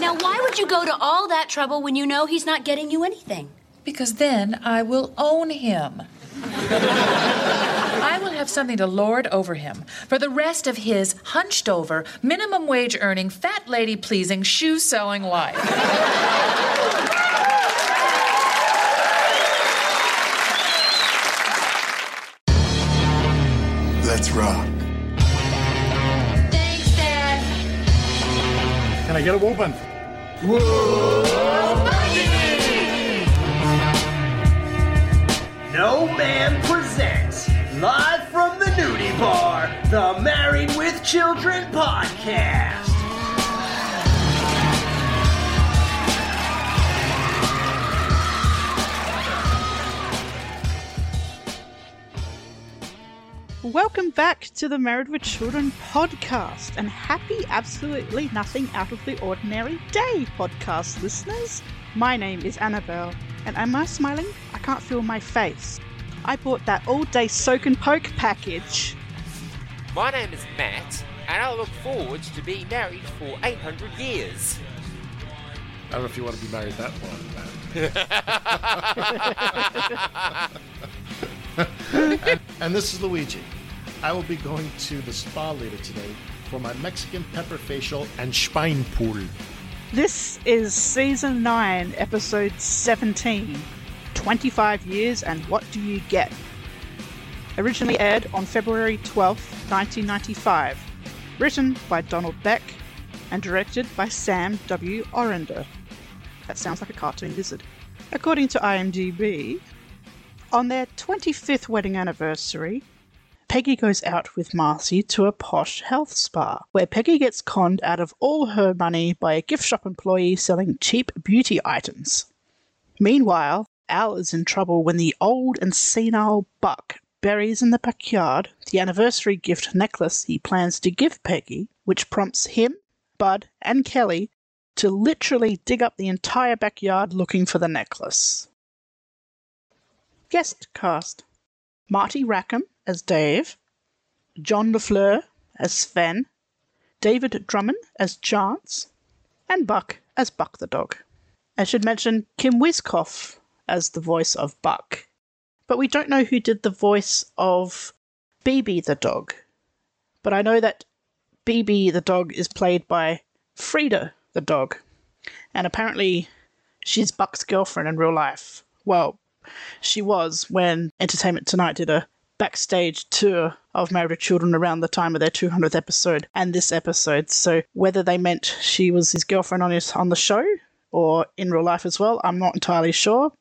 Now, why would you go to all that trouble when you know he's not getting you anything? Because then I will own him. I will have something to lord over him for the rest of his hunched over, minimum wage earning, fat lady pleasing, shoe selling life. I get a whooping? No Ma'am presents, live from the nudie bar, the Married with Children podcast. Welcome back to the Married with Children podcast and happy absolutely nothing out of the ordinary day podcast listeners. My name is Annabelle and am I smiling? I can't feel my face. I bought that all day soak and poke package. My name is Matt, and I look forward to being married for 800 years. I don't know if you want to be married that long, Matt. and, this is Luigi. I will be going to the spa later today for my Mexican pepper facial and Schweinpool. This is season 9, episode 17 25 Years and What Do You Get? Originally aired on February 12th, 1995. Written by Donald Beck and directed by Sam W. Orender. That sounds like a cartoon lizard. According to IMDb, on their 25th wedding anniversary, Peggy goes out with Marcy to a posh health spa, where Peggy gets conned out of all her money by a gift shop employee selling cheap beauty items. Meanwhile, Al is in trouble when the old and senile Buck buries in the backyard the anniversary gift necklace he plans to give Peggy, which prompts him, Bud, and Kelly to literally dig up the entire backyard looking for the necklace. Guest cast Marty Rackham as Dave, John LaFleur as Sven, David Drummond as Chance, and Buck as Buck the dog. I should mention Kim Wiskoff as the voice of Buck, but we don't know who did the voice of BB the dog. But I know that BB the dog is played by Frida the dog, and apparently she's Buck's girlfriend in real life. Well, she was when Entertainment Tonight did a backstage tour of Married with Children around the time of their 200th episode and this episode. So whether they meant she was his girlfriend on his on the show or in real life as well, I'm not entirely sure.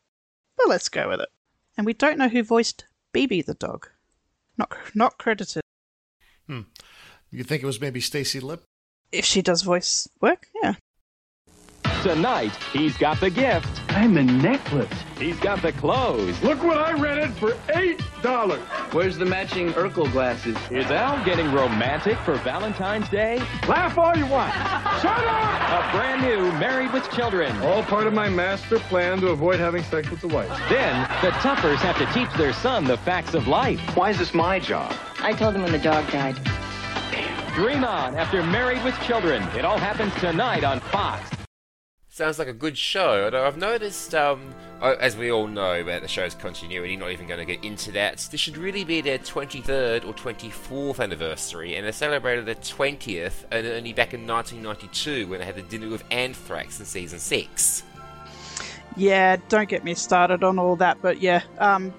But let's go with it. And we don't know who voiced BB the dog. Not not credited. Hmm. You think it was maybe Stacy Lip? If she does voice work, yeah. Tonight, he's got the gift. And the necklace. He's got the clothes. Look what I rented for eight dollars. Where's the matching Urkel glasses? Is Al getting romantic for Valentine's Day? Laugh all you want. Shut up! A brand new Married with Children. All part of my master plan to avoid having sex with the wife. Then, the Tuppers have to teach their son the facts of life. Why is this my job? I told him when the dog died. Dream on after Married with Children. It all happens tonight on Fox. Sounds like a good show. I've noticed, um, as we all know about the show's continuity, not even going to get into that. This should really be their 23rd or 24th anniversary, and they celebrated their 20th and only back in 1992 when they had the dinner with Anthrax in season six. Yeah, don't get me started on all that, but yeah, um,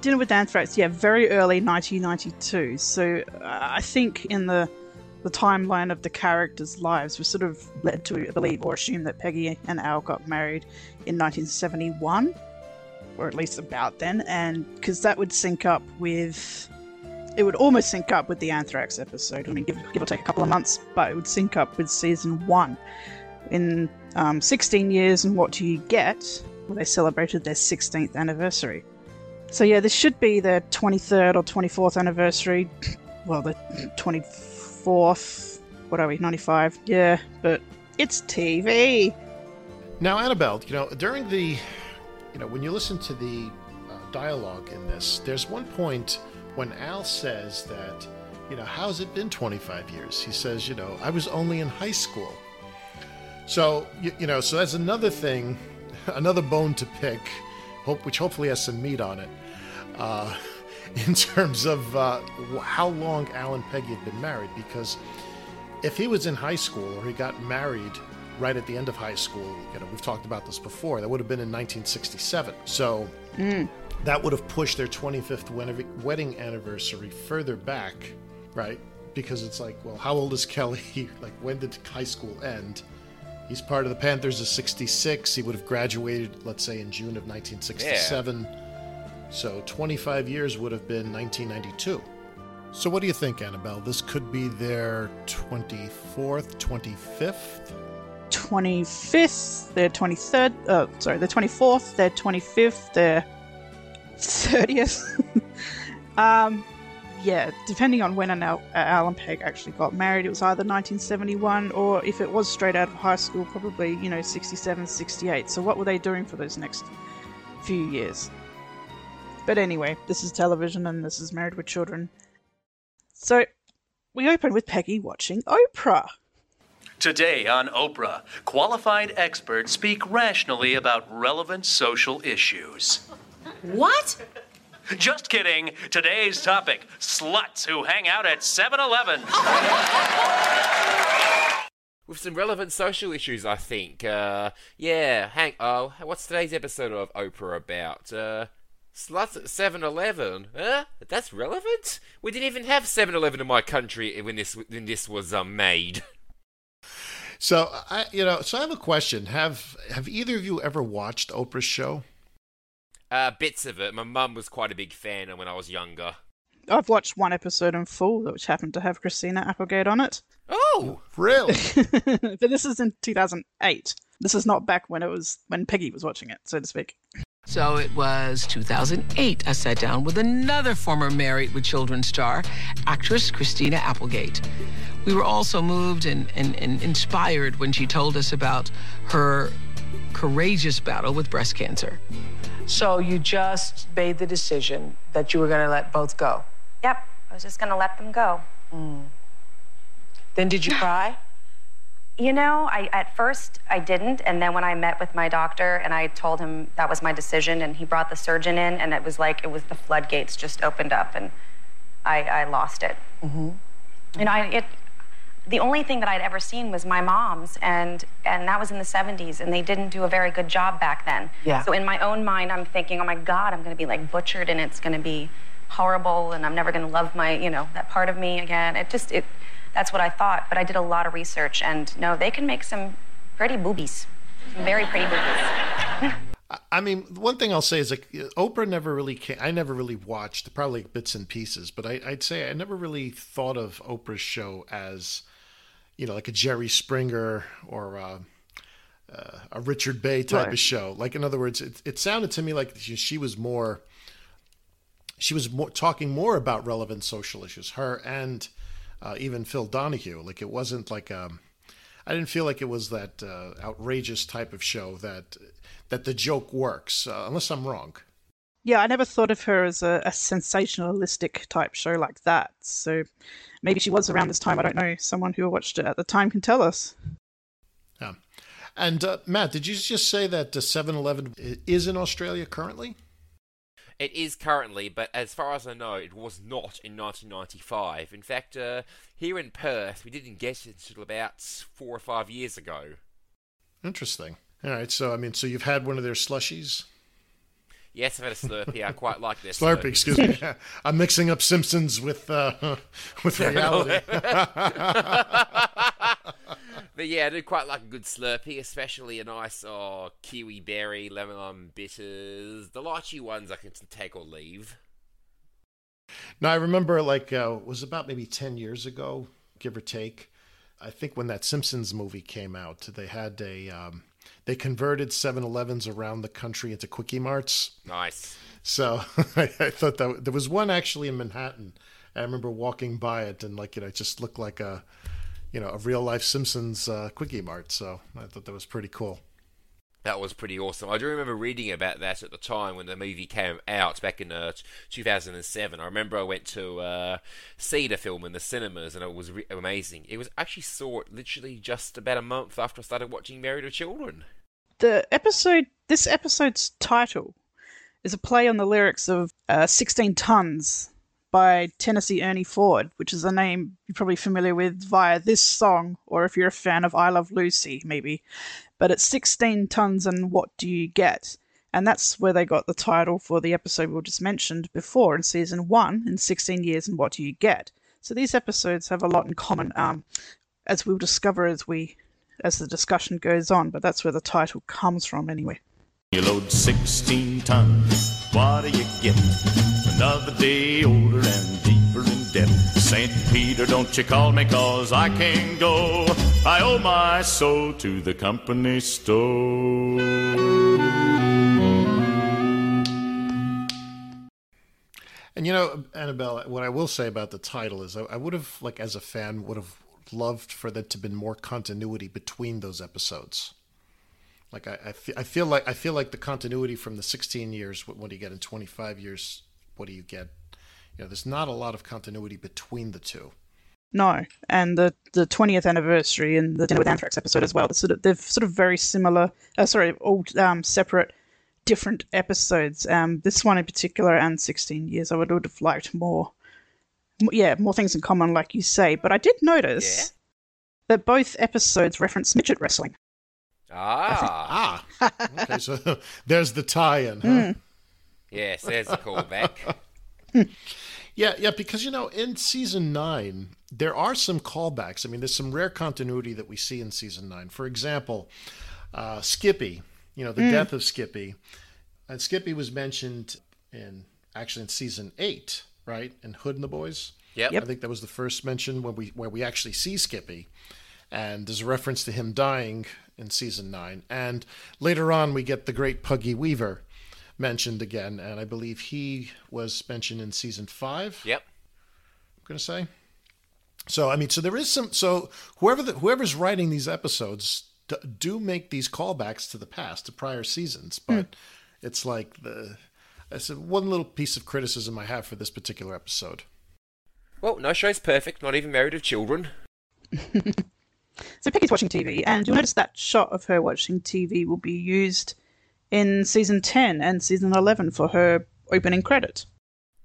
Dinner with Anthrax, yeah, very early 1992. So uh, I think in the the timeline of the characters' lives, we're sort of led to believe or assume that Peggy and Al got married in 1971, or at least about then, and because that would sync up with. It would almost sync up with the Anthrax episode. I mean, give, give or take a couple of months, but it would sync up with season one. In um, 16 years, and what do you get? Well, they celebrated their 16th anniversary. So yeah, this should be their 23rd or 24th anniversary. Well, the 24th. What are we? 95. Yeah, but it's TV. Now, Annabelle, you know, during the, you know, when you listen to the uh, dialogue in this, there's one point when Al says that, you know, how's it been 25 years? He says, you know, I was only in high school. So you, you know, so that's another thing, another bone to pick, hope which hopefully has some meat on it, uh, in terms of uh, how long Alan Peggy had been married. Because if he was in high school or he got married right at the end of high school, you know, we've talked about this before. That would have been in 1967. So that would have pushed their 25th wedding anniversary further back, right? Because it's like, well, how old is Kelly? like, when did high school end? He's part of the Panthers of 66. He would have graduated, let's say, in June of 1967. So 25 years would have been 1992. So what do you think, Annabelle? This could be their 24th, 25th? 25th, their 23rd, uh, sorry, their 24th, their 25th, their 30th. um, yeah, depending on when Al- Alan Peg actually got married, it was either 1971 or if it was straight out of high school, probably, you know, 67, 68. So what were they doing for those next few years? But anyway, this is television and this is Married with Children. So we open with Peggy watching Oprah. Today on Oprah, qualified experts speak rationally about relevant social issues. What? Just kidding. Today's topic sluts who hang out at 7 Eleven. With some relevant social issues, I think. Uh, yeah, Hank. Oh, what's today's episode of Oprah about? Uh, sluts at 7-Eleven. Huh? That's relevant. We didn't even have 7-Eleven in my country when this when this was um, made. So I, you know, so I have a question. Have have either of you ever watched Oprah's show? Uh, bits of it. My mum was quite a big fan when I was younger. I've watched one episode in full, which happened to have Christina Applegate on it. Oh, really? but this is in 2008. This is not back when it was when Peggy was watching it, so to speak. So it was 2008. I sat down with another former Married with Children star, actress Christina Applegate. We were also moved and, and, and inspired when she told us about her courageous battle with breast cancer. So you just made the decision that you were going to let both go. Yep, I was just gonna let them go. Mm. Then did you cry? You know, I at first I didn't, and then when I met with my doctor and I told him that was my decision, and he brought the surgeon in, and it was like it was the floodgates just opened up, and I, I lost it. Mm-hmm. You know, I, it. The only thing that I'd ever seen was my mom's, and and that was in the 70s, and they didn't do a very good job back then. Yeah. So in my own mind, I'm thinking, oh my God, I'm going to be like butchered, and it's going to be horrible, and I'm never going to love my, you know, that part of me again. It just it. That's what I thought, but I did a lot of research, and no, they can make some pretty boobies, some very pretty boobies. I mean, one thing I'll say is like Oprah never really came. I never really watched probably bits and pieces, but I, I'd say I never really thought of Oprah's show as, you know, like a Jerry Springer or uh, uh, a Richard Bey type Right. of show. Like in other words, it, it sounded to me like she, she was more. She was more, talking more about relevant social issues. Her and uh, even Phil Donahue. Like it wasn't like um, I didn't feel like it was that uh, outrageous type of show that that the joke works, uh, unless I'm wrong. Yeah, I never thought of her as a, a sensationalistic type show like that. So maybe she was around this time. I don't know. Someone who watched it at the time can tell us. Yeah. And uh, Matt, did you just say that uh, 7-Eleven is in Australia currently? It is currently, but as far as I know, it was not in 1995. In fact, uh, here in Perth, we didn't get it until about four or five years ago. Interesting. All right, so I mean, so you've had one of their slushies? Yes, I've had a Slurpee. I quite like this. Slurpee, Slurpees. excuse me. I'm mixing up Simpsons with uh, with reality. But yeah, I do quite like a good Slurpee, especially a nice oh, kiwi berry, lemon bitters. The lychee ones I can take or leave. Now I remember, like, uh, it was about maybe ten years ago, give or take. I think when that Simpsons movie came out, they had a um, they converted 7-Elevens around the country into quickie marts. Nice. So I, I thought that there was one actually in Manhattan. I remember walking by it, and like you know, it just looked like a you know a real life Simpsons uh, quickie mart. So I thought that was pretty cool. That was pretty awesome. I do remember reading about that at the time when the movie came out back in uh, 2007. I remember I went to uh, see the film in the cinemas and it was re- amazing. It was I actually saw it literally just about a month after I started watching Married with Children. The episode, this episode's title, is a play on the lyrics of uh, 16 Tons by Tennessee Ernie Ford, which is a name you're probably familiar with via this song, or if you're a fan of I Love Lucy, maybe. But it's 16 Tons and What Do You Get? And that's where they got the title for the episode we just mentioned before in season one, in 16 years and what do you get? So these episodes have a lot in common, um, as we'll discover as we as the discussion goes on. But that's where the title comes from, anyway. You load 16 tons, what do you get? Another day older and deeper in debt. St. Peter, don't you call me, cause I can't go. I owe my soul to the company store. And you know, Annabelle, what I will say about the title is I, I would have, like, as a fan, would have loved for there to have been more continuity between those episodes. Like I, I, fe- I feel like I feel like the continuity from the 16 years, what, what do you get in 25 years? What do you get? You know, there's not a lot of continuity between the two. No, and the the 20th anniversary and the Dinner with Anthrax episode as well. They're sort of, they're sort of very similar. Uh, sorry, all um, separate, different episodes. Um, this one in particular and 16 years, I would, would have liked more. m- Yeah, more things in common, like you say. But I did notice that both episodes reference midget wrestling. Ah. Ah. okay, so there's the tie-in. Huh? Mm. Yes, there's a callback. Yeah, yeah, because you know, in season nine, there are some callbacks. I mean, there's some rare continuity that we see in season nine. For example, uh, Skippy, you know, the Mm. death of Skippy. And Skippy was mentioned in actually in season eight, right? In Hood and the Boys. Yep. Yep. I think that was the first mention when we where we actually see Skippy. And there's a reference to him dying in season nine. And later on we get the great Puggy Weaver mentioned again, and I believe he was mentioned in season five. Yep. I'm gonna say. So I mean, so there is some. So whoever the, whoever's writing these episodes d- do make these callbacks to the past, to prior seasons, hmm. but it's like the. That's one little piece of criticism I have for this particular episode. Well, no show's perfect, not even Married with Children. So Peggy's watching TV, and you'll notice that shot of her watching TV will be used in season 10 and season 11 for her opening credit.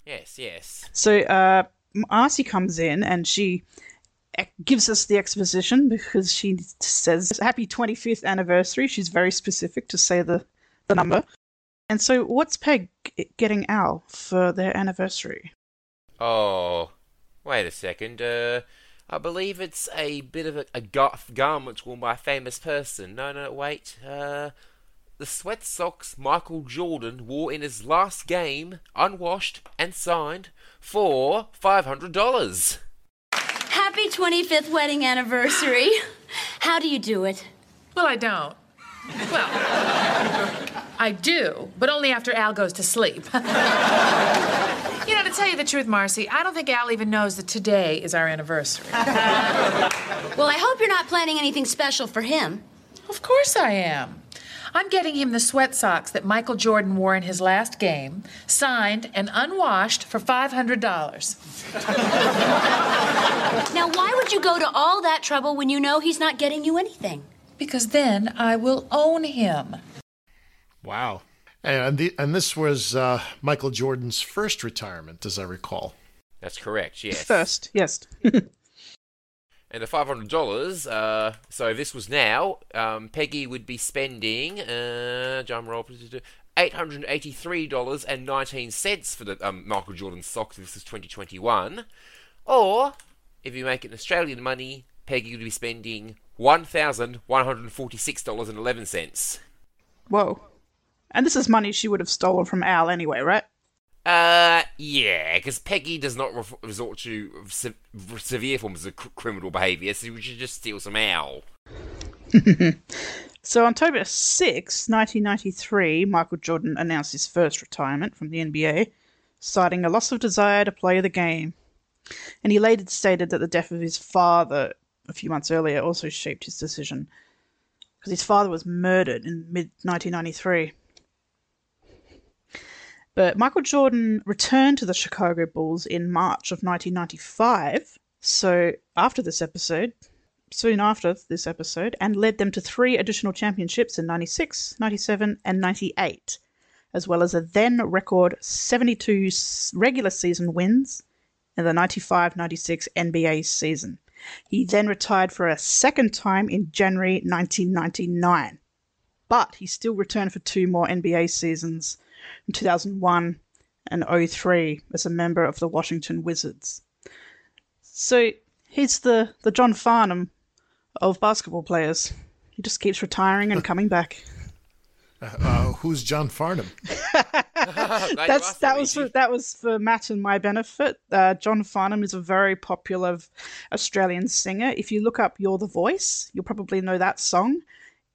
Yes, yes. So uh, Marcy comes in and she e- gives us the exposition because she says happy 25th anniversary. She's very specific to say the, the number. And so, what's Peg getting Al for their anniversary? Oh, wait a second. Uh, I believe it's a bit of a, a gar- garment worn by a famous person. No, no, wait. Uh, the sweat socks Michael Jordan wore in his last game, unwashed and signed, for five hundred dollars. Happy 25th wedding anniversary. How do you do it? Well, I don't. Well, I do, but only after Al goes to sleep. you know, to tell you the truth, Marcy, I don't think Al even knows that today is our anniversary. Well, I hope you're not planning anything special for him. Of course I am. I'm getting him the sweat socks that Michael Jordan wore in his last game, signed and unwashed for $500. Now, why would you go to all that trouble when you know he's not getting you anything? Because then I will own him. Wow. And the, and this was uh, Michael Jordan's first retirement, as I recall. That's correct. Yes. First, yes. And the five hundred dollars. Uh, so this was now, um, Peggy would be spending uh, drum roll eight hundred eighty-three dollars and nineteen cents for the um, Michael Jordan socks. This is twenty twenty-one. Or if you make it in Australian money, Peggy would be spending one thousand one hundred forty-six dollars and eleven cents. Whoa. And this is money she would have stolen from Al anyway, right? Uh, yeah, because Peggy does not re- resort to se- severe forms of cr- criminal behaviour, so we should just steal some owl. So, on October 6, 1993, Michael Jordan announced his first retirement from the NBA, citing a loss of desire to play the game. And he later stated that the death of his father a few months earlier also shaped his decision. because his father was murdered in mid 1993. But Michael Jordan returned to the Chicago Bulls in March of 1995. So after this episode, soon after this episode, and led them to three additional championships in 96, 97, and 98, as well as a then record 72 regular season wins in the 95 96 NBA season. He then retired for a second time in January 1999. But he still returned for two more NBA seasons in 2001 and 03 as a member of the Washington Wizards. So he's the, the John Farnham of basketball players. He just keeps retiring and coming back. Uh, who's John Farnham? That's that was for, that was for Matt and my benefit. Uh, John Farnham is a very popular Australian singer. If you look up "You're the Voice," you'll probably know that song.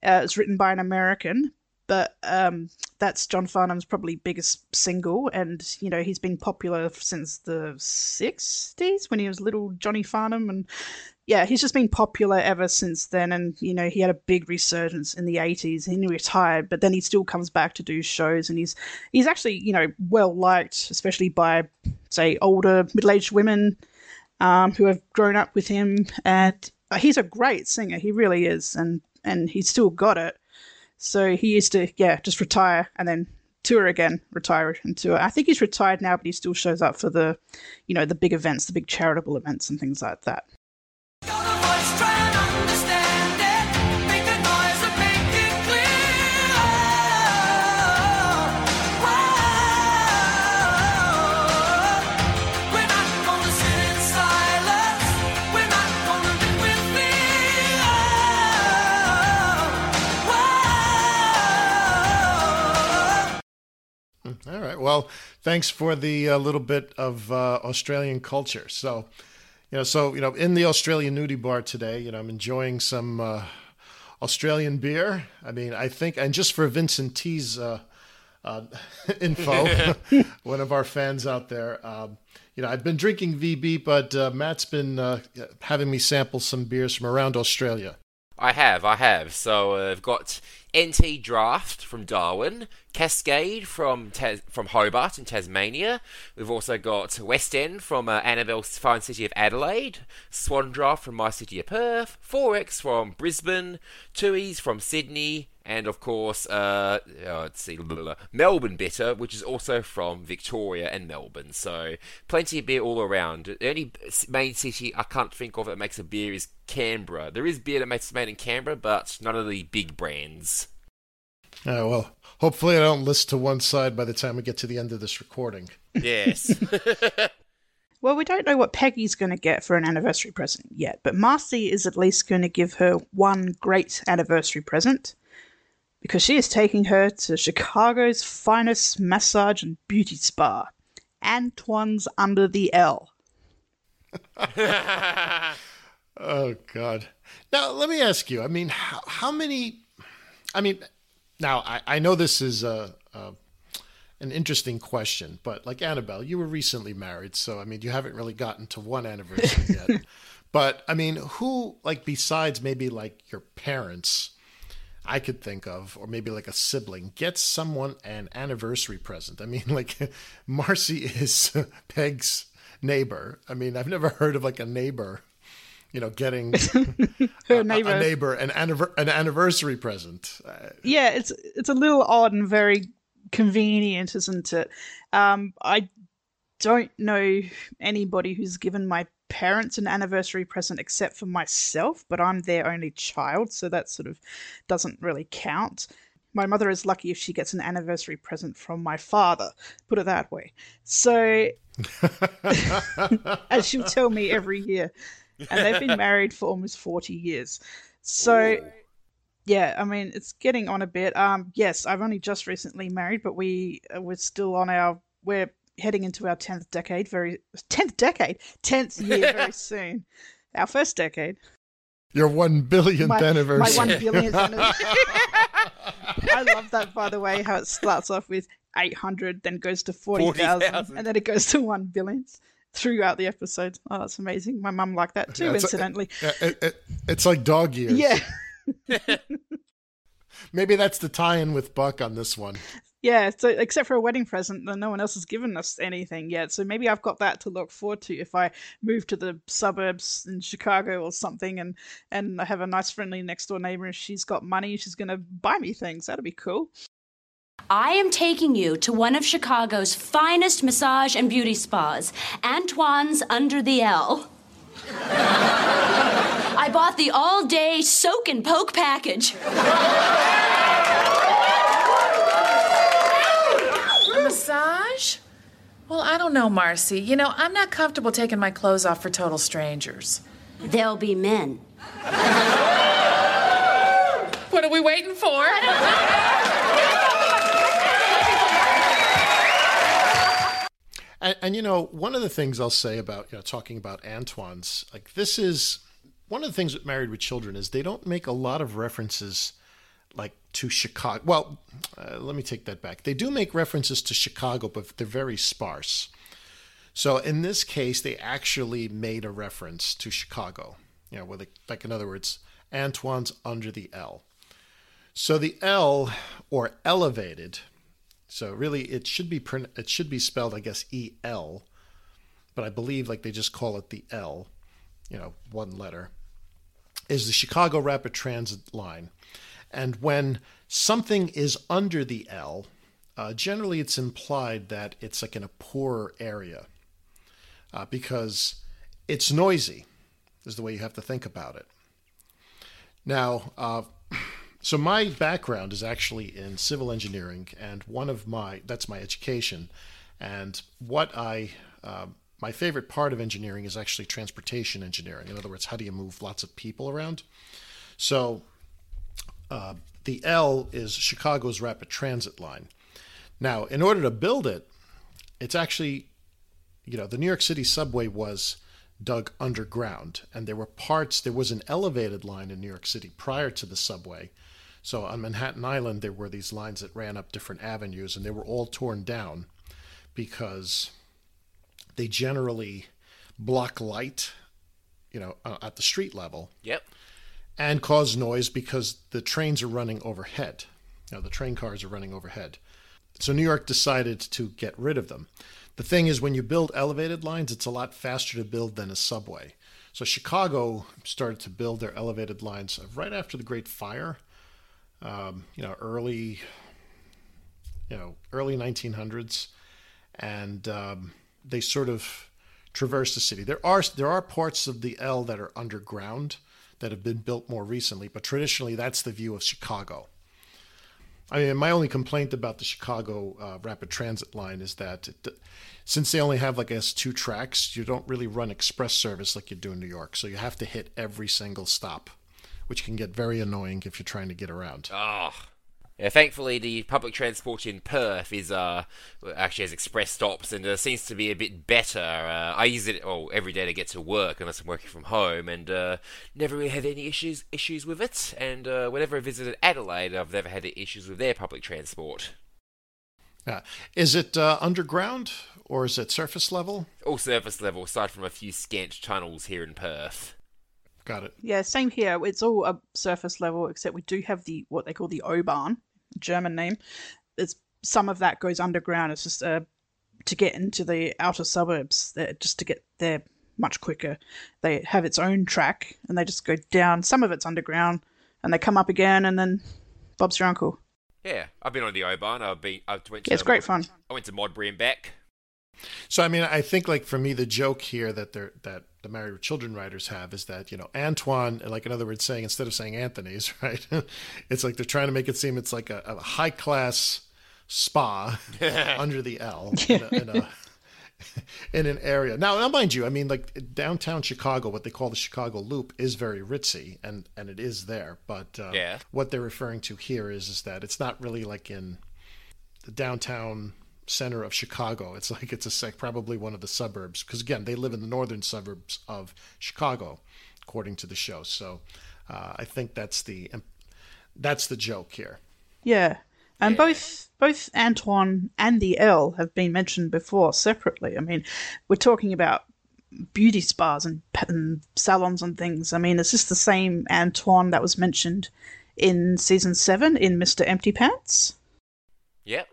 Uh, it's written by an American, but um, that's John Farnham's probably biggest single, and you know he's been popular since the '60s when he was little Johnny Farnham, and yeah, he's just been popular ever since then. And you know, he had a big resurgence in the '80s. He retired, but then he still comes back to do shows, and he's he's actually you know well liked, especially by say older middle-aged women um, who have grown up with him. And he's a great singer. He really is, and and he's still got it. So he used to yeah just retire and then tour again, retire and tour. I think he's retired now, but he still shows up for the you know the big events, the big charitable events, and things like that. Well, thanks for the uh, little bit of uh, Australian culture. So, you know, so you know, in the Australian nudie bar today, you know, I'm enjoying some uh, Australian beer. I mean, I think, and just for Vincent T's uh, uh, info, one of our fans out there, um, you know, I've been drinking VB, but uh, Matt's been uh, having me sample some beers from around Australia. I have, I have. So uh, I've got NT Draft from Darwin, Cascade from Tas- from Hobart in Tasmania. We've also got West End from uh, Annabelle's fine city of Adelaide, Swan Draft from my city of Perth, 4X from Brisbane, Tooheys from Sydney, and of course, uh, oh, let's see, blah, blah, blah, Melbourne Bitter, which is also from Victoria and Melbourne. So plenty of beer all around. The only main city I can't think of that makes a beer is Canberra. There is beer that makes made in Canberra, but none of the big brands. Uh, well, hopefully I don't list to one side by the time we get to the end of this recording. Yes. Well, we don't know what Peggy's going to get for an anniversary present yet, but Marcy is at least going to give her one great anniversary present because she is taking her to Chicago's finest massage and beauty spa, Antoine's Under the L. Oh God! Now let me ask you. I mean, how, how many? I mean, now I, I know this is a, a an interesting question, but like Annabelle, you were recently married, so I mean, you haven't really gotten to one anniversary yet. but I mean, who like besides maybe like your parents? I could think of, or maybe like a sibling, gets someone an anniversary present. I mean, like Marcy is Peg's neighbor. I mean, I've never heard of like a neighbor, you know, getting a, neighbor. a neighbor an, anniver- an anniversary present. Yeah, it's it's a little odd and very convenient, isn't it? Um, I don't know anybody who's given my parents an anniversary present except for myself, but I'm their only child, so that sort of doesn't really count. My mother is lucky if she gets an anniversary present from my father, put it that way. So, as she'll tell me every year, and they've been married for almost 40 years. So, yeah, I mean, it's getting on a bit. Um, yes, I've only just recently married, but we uh, we're still on our we're heading into our tenth decade. Very tenth decade, tenth year very soon. Our first decade. your one billionth My, anniversary. my one billionth anniversary. I love that, by the way, how it starts off with eight hundred, then goes to forty thousand, 40,000. and then it goes to one billion throughout the episode. Oh, that's amazing. My mum liked that too, Yeah, incidentally. It- it- it's like dog years. Yeah. Maybe that's the tie-in with Buck on this one. Yeah, so except for a wedding present, then no one else has given us anything yet. So maybe I've got that to look forward to if I move to the suburbs in Chicago or something, and and I have a nice friendly next door neighbor, and she's got money, she's gonna buy me things. That'd be cool. I am taking you to one of Chicago's finest massage and beauty spas, Antoine's Under the L. I bought the all day soak and poke package. A massage? Well, I don't know, Marcy. You know, I'm not comfortable taking my clothes off for total strangers. They'll be men. What are we waiting for? And, and you know, one of the things I'll say about you know talking about Antoine's like this is one of the things with Married with Children is they don't make a lot of references like to Chicago. Well, uh, let me take that back. They do make references to Chicago, but they're very sparse. So in this case, they actually made a reference to Chicago. You know, like in other words, Antoine's under the L. So the L or elevated. So really, it should be it should be spelled, I guess, E L, but I believe like they just call it the L. You know, one letter is the Chicago Rapid Transit line. And when something is under the L, uh, generally it's implied that it's like in a poorer area uh, because it's noisy, is the way you have to think about it. Now, uh, so my background is actually in civil engineering, and one of my that's my education, and what I uh, my favorite part of engineering is actually transportation engineering. In other words, how do you move lots of people around? So uh, the L is Chicago's rapid transit line. Now, in order to build it, it's actually, you know, the New York City subway was dug underground, and there were parts, there was an elevated line in New York City prior to the subway. So on Manhattan Island, there were these lines that ran up different avenues, and they were all torn down because they generally block light, you know, uh, at the street level. Yep. And cause noise because the trains are running overhead. Know, the train cars are running overhead. So New York decided to get rid of them. The thing is, when you build elevated lines, it's a lot faster to build than a subway. So Chicago started to build their elevated lines right after the Great Fire. Um, you know, early, you know, early 1900s, and um, they sort of traverse the city. There are there are parts of the L that are underground that have been built more recently, but traditionally that's the view of Chicago. I mean, my only complaint about the Chicago uh, rapid transit line is that it, since they only have, like, guess, two tracks, you don't really run express service like you do in New York. So you have to hit every single stop, which can get very annoying if you're trying to get around. Oh. Yeah, thankfully, the public transport in Perth is uh actually has express stops and uh, seems to be a bit better. Uh, I use it oh every day to get to work unless I'm working from home, and uh, never really had any issues issues with it. And uh, whenever I visited Adelaide, I've never had issues with their public transport. Yeah. Is it uh, underground or is it surface level? All surface level, aside from a few scant tunnels here in Perth. Got it. Yeah, same here. It's all a surface level, except we do have the what they call the O-Bahn, German name. It's some of that goes underground. It's just uh, to get into the outer suburbs, uh, just to get there much quicker. They have its own track, and they just go down. Some of it's underground, and they come up again, and then Bob's your uncle. Yeah, I've been on the O-Bahn. I've been. I went to Yeah, it's great fun. I went to Modbury and back. So I mean, I think like for me, the joke here that they're that the Married with Children writers have is that you know Antoine, like in other words, saying instead of saying Anthony's, right? it's like they're trying to make it seem it's like a, a high class spa under the L in, a, in, a, in an area. Now, now, mind you, I mean, like downtown Chicago, what they call the Chicago Loop is very ritzy, and and it is there. But uh, Yeah. what they're referring to here is is that it's not really like in the downtown center of Chicago. It's like it's a sec, probably one of the suburbs because again, they live in the northern suburbs of Chicago, according to the show. So uh, I think that's the that's the joke here. Yeah, and both both Antoine and the L have been mentioned before separately. I mean, we're talking about beauty spas and, and salons and things. I mean, it's just the same Antoine that was mentioned in season seven in Mr. Empty Pants. Yep.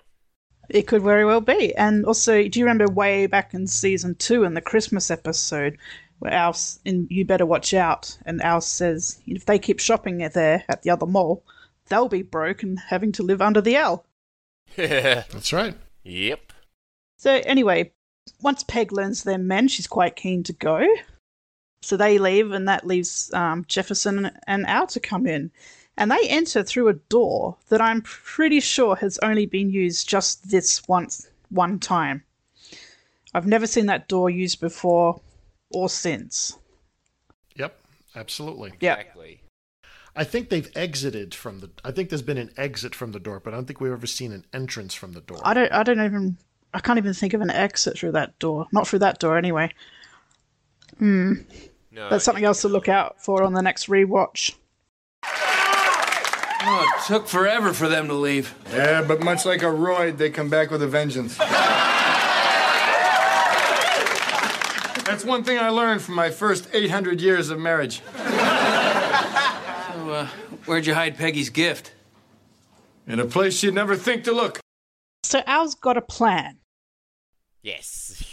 It could very well be. And also, do you remember way back in season two in the Christmas episode where Alf in You Better Watch Out and Alf says if they keep shopping there at the other mall, they'll be broke and having to live under the L. Yeah, That's right. Yep. So anyway, once Peg learns they're men, she's quite keen to go. So they leave, and that leaves um, Jefferson and Al to come in. And they enter through a door that I'm pretty sure has only been used just this once, one time. I've never seen that door used before or since. Yep, absolutely. Yeah. Exactly. I think they've exited from the. I think there's been an exit from the door, but I don't think we've ever seen an entrance from the door. I don't. I don't even. I can't even think of an exit through that door. Not through that door, anyway. Hmm. No, That's something else to look out for on the next rewatch. Oh, it took forever for them to leave. Yeah, but much like a roid, they come back with a vengeance. That's one thing I learned from my first 800 years of marriage. So, uh, where'd you hide Peggy's gift? In a place you'd never think to look. So Al's got a plan. Yes.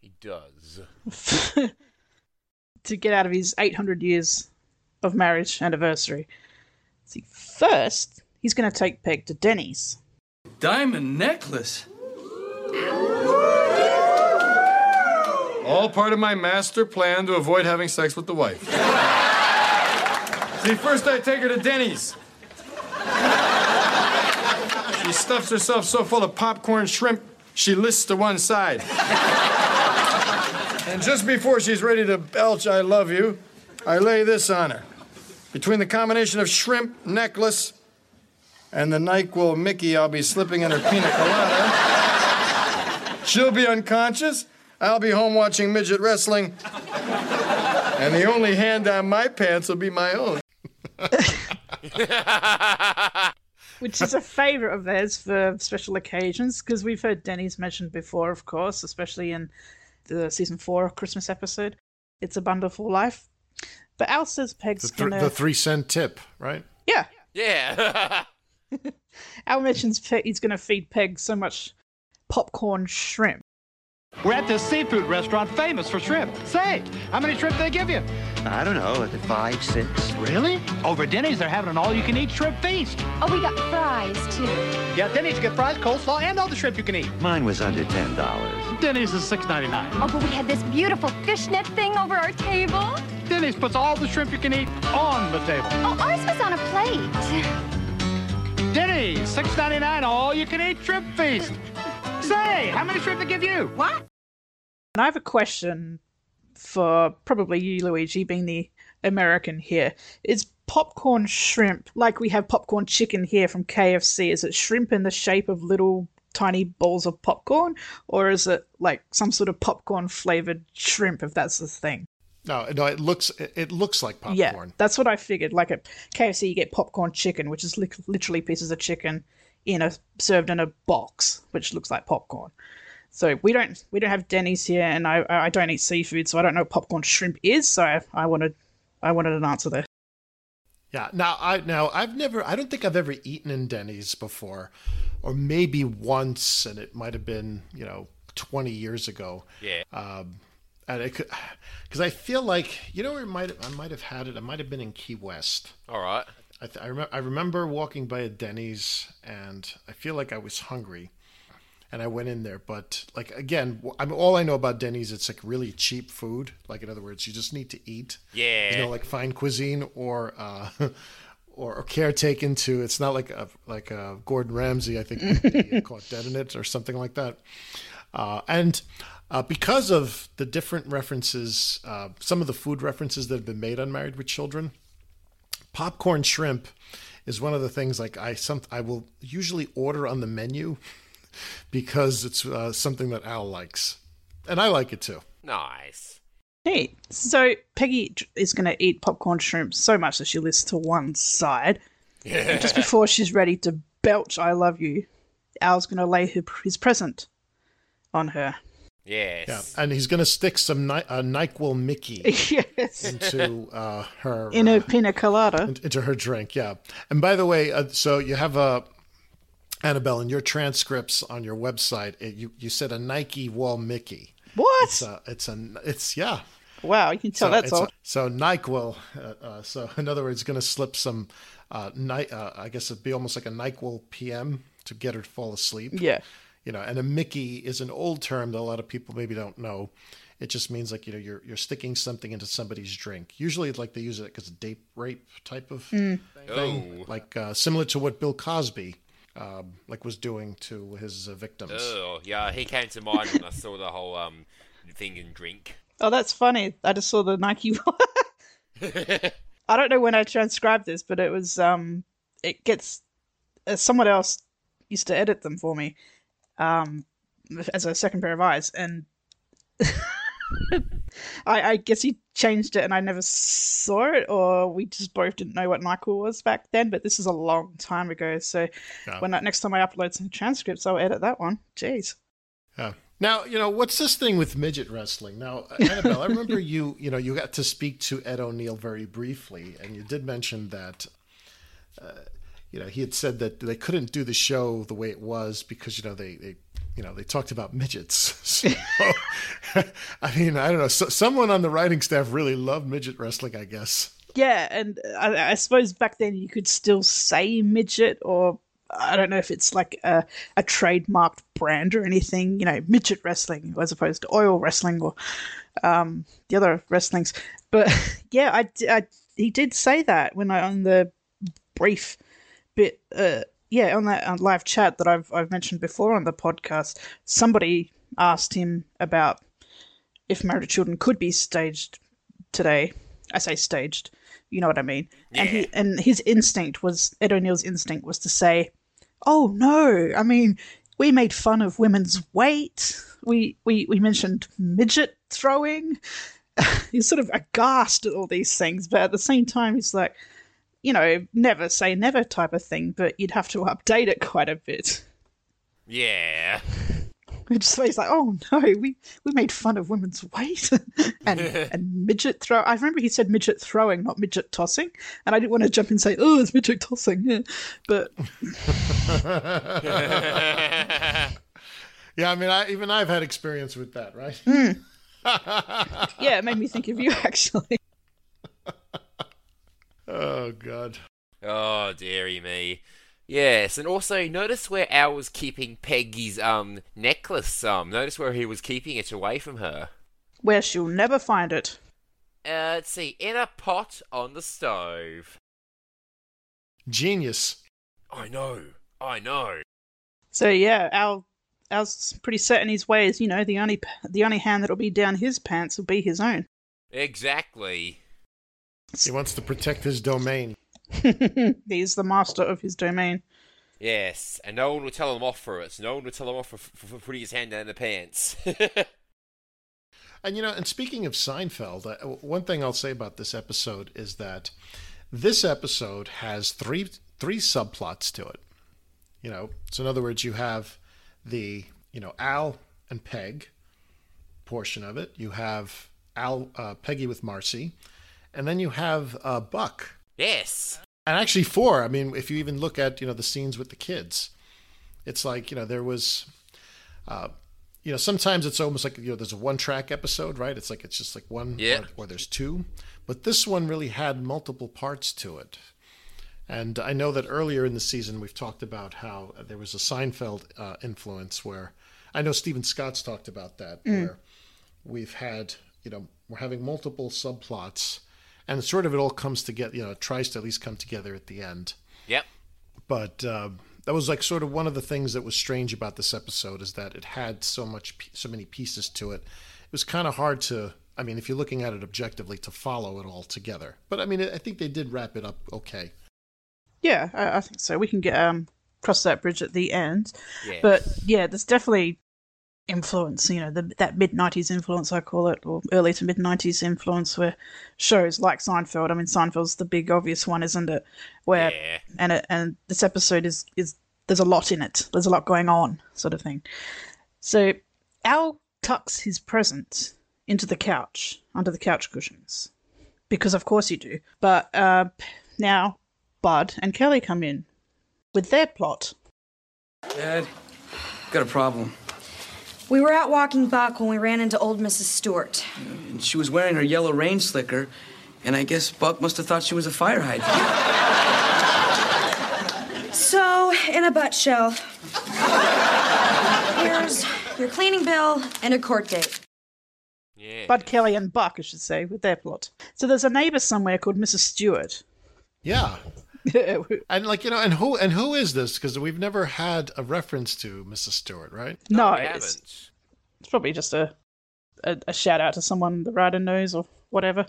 He does. to get out of his 800 years of marriage anniversary. See, first, he's going to take Peg to Denny's. Diamond necklace. All part of my master plan to avoid having sex with the wife. See, first I take her to Denny's. She stuffs herself so full of popcorn shrimp, she lists to one side. And just before she's ready to belch, I love you, I lay this on her. Between the combination of shrimp, necklace, and the NyQuil Mickey I'll be slipping in her pina colada, she'll be unconscious. I'll be home watching midget wrestling. And the only hand on my pants will be my own. which is a favourite of theirs for special occasions because we've heard Denny's mentioned before, of course, especially in the season four Christmas episode. It's a Wonderful Life. But Al says The, Peg's th- gonna. the three cent tip, right? Yeah, Yeah. Al mentions Peg, he's gonna feed Peg so much popcorn shrimp. We're at this seafood restaurant famous for shrimp. Say, how many shrimp do they give you? I don't know, like five, six. Really? Over Denny's, they're having an all-you-can-eat shrimp feast. Oh, we got fries, too. Yeah, Denny's you get fries, coleslaw, and all the shrimp you can eat. Mine was under ten dollars. Denny's is six ninety nine. Oh, but we had this beautiful fishnet thing over our table. Denny's puts all the shrimp you can eat on the table. Oh, ours was on a plate. Denny's, six ninety nine, all-you-can-eat shrimp feast. Say, how many shrimp they give you? What? And I have a question for probably you, Luigi, being the American here. Is popcorn shrimp like we have popcorn chicken here from KFC? Is it shrimp in the shape of little tiny balls of popcorn, or is it like some sort of popcorn flavored shrimp? If that's the thing. No, no, it looks it, it looks like popcorn. Yeah, that's what I figured. Like at KFC, you get popcorn chicken, which is li- literally pieces of chicken in a served in a box, which looks like popcorn. So we don't we don't have Denny's here, and I I don't eat seafood, so I don't know what popcorn shrimp is. So I, I wanted I wanted an answer there. Yeah. Now I now I've never I don't think I've ever eaten in Denny's before, or maybe once, and it might have been you know twenty years ago. Yeah. Um, and it could because I feel like you know where it might I might have had it. I might have been in Key West. All right. I th- I, rem- I remember walking by a Denny's and I feel like I was hungry, and I went in there. But like again, w- I mean, all I know about Denny's, it's like really cheap food. Like in other words, you just need to eat. Yeah. There's no like fine cuisine or uh, or, or care taken to. It's not like a like a Gordon Ramsay. I think caught dead in it or something like that. Uh, and uh, because of the different references, uh, some of the food references that have been made on Married with Children, popcorn shrimp is one of the things like I some I will usually order on the menu because it's uh, something that Al likes, and I like it too. Nice. Neat. So Peggy is going to eat popcorn shrimp so much that she lists to one side. And just before she's ready to belch "I love you," Al's going to lay her, his present on her. Yes. Yeah, and he's going to stick some Ny- uh, Nyquil Mickey yes. into uh, her In a pina colada. in- into her drink. Yeah, and by the way, uh, so you have a Annabelle in your transcripts on your website. It, you you said a Nike Wall Mickey. What? It's a it's a it's yeah. Wow, you can tell so that's it's a- so Nyquil. Uh, uh, so in other words, going to slip some. Uh, Ny- uh, I guess it'd be almost like a Nyquil PM to get her to fall asleep. Yeah. You know, and a Mickey is an old term that a lot of people maybe don't know. It just means like you know you're you're sticking something into somebody's drink. Usually, like they use it because date rape type of Mm. thing, Oh. like uh, similar to what Bill Cosby um, like was doing to his uh, victims. Oh, yeah, he came to mind when I saw the whole um thing in drink. Oh, that's funny. I just saw the Nike. one. I don't know when I transcribed this, but it was um, it gets uh, someone else used to edit them for me, um, as a second pair of eyes, and I, I guess he changed it, and I never saw it, or we just both didn't know what Nyquil was back then. But this is a long time ago, so when I, next time I upload some transcripts, I'll edit that one. Jeez. Yeah. Now, you know, what's this thing with midget wrestling? Now, Annabelle, I remember you, you know, you got to speak to Ed O'Neill very briefly, and you did mention that, uh, you know, he had said that they couldn't do the show the way it was because, you know, they, they you know, they talked about midgets. So, I mean, I don't know. So, someone on the writing staff really loved midget wrestling, I guess. Yeah, and I, I suppose back then you could still say midget, or I don't know if it's like a, a trademarked brand or anything, you know, midget wrestling as opposed to oil wrestling or um, the other wrestlings. But yeah, I, I- he did say that when I on the brief bit, uh, yeah, on that uh, live chat that I've I've mentioned before on the podcast. Somebody asked him about if Married Children could be staged today. I say staged, you know what I mean. And he and his instinct was Ed O'Neill's instinct was to say, "Oh no, I mean, we made fun of women's weight. We we we mentioned midget throwing." he's sort of aghast at all these things, but at the same time, he's like, you know, never say never type of thing. But you'd have to update it quite a bit. Yeah. Which is why he's like, oh no, we, we made fun of women's weight and and midget throw. I remember he said midget throwing, not midget tossing, and I didn't want to jump in and say, oh, it's midget tossing, yeah. but Yeah, I mean, I, even I've had experience with that, right? Hmm. yeah, it made me think of you actually. Oh God. Oh, dearie me. Yes, and also notice where Al was keeping Peggy's um necklace. Um, notice where he was keeping it away from her. Where she'll never find it. Uh, let's see, in a pot on the stove. Genius. I know, I know. So yeah, Al Al's pretty set in his ways. You know, the only the only hand that'll be down his pants will be his own. Exactly. He wants to protect his domain. He's the master of his domain. Yes, and no one will tell him off for it. No one will tell him off for, for, for putting his hand down the pants. And you know, and speaking of Seinfeld, uh, one thing I'll say about this episode is that this episode has three three subplots to it. You know, so in other words, you have the you know Al and Peg portion of it. You have Al uh, Peggy with Marcy, and then you have uh, Buck. yes. And actually, four. I mean, if you even look at you know the scenes with the kids, it's like you know there was, uh, you know, sometimes it's almost like you know there's a one track episode, right? It's like it's just like one, Yeah. or, or there's two, but this one really had multiple parts to it. And I know that earlier in the season we've talked about how there was a Seinfeld uh, influence where I know Stephen Scott's talked about that Mm. where we've had you know we're having multiple subplots and sort of it all comes together you know it tries to at least come together at the end Yep. but uh, that was like sort of one of the things that was strange about this episode is that it had so much so many pieces to it it was kind of hard to i mean if you're looking at it objectively to follow it all together but i mean i think they did wrap it up okay Yeah, I, I think so. We can get um cross that bridge at the end. Yeah. But yeah, there's definitely influence. You know, the, that mid '90s influence, I call it, or early to mid '90s influence, where shows like Seinfeld. I mean, Seinfeld's the big obvious one, isn't it? Where Yeah. and it, and this episode is is there's a lot in it. There's a lot going on, sort of thing. So Al tucks his present into the couch, under the couch cushions. Because of course you do. But uh, now Bud and Kelly come in with their plot. Dad, got a problem. We were out walking Buck when we ran into old Mrs. Stewart. And she was wearing her yellow rain slicker, and I guess Buck must have thought she was a fire hydrant. So, in a nutshell, here's your cleaning bill and a court date. Yeah. Bud Kelly and Buck, I should say, with their plot. So there's a neighbor somewhere called Mrs. Stewart. Yeah. and like you know, and who and who is this? Because we've never had a reference to Mrs. Stewart, right? No, it's, it's probably just a, a a shout out to someone the writer knows or whatever.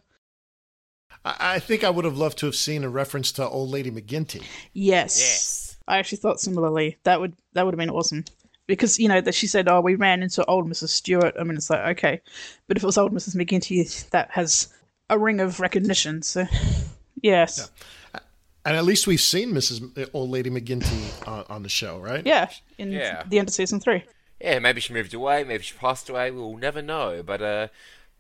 I, I think I would have loved to have seen a reference to Old Lady McGinty. Yes. Yes. I actually thought similarly. That would that would have been awesome. Because, you know, that she said, Oh, we ran into old Mrs. Stewart. I mean it's like, okay. But if it was old Mrs. McGinty, that has a ring of recognition. So yes. And at least we've seen Mrs. Old Lady McGinty on, on the show, right? Yeah. In Yeah. the end of season three. Yeah, maybe she moved away, maybe she passed away. We'll never know. But uh,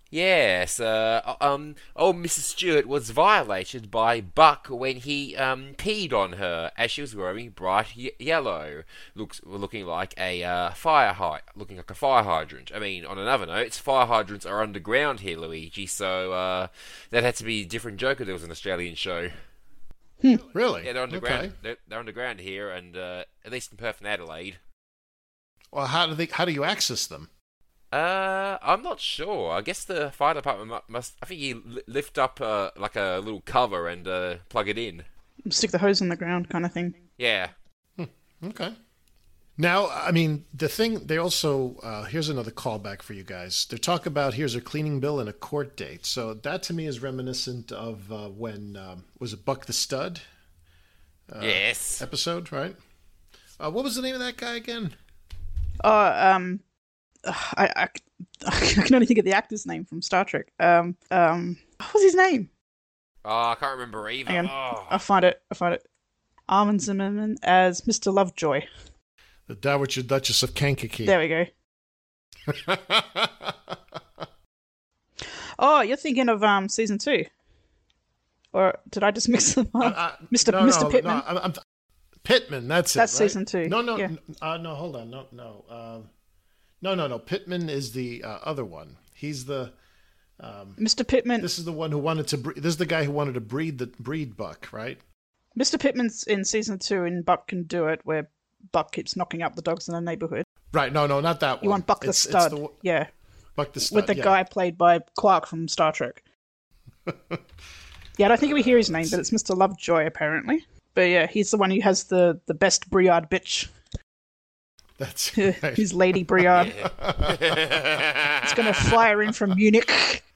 yes, uh, um, old Mrs. Stewart was violated by Buck when he um peed on her as she was wearing bright ye- yellow, looks looking like a uh, fire hy- looking like a fire hydrant. I mean, on another note, fire hydrants are underground here, Luigi. So uh, that had to be a different joke if there was an Australian show. Really? Yeah, they're underground. Okay. They're, they're underground here, and uh, at least in Perth and Adelaide. Well, how do they? How do you access them? Uh, I'm not sure. I guess the fire department must. I think you lift up uh, like a little cover and uh, plug it in. Stick the hose in the ground kind of thing. Yeah. Okay. Now, I mean, the thing they also uh, here's another callback for you guys. They talk about here's a cleaning bill and a court date. So that to me is reminiscent of uh, when um, was it Buck the Stud? Uh, Yes. Episode right. Uh, what was the name of that guy again? Oh, um, I, I, I can only think of the actor's name from Star Trek. Um, um, what was his name? Oh, I can't remember either. Hang on, Oh. I'll find it. I'll find it. Armin Shimerman as Mr. Lovejoy. The Dowager Duchess of Kankakee. There we go. Oh, you're thinking of um season two, or did I just mix them up? Mr. No, Mr. no, Pittman. No, I'm, I'm, Pittman, that's it. That's right? season two, No, no, yeah. uh, no. Hold on, no, no, um, no, no, no. Pittman is the uh, other one. He's the um, Mr. Pittman. This is the one who wanted to. Bre- this is the guy who wanted to breed the breed Buck, right? Mr. Pittman's in season two in Buck Can Do It, where Buck keeps knocking up the dogs in the neighborhood. Right. No, no, not that one. You want Buck the It's- it's Stud? the yeah, Buck the Stud. with the yeah. guy played by Quark from Star Trek. yeah, I don't think we hear his name, but it's Mr. Lovejoy apparently. But yeah, he's the one who has the the best Briard bitch. That's right. He's Lady Briard. it's gonna fly her in from Munich.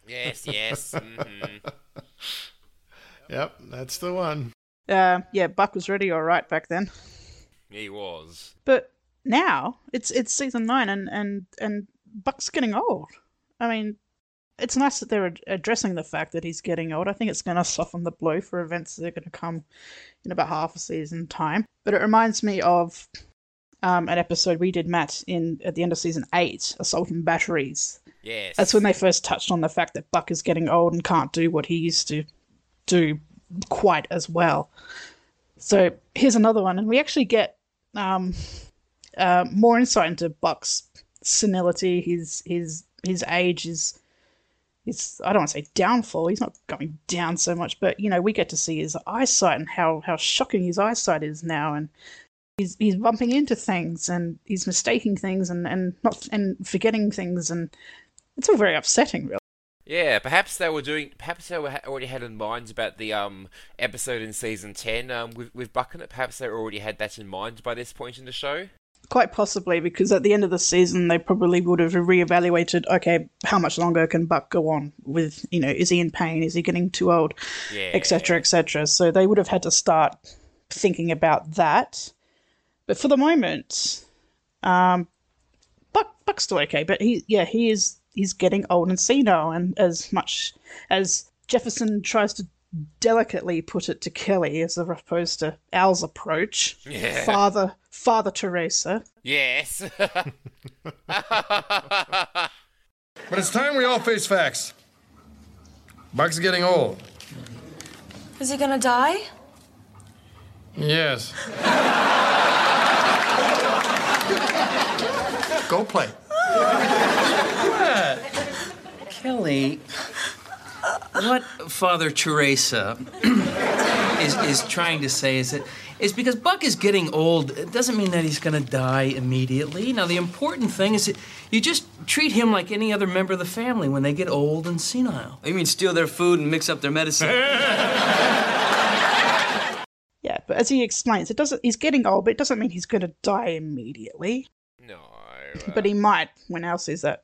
Yes, yes. mhm. Yep, that's the one. Uh, yeah, Buck was ready all right back then. He was. But now it's it's season nine, and and and Buck's getting old. I mean, it's nice that they're ad- addressing the fact that he's getting old. I think it's going to soften the blow for events that are going to come in about half a season time. But it reminds me of um, an episode we did, Matt, in at the end of season eight, Assault and Batteries. Yes. That's when they first touched on the fact that Buck is getting old and can't do what he used to do quite as well. So here's another one, and we actually get um, uh, more insight into Buck's senility, his his his age, his his I don't want to say downfall. He's not going down so much, but you know we get to see his eyesight and how how shocking his eyesight is now, and he's he's bumping into things and he's mistaking things and and not and forgetting things, and it's all very upsetting, really. Yeah, perhaps they were doing. Perhaps they were ha- already had in mind about the um episode in season ten um with with Buck in it. Perhaps they already had that in mind by this point in the show. Quite possibly, because at the end of the season, they probably would have reevaluated. Okay, how much longer can Buck go on with? You know, is he in pain? Is he getting too old? Yeah. Etc. Etc. So they would have had to start thinking about that. But for the moment, um, Buck Buck's still okay. But he, yeah, he is. He's getting old and senile, and as much as Jefferson tries to delicately put it to Kelly, as opposed to Al's approach, Yeah. Father Father Teresa. Yes. But it's time we all face facts. Buck's getting old. Is he gonna die? Yes. Go play. Kelly, what Father Teresa is, is trying to say is that is because Buck is getting old, it doesn't mean that he's going to die immediately. Now, the important thing is that you just treat him like any other member of the family when they get old and senile. You mean steal their food and mix up their medicine? Yeah, but as he explains, it doesn't. He's getting old, but it doesn't mean he's going to die immediately. No. But he might when Al says that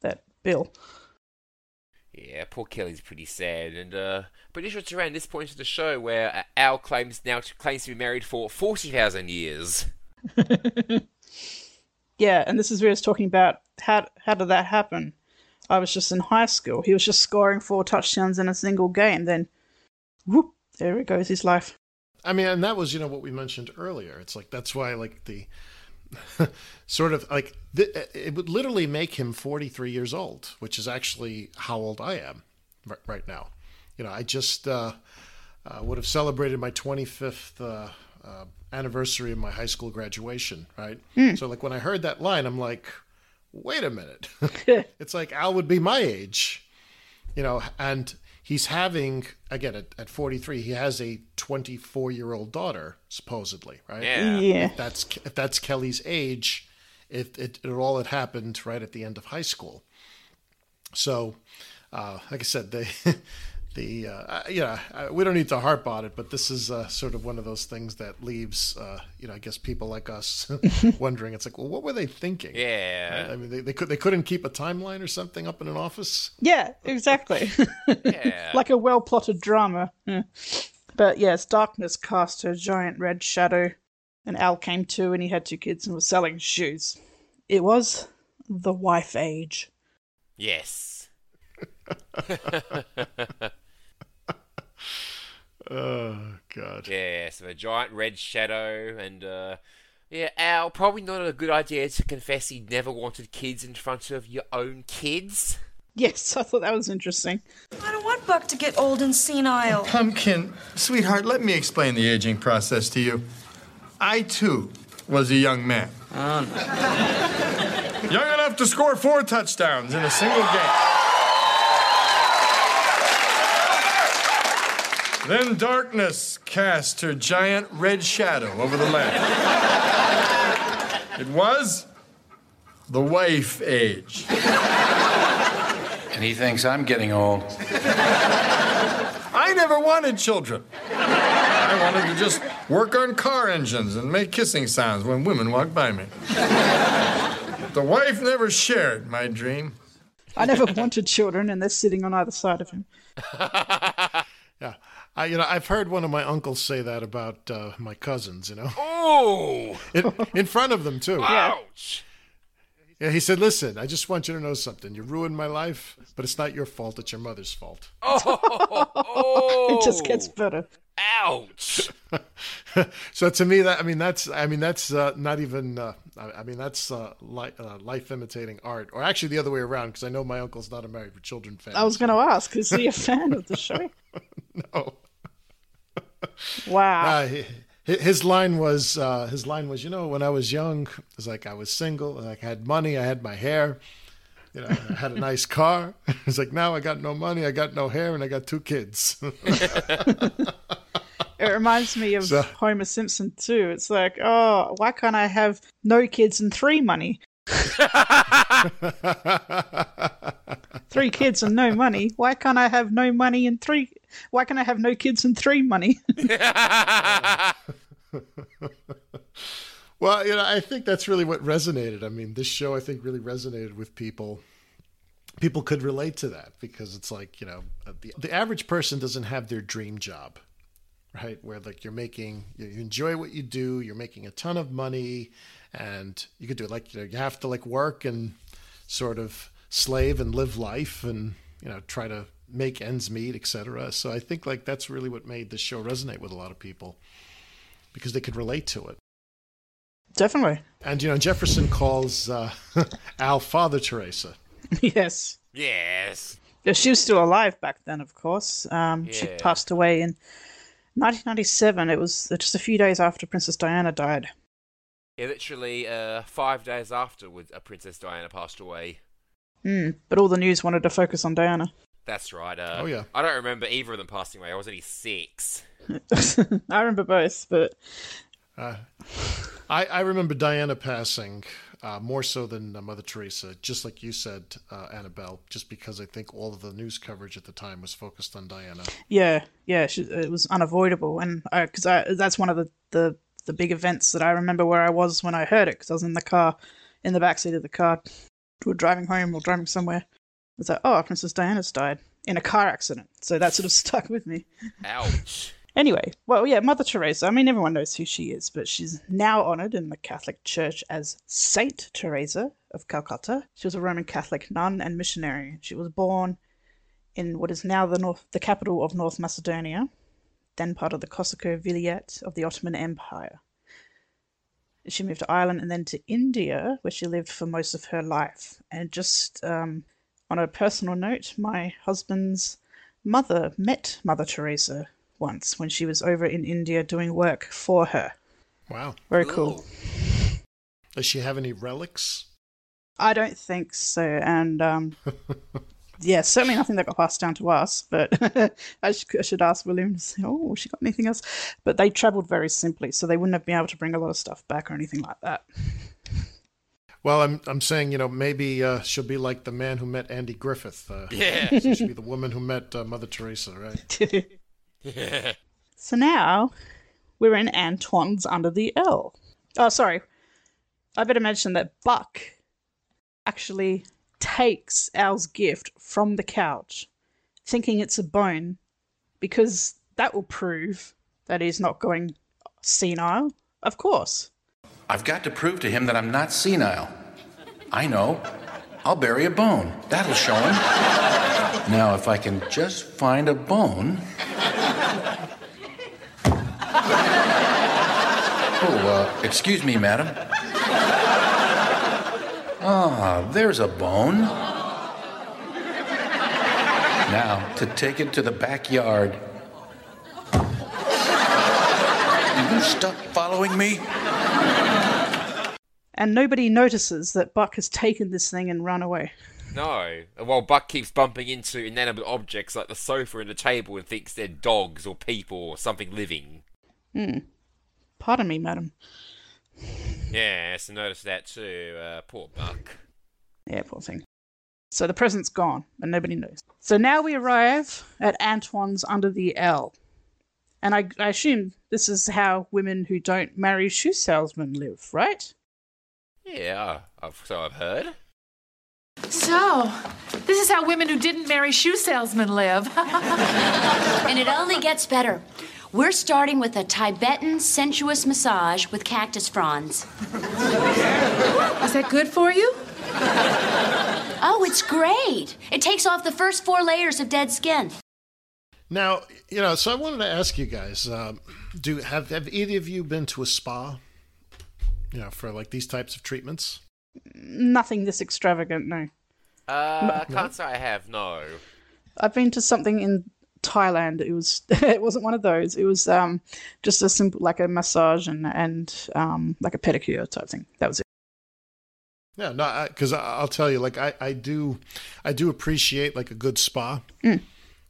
that bill. Yeah, poor Kelly's pretty sad, and uh, pretty sure it's around this point of the show where uh, Al claims now claims to be married for forty thousand years. Yeah, and this is where he's talking about how how did that happen? I was just in high school. He was just scoring four touchdowns in a single game. Then, whoop, there it goes, his life. I mean, and that was you know what we mentioned earlier. It's like that's why like the sort of like th- it would literally make him 43 years old, which is actually how old I am r- right now. You know, I just uh, uh, would have celebrated my 25th uh, uh, anniversary of my high school graduation, right? Hmm. So like when I heard that line, I'm like, wait a minute, it's like Al would be my age, you know, and he's having again at, at 43 he has a 24 year old daughter supposedly right Yeah. Yeah. if that's if that's kelly's age it, it, it all had happened right at the end of high school so uh, like i said they the uh, you know uh, we don't need to harp on it but this is uh, sort of one of those things that leaves uh, you know i guess people like us wondering it's like well what were they thinking Yeah. Right? i mean they, they could they couldn't keep a timeline or something up in an office Yeah, exactly. Yeah. like a well plotted drama. Yeah. But yes, darkness cast her giant red shadow, and Al came to, and he had two kids and was selling shoes. It was the wife age. Yes. Oh god Yeah, so a giant red shadow, and uh, yeah, Al, probably not a good idea to confess he never wanted kids in front of your own kids. Yes, I thought that was interesting. I don't want Buck to get old and senile. Pumpkin, sweetheart, let me explain the aging process to you. I, too, was a young man. Oh, no. Young enough to score four touchdowns in a single game. Then darkness cast her giant red shadow over the land. It was the wife age. And he thinks I'm getting old. I never wanted children. I wanted to just work on car engines and make kissing sounds when women walked by me. The wife never shared my dream. I never wanted children, and they're sitting on either side of him. Yeah, I you know I've heard one of my uncles say that about uh, my cousins. You know, Oh! in, in front of them too. Ouch! Yeah, he said, "Listen, I just want you to know something. You ruined my life, but it's not your fault. It's your mother's fault." Oh! It just gets better. Ouch! so to me, that I mean that's I mean that's uh, not even uh, I, I mean that's uh, li- uh, life imitating art, or actually the other way around because I know my uncle's not a married with children fan. I was going to ask, is he a fan of the show? no. Wow. Uh, his line was uh, his line was you know when I was young it was like I was single like I had money I had my hair you know I had a nice car it's like now I got no money I got no hair and I got two kids It reminds me of So- Homer Simpson too. It's like, oh, why can't I have no kids and three money? three kids and no money. Why can't I have no money and three? Why can I have no kids and three money? well you know I think that's really what resonated. I mean this show I think really resonated with people. People could relate to that because it's like you know uh, the, the average person doesn't have their dream job right? Where like you're making you you enjoy what you do you're making a ton of money and you could do it. Like you know you have to like work and sort of slave and live life and you know try to make ends meet etc so i think like that's really what made this show resonate with a lot of people because they could relate to it Definitely. and you know jefferson calls uh, al father teresa yes. Yes. Yeah, she was still alive back then, of course. Um, She passed away in 1997. It was just a few days after Princess Diana died. Yeah, literally uh, five days afterwards, uh, Princess Diana passed away. Hmm. But all the news wanted to focus on Diana. That's right. Uh, Oh, yeah. I don't remember either of them passing away. I was only six. I remember both, but Uh, I, I remember Diana passing uh, more so than uh, Mother Teresa, just like you said, uh, Annabelle, just because I think all of the news coverage at the time was focused on Diana. yeah, yeah, she, it was unavoidable, and because I, that's one of the, the the big events that I remember where I was when I heard it, because I was in the car, in the backseat of the car, we were driving home or driving somewhere. It's like, oh, Princess Diana's died in a car accident, so that sort of stuck with me. Ouch. Anyway, well, yeah, Mother Teresa. I mean, everyone knows who she is, but she's now honoured in the Catholic Church as Saint Teresa of Calcutta. She was a Roman Catholic nun and missionary. She was born in what is now the north, the capital of North Macedonia, then part of the Kosovo Vilayet of the Ottoman Empire. She moved to Ireland and then to India, where she lived for most of her life. And just um, on a personal note, my husband's mother met Mother Teresa once when she was over in India doing work for her. Wow. Very cool. Does she have any relics? I don't think so. And um, yeah, certainly nothing that got passed down to us. But I, sh- I should ask William to say, oh, she got anything else? But they travelled very simply, so they wouldn't have been able to bring a lot of stuff back or anything like that. Well, I'm I'm saying you know maybe uh, she'll be like the man who met Andy Griffith. Uh, Yeah. she'll be the woman who met uh, Mother Teresa, right? So now we're in Antoine's Under the L. Oh, sorry. I better mention that Buck actually takes Al's gift from the couch, thinking it's a bone, because that will prove that he's not going senile. Of course. I've got to prove to him that I'm not senile. I know. I'll bury a bone. That'll show him. Now, if I can just find a bone. Oh, uh, excuse me, madam. Ah, there's a bone. Now, to take it to the backyard. You stop following me? And nobody notices that Buck has taken this thing and run away. No. While Buck keeps bumping into inanimate objects like the sofa and the table and thinks they're dogs or people or something living. Hmm. Pardon me, madam. Yes, I noticed that too. Uh, poor Buck. Yeah, poor thing. So the present's gone, and nobody knows. So now we arrive at Antoine's Under the L. And I, I assume this is how women who don't marry shoe salesmen live, right? Yeah, I've, so I've heard. So, this is how women who didn't marry shoe salesmen live. and it only gets better. We're starting with a Tibetan sensuous massage with cactus fronds. Is that good for you? Oh, it's great. It takes off the first four layers of dead skin. Now, you know, so I wanted to ask you guys: um, Do have have either of you been to a spa? You know, for like these types of treatments. Nothing this extravagant, no. Uh, I can't say I have, no. I've been to something in Thailand. It was it wasn't one of those. It was um just a simple like a massage and and um like a pedicure type thing. That was it. Yeah, no, because I'll tell you, like I, I do, I do appreciate like a good spa. Mm.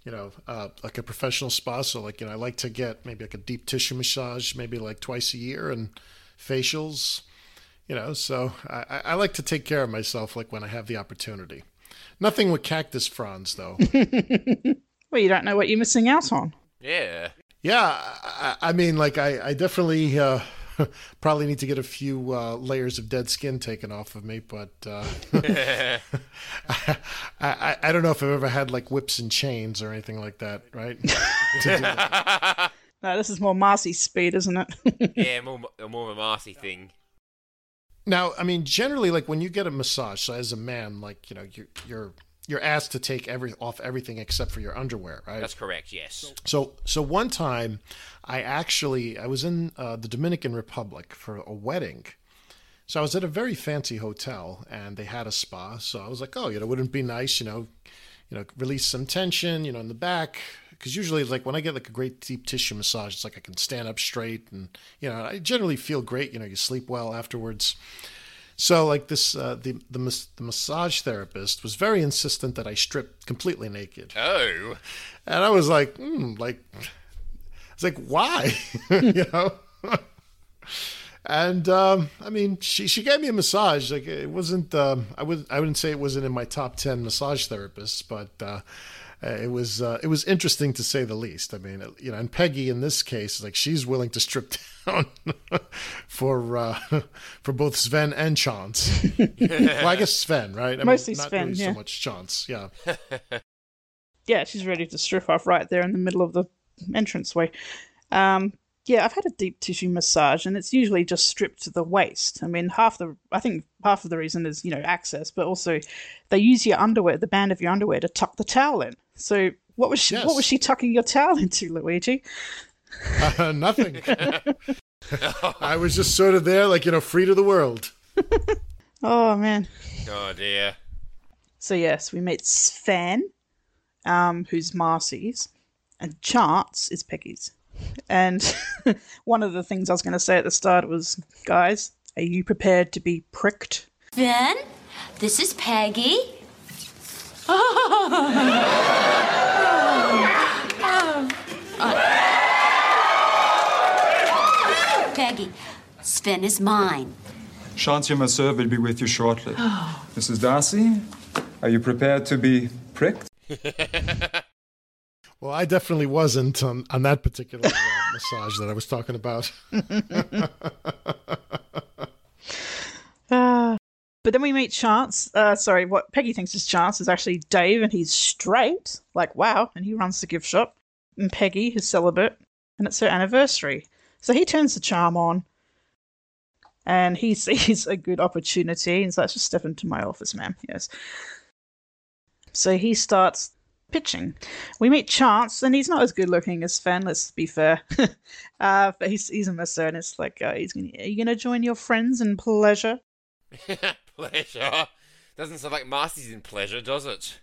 You know, uh, like a professional spa. So like you know, I like to get maybe like a deep tissue massage, maybe like twice a year, and facials. You know, so I, I I like to take care of myself, like when I have the opportunity. Nothing with cactus fronds, though. Well, you don't know what you're missing out on. Yeah. Yeah, I, I mean, like I, I definitely uh, probably need to get a few uh, layers of dead skin taken off of me, but uh, I, I, I don't know if I've ever had like whips and chains or anything like that, right? To do that. No, this is more Marcy speed, isn't it? yeah, more, more of a Marcy thing. Now, I mean, generally, like when you get a massage, so as a man, like you know, you're you're you're asked to take every off everything except for your underwear, right? That's correct, yes. So, so one time, I actually I was in uh, the Dominican Republic for a wedding. So I was at a very fancy hotel, and they had a spa. So I was like, oh, you know, wouldn't it be nice, you know, you know, release some tension, you know, in the back. Because usually, it's like when I get like a great deep tissue massage, it's like I can stand up straight, and you know, I generally feel great. You know, you sleep well afterwards. So like this, uh, the the mas- the massage therapist was very insistent that I strip completely naked. Oh. And I was like, hmm, like, it's like, why? you know? and um, I mean, she she gave me a massage. Like it wasn't, um, I would I wouldn't say it wasn't in my top ten massage therapists, but uh, it was uh, it was interesting to say the least. I mean, you know, and Peggy in this case, like she's willing to strip down for uh, for both Sven and Chance. well, I guess Sven, right? I Mostly mean, not Sven, really yeah. so much Chance. Yeah. yeah, she's ready to strip off right there in the middle of the entranceway. Um, yeah, I've had a deep tissue massage, and it's usually just stripped to the waist. I mean, half the I think half of the reason is you know access, but also they use your underwear, the band of your underwear, to tuck the towel in. So what was she? What was she tucking your towel into, Luigi? Uh, nothing. I was just sort of there, like you know, free to the world. Oh man. Oh dear. So yes, we meet Sven, um, who's Marcy's, and Chance is Peggy's. And one of the things I was going to say at the start was, guys, are you prepared to be pricked? Ben, this is Peggy. Peggy, Sven is mine. Chance, your masseur, will be with you shortly. Oh. Mrs. D'Arcy, are you prepared to be pricked? Well, I definitely wasn't on, on that particular uh, massage that I was talking about. Ah. but then we meet Chance. Uh, sorry, what Peggy thinks is Chance is actually Dave, and he's straight. Like, wow. And he runs the gift shop. And Peggy is celibate, and it's her anniversary. So he turns the charm on, and he sees a good opportunity. And so let's just step into my office, ma'am. Yes. So he starts pitching. We meet Chance, and he's not as good looking as Sven. Let's be fair, uh, but he's he's a masseur, and it's like, uh, he's gonna, are you gonna join your friends in pleasure? pleasure. Doesn't sound like Marcy's in pleasure, does it?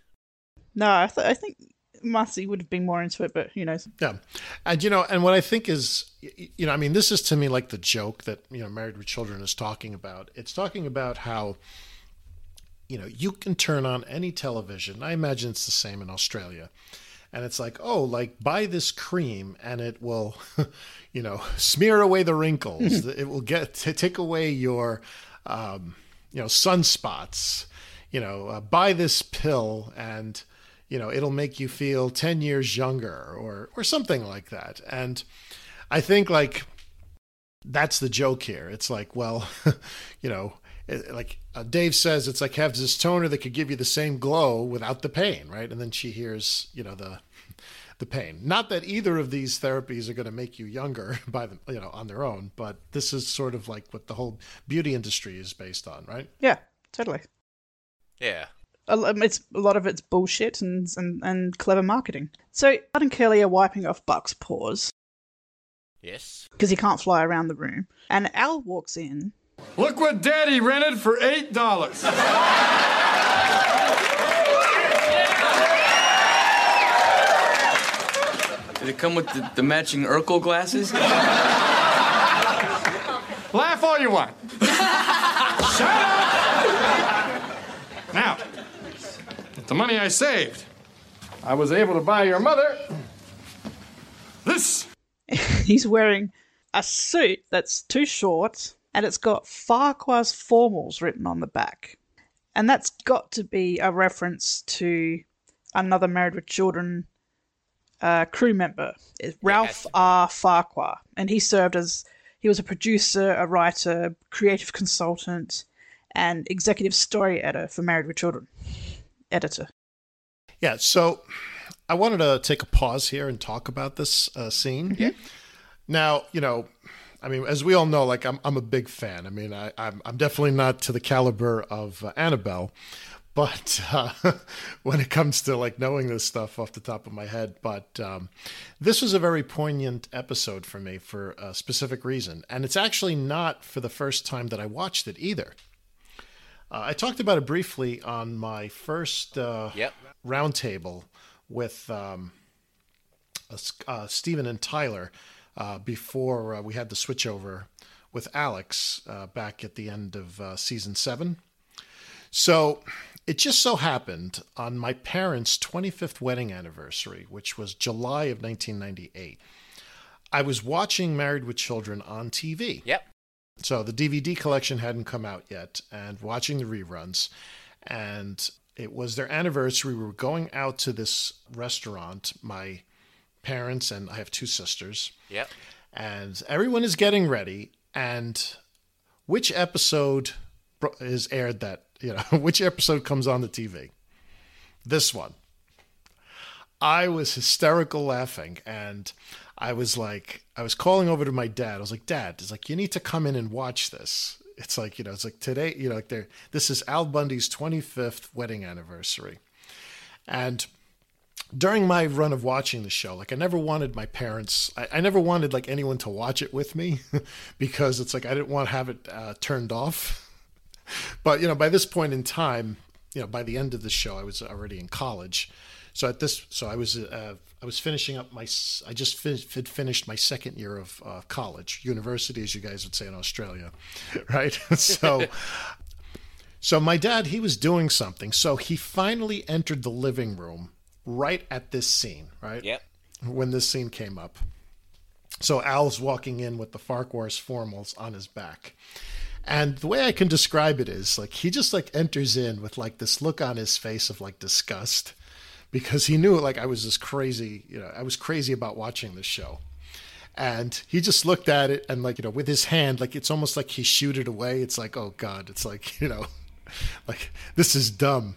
No, I, th- I think Marcy would have been more into it, but who knows? Yeah, and you know, and what I think is, you know, I mean, this is to me like the joke that you know, Married with Children is talking about. It's talking about how, you know, you can turn on any television. I imagine it's the same in Australia, and it's like, oh, like buy this cream and it will, you know, smear away the wrinkles. it will get to take away your, um, you know, sunspots. You know, uh, buy this pill and you know it'll make you feel 10 years younger or or something like that and i think like that's the joke here it's like well you know like uh, dave says it's like have this toner that could give you the same glow without the pain right and then she hears you know the the pain not that either of these therapies are going to make you younger by them you know on their own but this is sort of like what the whole beauty industry is based on right Yeah, totally. Yeah. It's a lot of it's bullshit and and, and clever marketing. So Bud and Kelly are wiping off Buck's paws Yes. because he can't fly around the room, and Al walks in. Look what Daddy rented for eight dollars. Did it come with the, the matching Urkel glasses? Laugh all you want. Shut up! Now, with the money I saved, I was able to buy your mother this. He's wearing a suit that's too short, and it's got Farquhar's formals written on the back, and that's got to be a reference to another Married with Children uh, crew member, It's Ralph R. Farquhar, and he served as he was a producer, a writer, creative consultant, and executive story editor for Married with Children. Editor. Yeah, so I wanted to take a pause here and talk about this uh, scene. Now, you know, I mean, as we all know, like I'm, I'm a big fan. I mean, I, I'm, I'm definitely not to the caliber of uh, Annabelle, but uh, when it comes to like knowing this stuff off the top of my head, but um, this was a very poignant episode for me for a specific reason, and it's actually not for the first time that I watched it either. Uh, I talked about it briefly on my first uh, Yep. roundtable with um, uh, uh, Stephen and Tyler uh, before uh, we had the switchover with Alex uh, back at the end of uh, season seven. So it just so happened on my parents' 25th wedding anniversary, which was July of 1998, I was watching Married with Children on TV. Yep. So the DVD collection hadn't come out yet, and watching the reruns, and it was their anniversary. We were going out to this restaurant. My parents and I have two sisters, Yep. and everyone is getting ready. And which episode is aired that you know? Which episode comes on the TV? This one. I was hysterical laughing, and I was like, I was calling over to my dad. I was like, Dad, it's like you need to come in and watch this. It's like you know, it's like today, you know, like there. This is Al Bundy's 25th wedding anniversary, and during my run of watching the show, like I never wanted my parents, I, I never wanted like anyone to watch it with me because it's like I didn't want to have it uh, turned off. But you know, by this point in time, you know, by the end of the show, I was already in college. So at this, so I was, uh, I was finishing up my, I just fin- finished my second year of uh, college, university, as you guys would say in Australia, right? so, so my dad, he was doing something. So he finally entered the living room right at this scene, right? Yep. When this scene came up. So Al's walking in with the Farquhar's formals on his back. And the way I can describe it is like he just like enters in with like this look on his face of like disgust because he knew like I was this crazy, you know, I was crazy about watching this show. And he just looked at it and like, you know, with his hand, like it's almost like he shooed it away. It's like, oh God, it's like, you know, like this is dumb.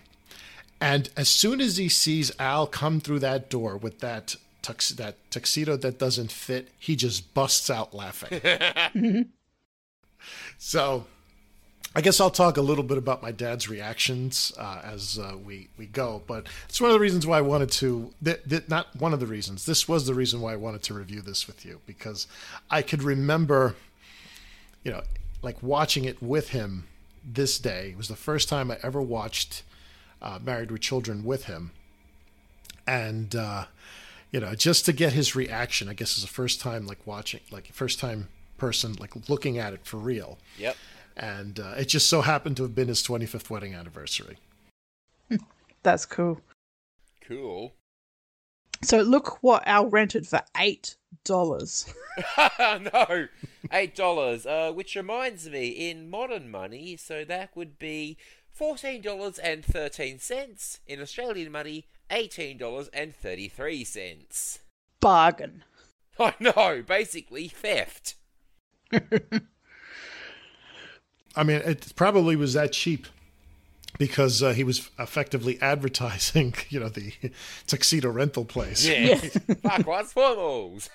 And as soon as he sees Al come through that door with that tux- that tuxedo that doesn't fit, he just busts out laughing. so, I guess I'll talk a little bit about my dad's reactions uh, as uh, we we go. But it's one of the reasons why I wanted to. Th- th- not one of the reasons. This was the reason why I wanted to review this with you because I could remember, you know, like watching it with him this day. It was the first time I ever watched uh, Married with Children with him, and uh, you know, just to get his reaction. I guess is the first time like watching, like first time person like looking at it for real Yep. and uh, it just so happened to have been his 25th wedding anniversary. That's cool. Cool. So look what Al rented for eight dollars. no, eight dollars. Uh, which reminds me, in modern money, so that would be fourteen dollars and thirteen cents. In Australian money, eighteen dollars and thirty-three cents. Bargain. I know, basically theft. I mean, it probably was that cheap because uh, he was effectively advertising, you know, the tuxedo rental place. Yeah. Farquhar's formals?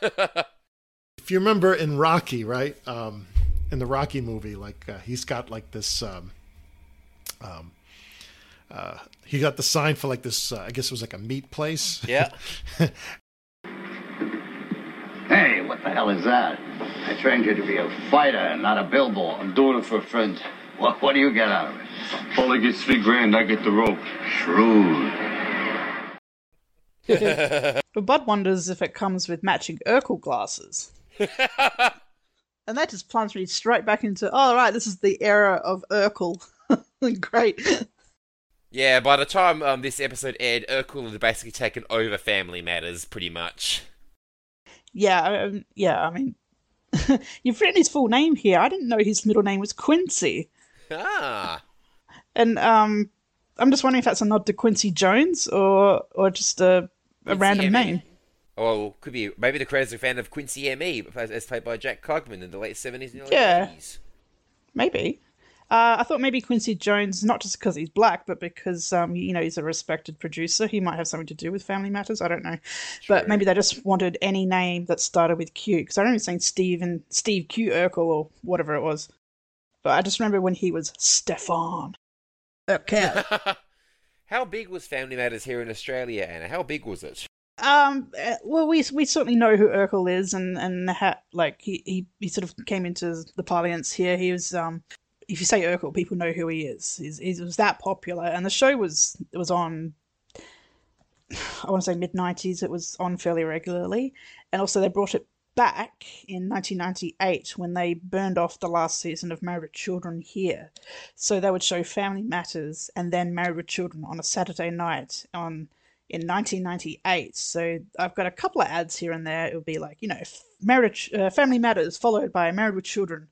If you remember in Rocky, right? Um, in the Rocky movie, like uh, he's got like this. Um, um, uh, he got the sign for like this. Uh, I guess it was like a meat place. Yeah. Hey, what the hell is that? I trained you to be a fighter, not a billboard. I'm doing it for a friend. What, what do you get out of it? Paulie gets three grand, I get the rope. Shrewd. but Bud wonders if it comes with matching Urkel glasses. and that just plunges me straight back into, oh, right, this is the era of Urkel. Great. yeah, by the time um, this episode aired, Urkel had basically taken over Family Matters, pretty much. Yeah, um, yeah, I mean, you've written his full name here. I didn't know his middle name was Quincy. Ah. And um, I'm just wondering if that's a nod to Quincy Jones or or just a, a random name. Oh well, could be maybe the creator's a fan of Quincy M.E., as as played by Jack Klugman in the late 70s and early Yeah. 80s. Maybe. Uh, I thought maybe Quincy Jones, not just because he's black, but because um, you know he's a respected producer. He might have something to do with Family Matters. I don't know, but maybe they just wanted any name that started with Q. Because I remember saying Steve and Steve Q Urkel or whatever it was. But I just remember when he was Stefan. Okay. How big was Family Matters here in Australia, Anna? How big was it? Um. uh, Well, we we certainly know who Urkel is, and and ha, like he, he he sort of came into the parlance here. He was um. If you say Urkel, people know who he is. He's, he was that popular, and the show was it was on. I want to say mid nineties. It was on fairly regularly, and also they brought it back in 1998 when they burned off the last season of Married with Children here. So they would show Family Matters and then Married with Children on a Saturday night on in 1998. So I've got a couple of ads here and there. It would be like you know, marriage, uh, Family Matters followed by Married with Children,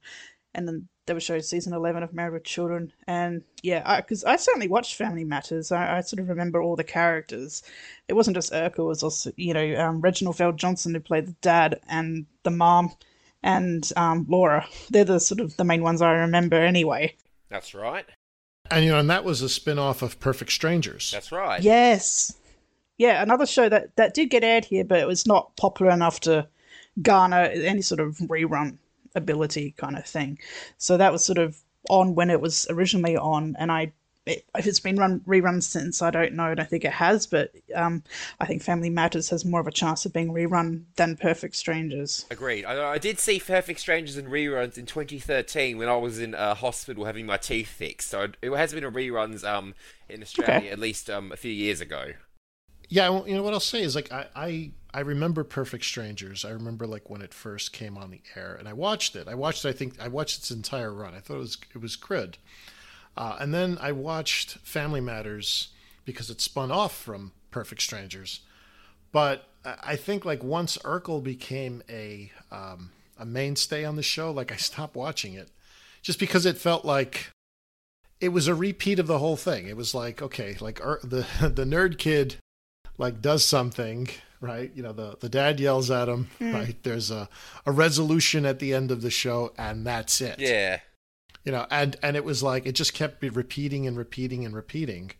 and then they would show season 11 of Married with Children. And yeah, because I, certainly watched Family Matters. I, I sort of remember all the characters. It wasn't just Urkel. It was also you know um, Reginald VelJohnson who played the dad and the mom, and um, Laura. They're the sort of the main ones I remember anyway. That's right. And you know, and that was a spin-off of Perfect Strangers. That's right. Yes. Yeah, another show that, that did get aired here, but it was not popular enough to garner any sort of rerun ability kind of thing. So that was sort of on when it was originally on, and I it, if it's been run rerun since, I don't know. And I think it has, but um, I think Family Matters has more of a chance of being rerun than Perfect Strangers. Agreed. I, I did see Perfect Strangers in reruns in 2013 when I was in a hospital having my teeth fixed. So it has been a reruns um, in Australia Okay. at least um, a few years ago. Yeah, well, you know what I'll say is like I, I I remember Perfect Strangers. I remember like when it first came on the air, and I watched it. I watched I think I watched its entire run. I thought it was it was good. Uh, and then I watched Family Matters because it spun off from Perfect Strangers. But I think like once Urkel became a um, a mainstay on the show, like I stopped watching it, just because it felt like it was a repeat of the whole thing. It was like okay, like Ur- the the nerd kid like does something right? You know the the dad yells at him Hmm. right? There's a a resolution at the end of the show and that's it. Yeah. you know and and it was like it just kept be repeating and repeating and repeating.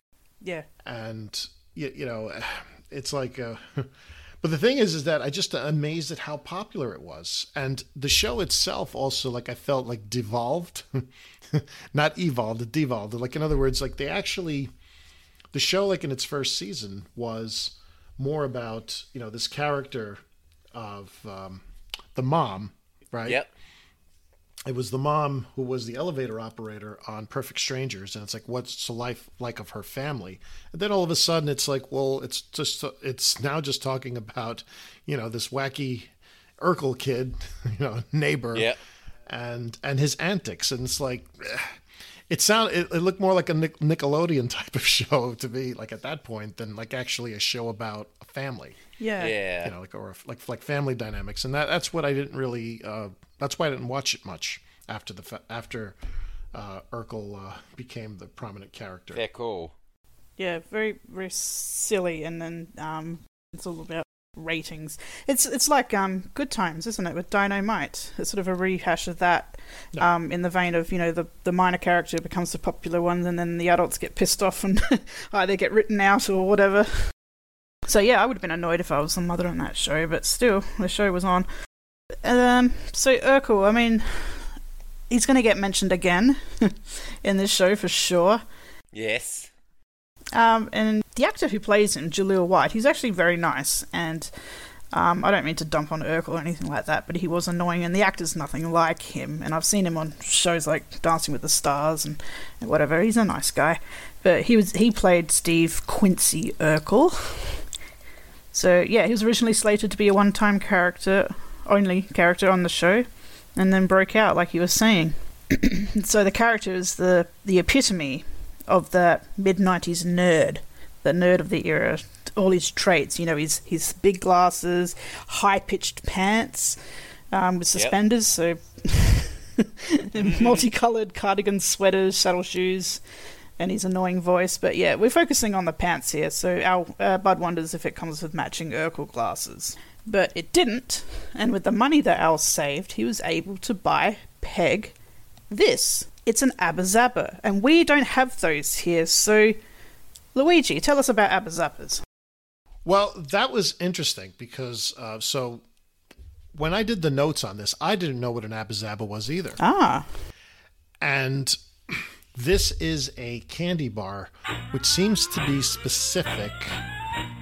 Yeah. and you, you know it's like uh, but the thing is is that i just amazed at how popular it was. And the show itself also like i felt like devolved. Not evolved devolved. Like in other words like they actually the show like in its first season was more about you know this character of um, the mom right Yep. it was the mom who was the elevator operator on Perfect Strangers, and it's like, what's the life like of her family? And then all of a sudden, it's like, well, it's just, it's now just talking about, you know, this wacky Urkel kid, you know, neighbor, Yeah. and and his antics, and it's like, eh, it sound, it, it looked more like a Nic- Nickelodeon type of show to me, like at that point, than like actually a show about a family. Yeah. Yeah. You know, like or like like family dynamics, and that that's what I didn't really. Uh, that's why I didn't watch it much after the fa- after uh, Urkel uh, became the prominent character. They're cool. Yeah, very very silly, and then um, it's all about ratings. It's it's like um, Good Times, isn't it, with Dynamite? It's sort of a rehash of that, um, in the vein of you know the the minor character becomes the popular one, and then the adults get pissed off and either get written out or whatever. So yeah, I would have been annoyed if I was the mother on that show, but still, the show was on. Um, so Urkel, I mean, he's going to get mentioned again in this show for sure. Yes. Um, and the actor who plays him, Jaleel White, he's actually very nice. And um, I don't mean to dump on Urkel or anything like that, but he was annoying, and the actor's nothing like him. And I've seen him on shows like Dancing with the Stars and, and whatever. He's a nice guy, but he was he played Steve Quincy Urkel. So yeah, he was originally slated to be a one-time character, only character on the show, and then broke out like you were saying. so the character is the the epitome of the mid '90s nerd, the nerd of the era. All his traits, you know, his his big glasses, high pitched pants, um, with Yep. suspenders, so multicolored cardigan sweaters, saddle shoes, and his annoying voice. But yeah, we're focusing on the pants here. So our uh, Bud wonders if it comes with matching Urkel glasses, but it didn't. And with the money that Al saved, he was able to buy Peg this. It's an Abba Zaba, and we don't have those here. So, Luigi, tell us about Abba Zabas. Well, that was interesting because uh, so when I did the notes on this, I didn't know what an Abba Zaba was either. Ah. And This is a candy bar which seems to be specific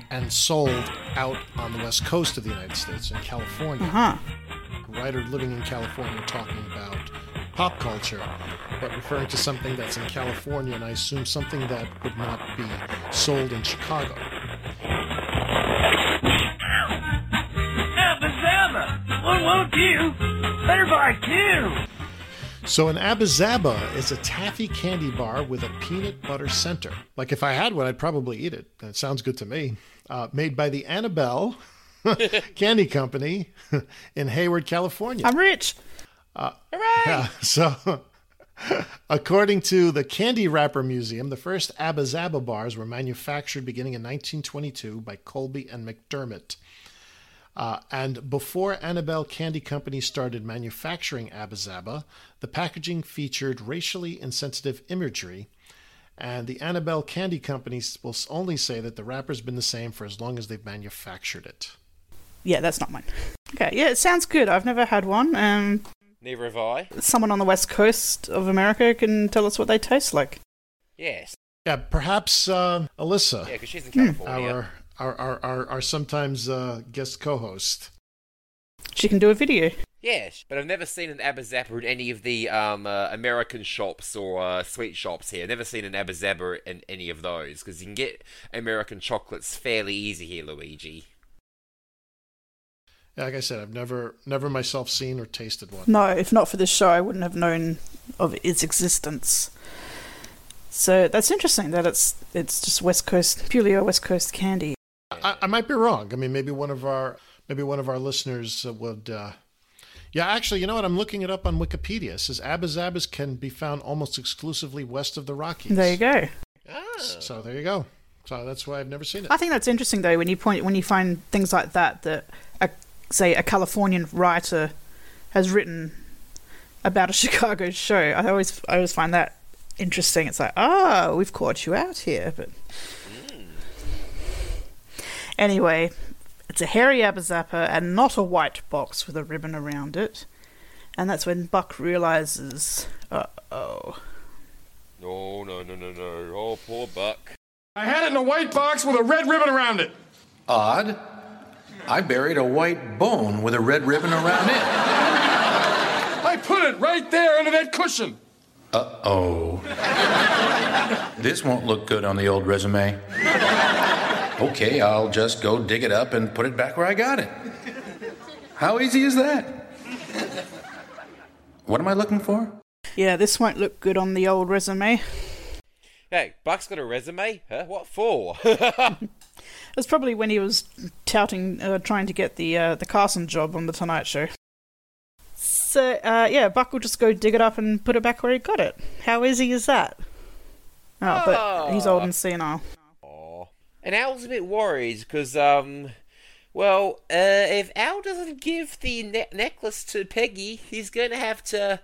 and sold out on the west coast of the United States in California. Uh-huh. A writer living in California talking about pop culture, but referring to something that's in California, and I assume something that would not be sold in Chicago. Abba what won't you? Better buy two. So an Abba Zaba is a taffy candy bar with a peanut butter center. Like if I had one, I'd probably eat it. That sounds good to me. Uh, made by the Annabelle Candy Company in Hayward, California. I'm rich. Uh, yeah, so, according to the Candy Wrapper Museum, the first Abba Zaba bars were manufactured beginning in 1922 by Colby and McDermott. Uh, and before Annabelle Candy Company started manufacturing Abba Zaba, the packaging featured racially insensitive imagery. And the Annabelle Candy Company will only say that the wrapper's been the same for as long as they've manufactured it. Yeah, that's not mine. Okay, yeah, it sounds good. I've never had one. Um, Neither have I. someone on the west coast of America can tell us what they taste like. Yes. Yeah, perhaps uh, Alyssa. Yeah, 'cause she's in California. Our, our, our, our, our sometimes uh, guest co host. She can do a video. Yes, but I've never seen an Abba Zaba in any of the um, uh, American shops or uh, sweet shops here. never seen an Abba Zaba in any of those because you can get American chocolates fairly easy here, Luigi. Yeah, like I said, I've never never myself seen or tasted one. No, if not for this show, I wouldn't have known of its existence. So that's interesting that it's it's just West Coast, purely a West Coast candy. I, I might be wrong. I mean, maybe one of our maybe one of our listeners uh, would. Uh... Yeah, actually, you know what? I'm looking it up on Wikipedia. It says Abba can be found almost exclusively west of the Rockies. There you go. So there you go. So that's why I've never seen it. I think that's interesting though when you point when you find things like that that a, say a Californian writer has written about a Chicago show. I always I always find that interesting. It's like, oh, we've caught you out here, but anyway, it's a hairy Abba Zaba and not a white box with a ribbon around it. And that's when Buck realizes, uh oh. No, no, no, no, no. Oh, poor Buck. I had it in a white box with a red ribbon around it. Odd. I buried a white bone with a red ribbon around it. I put it right there under that cushion. Uh oh. this won't look good on the old resume. Okay, I'll just go dig it up and put it back where I got it. How easy is that? What am I looking for? Yeah, this won't look good on the old resume. Hey, Buck's got a resume? Huh? What for? It was probably when he was touting, uh, trying to get the uh, the Carson job on the Tonight Show. So uh, yeah, Buck will just go dig it up and put it back where he got it. How easy is that? Oh, but he's old and senile. And Al's a bit worried because, um, well, uh, if Al doesn't give the ne- necklace to Peggy, he's going to have to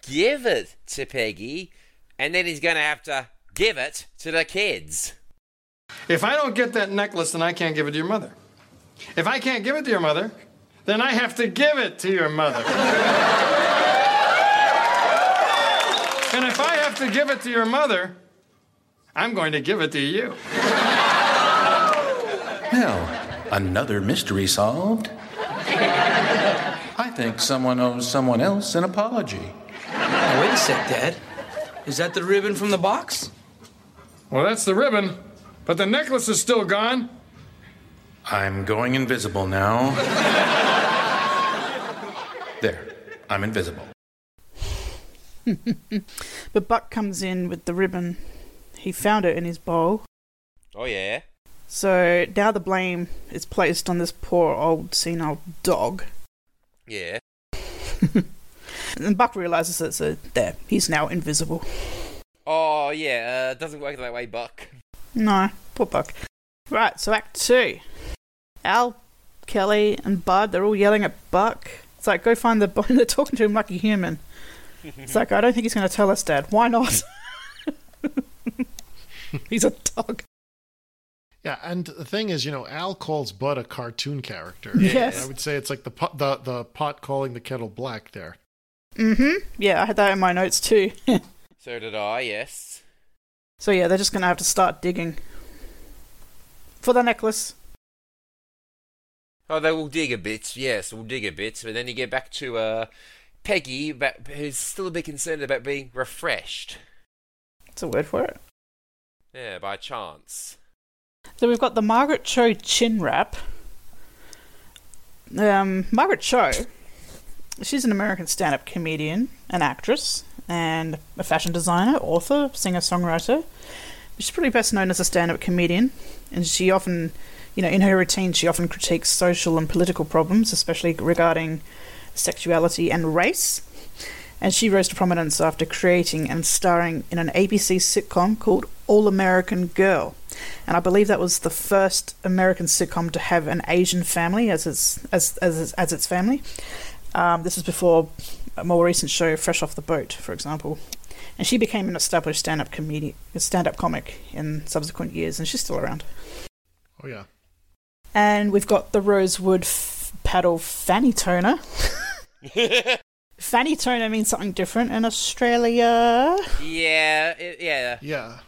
give it to Peggy, and then he's going to have to give it to the kids. If I don't get that necklace, then I can't give it to your mother. If I can't give it to your mother, then I have to give it to your mother. and if I have to give it to your mother, I'm going to give it to you. Well, another mystery solved. I think someone owes someone else an apology. Now, wait a sec, Dad. Is that the ribbon from the box? Well, that's the ribbon, but the necklace is still gone. I'm going invisible now. there, I'm invisible. But Buck comes in with the ribbon. He found it in his bowl. Oh, yeah? So now the blame is placed on this poor old senile dog. Yeah. And Buck realizes that so there, he's now invisible. Oh, yeah, uh, doesn't work that way, Buck. No, poor Buck. Right, so Act Two. Al, Kelly, and Bud, they're all yelling at Buck. It's like, go find the bone. They're talking to him like a human. It's like, I don't think he's going to tell us, Dad. Why not? he's a dog. Yeah, and the thing is, you know, Al calls Bud a cartoon character. Yes. I would say it's like the pot, the the pot calling the kettle black. There. Mm-hmm. Yeah, I had that in my notes too. So did I, yes. So yeah, they're just gonna have to start digging for the necklace. Oh, they will dig a bit, yes, we'll dig a bit, but then you get back to uh, Peggy, about, who's still a bit concerned about being refreshed. It's a word for it. Yeah, by chance. So we've got the Margaret Cho chin wrap. Um, Margaret Cho, she's an American stand-up comedian, an actress, and a fashion designer, author, singer-songwriter. She's pretty best known as a stand-up comedian, and she often, you know, in her routine, she often critiques social and political problems, especially regarding sexuality and race. And she rose to prominence after creating and starring in an ABC sitcom called All American Girl. And I believe that was the first American sitcom to have an Asian family as its as as, as its family. Um, this is before a more recent show, Fresh Off the Boat, for example. And she became an established stand-up comedian, stand-up comic in subsequent years, and she's still around. Oh yeah. And we've got the Rosewood f- Paddle Fanny Toner. Fanny toner means something different in Australia. Yeah, it, yeah. Yeah.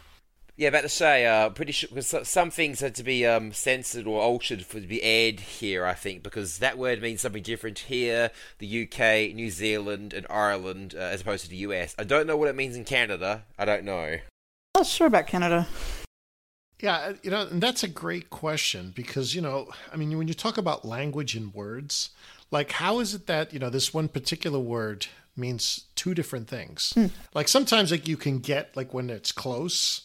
Yeah, about to say, uh, pretty sure because some things had to be um, censored or altered for to be aired here. I think because that word means something different here, the UK, New Zealand, and Ireland, uh, as opposed to the US. I don't know what it means in Canada. I don't know. Not sure about Canada. Yeah, uh, you know, and that's a great question because, you know, I mean, when you talk about language and words, like how is it that, you know, this one particular word means two different things? Hmm. Like sometimes like you can get like when it's close.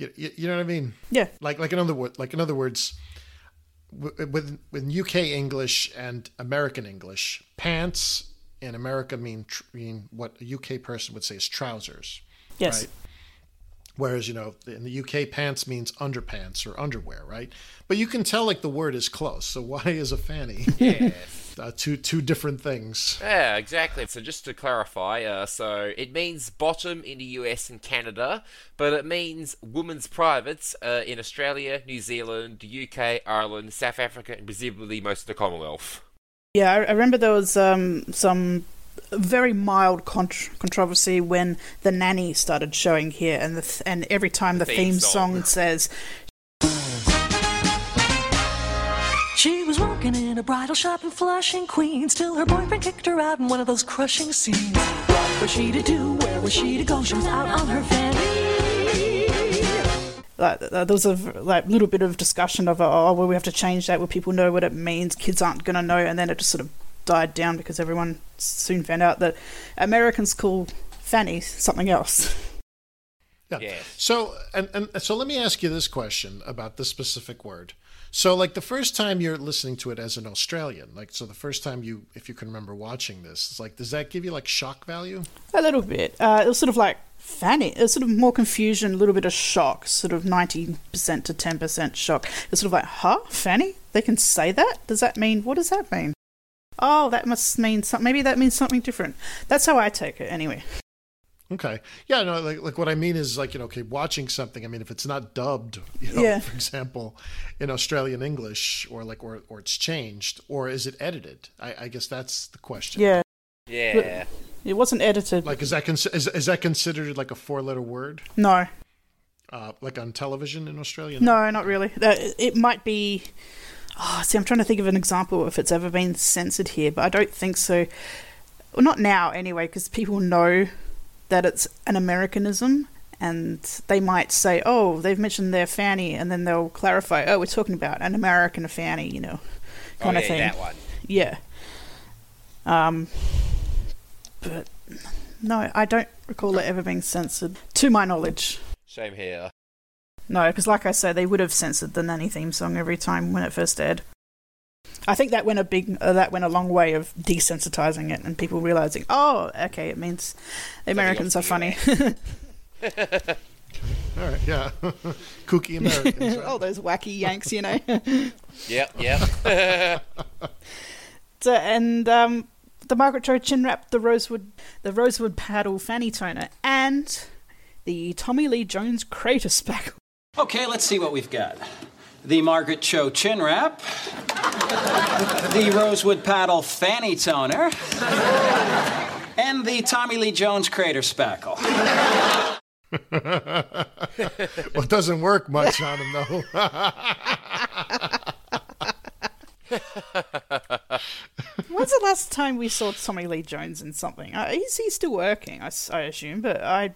You, you, you know what I mean? Yeah. Like like in other words, like in other words, with with UK English and American English, pants in America mean mean what a UK person would say is trousers. Yes. Right? Whereas, you know, in the UK, pants means underpants or underwear, right? But you can tell like the word is close. So why is a fanny? Yes. Uh, two two different things. Yeah, exactly. So just to clarify, uh, so it means bottom in the US and Canada, but it means women's privates uh, in Australia, New Zealand, the UK, Ireland, South Africa, and presumably most of the Commonwealth. Yeah, I, I remember there was um, some very mild contr controversy when the nanny started showing here, and the th- and every time the, theme theme, song. song says She was working in a bridal shop in Flushing, Queens, till her boyfriend kicked her out in one of those crushing scenes. What was she to do? Where was she to go? She was out on her fanny. like there was a v- like little bit of discussion of oh well we have to change that where people know what it means kids aren't going to know and then it just sort of died down because everyone soon found out that Americans call fanny something else. Yeah. So and, and so let me ask you this question about this specific word. So like the first time you're listening to it as an Australian, like so the first time you if you can remember watching this, it's like does that give you like shock value? A little bit. Uh, it was sort of like fanny. It was sort of more confusion, a little bit of shock, sort of ninety percent to ten percent shock. It's sort of like, huh, fanny? They can say that? Does that mean what does that mean? Oh, that must mean something. Maybe that means something different. That's how I take it, anyway. Okay. Yeah, no, like like what I mean is like, you know, okay, watching something, I mean if it's not dubbed, you know, Yeah. for example, in Australian English or like or or it's changed, or is it edited? I, I guess that's the question. Yeah. Yeah. It wasn't edited. Like is that cons- is, is that considered like a four letter word? No. Uh, like on television in Australia? No, not really. That it might be. Oh, see, I'm trying to think of an example if it's ever been censored here, but I don't think so. Well, not now, anyway, because people know that it's an Americanism, and they might say, "Oh, they've mentioned their fanny," and then they'll clarify, "Oh, we're talking about an American fanny," you know, Oh, kind yeah, of thing. that one. Yeah. Um, but no, I don't recall it ever being censored, to my knowledge. Same here. No, because like I said, they would have censored the nanny theme song every time when it first aired. I think that went a big, uh, that went a long way of desensitizing it and people realizing, oh, okay, it means the Americans are funny. All right, yeah. Kooky Americans. right? All those wacky Yanks, you know. Yep, yep. So, and um, the Margaret Cho chin wrap, the rosewood, the rosewood paddle fanny toner, and the Tommy Lee Jones crater spackle. Okay, let's see what we've got. The Margaret Cho chin wrap, the Rosewood Paddle fanny toner, and the Tommy Lee Jones crater spackle. well, it doesn't work much on him, though. When's the last time we saw Tommy Lee Jones in something? Uh, he's, he's still working, I assume, but I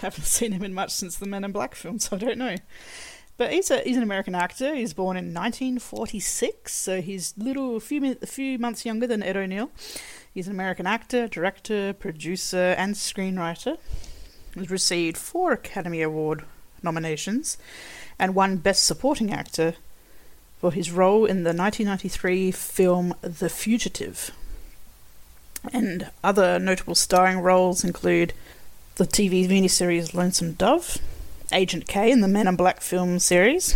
haven't seen him in much since the Men in Black film, so I don't know. But he's a he's an American actor. He was born in 1946, so he's little a few a few months younger than Ed O'Neill. He's an American actor, director, producer, and screenwriter. He's received four Academy Award nominations and one Best Supporting Actor for his role in the 1993 film The Fugitive. And other notable starring roles include the TV miniseries Lonesome Dove, Agent K in the Men in Black film series,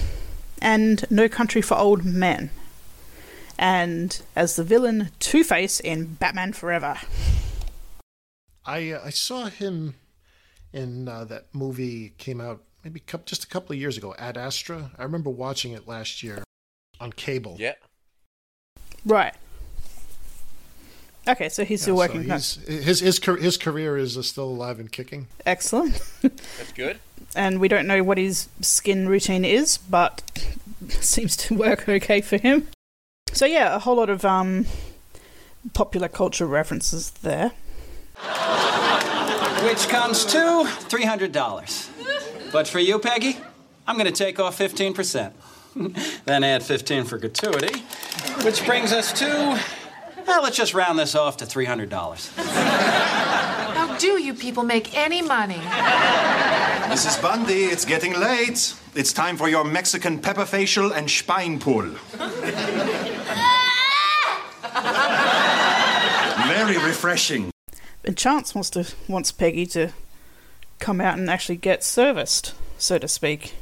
and No Country for Old Men. And as the villain Two Face in Batman Forever. I uh, I saw him in uh, that movie came out maybe coup just a couple of years ago, Ad Astra. I remember watching it last year on cable. Yeah. Right. Okay, so he's still Yeah, so working. he's- his his his career is uh, still alive and kicking. Excellent. That's good. And we don't know what his skin routine is, but seems to work okay for him. So yeah, a whole lot of um, popular culture references there. Which comes to $300. But for you, Peggy, I'm going to take off 15%. then add 15 for gratuity, which brings us to. Well, let's just round this off to $300. How do you people make any money? Mrs. Bundy, it's getting late. It's time for your Mexican pepper facial and Speinpool. Very refreshing. And Chance wants to wants Peggy to come out and actually get serviced, so to speak.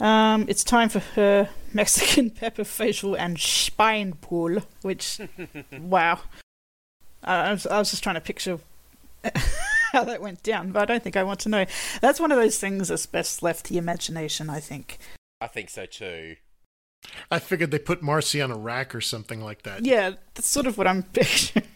Um, it's time for her Mexican pepper facial and spine pool, which, wow. I I was, I was just trying to picture how that went down, but I don't think I want to know. That's one of those things that's best left to the imagination, I think. I think so too. I figured they put Marcy on a rack or something like that. Yeah, that's sort of what I'm picturing.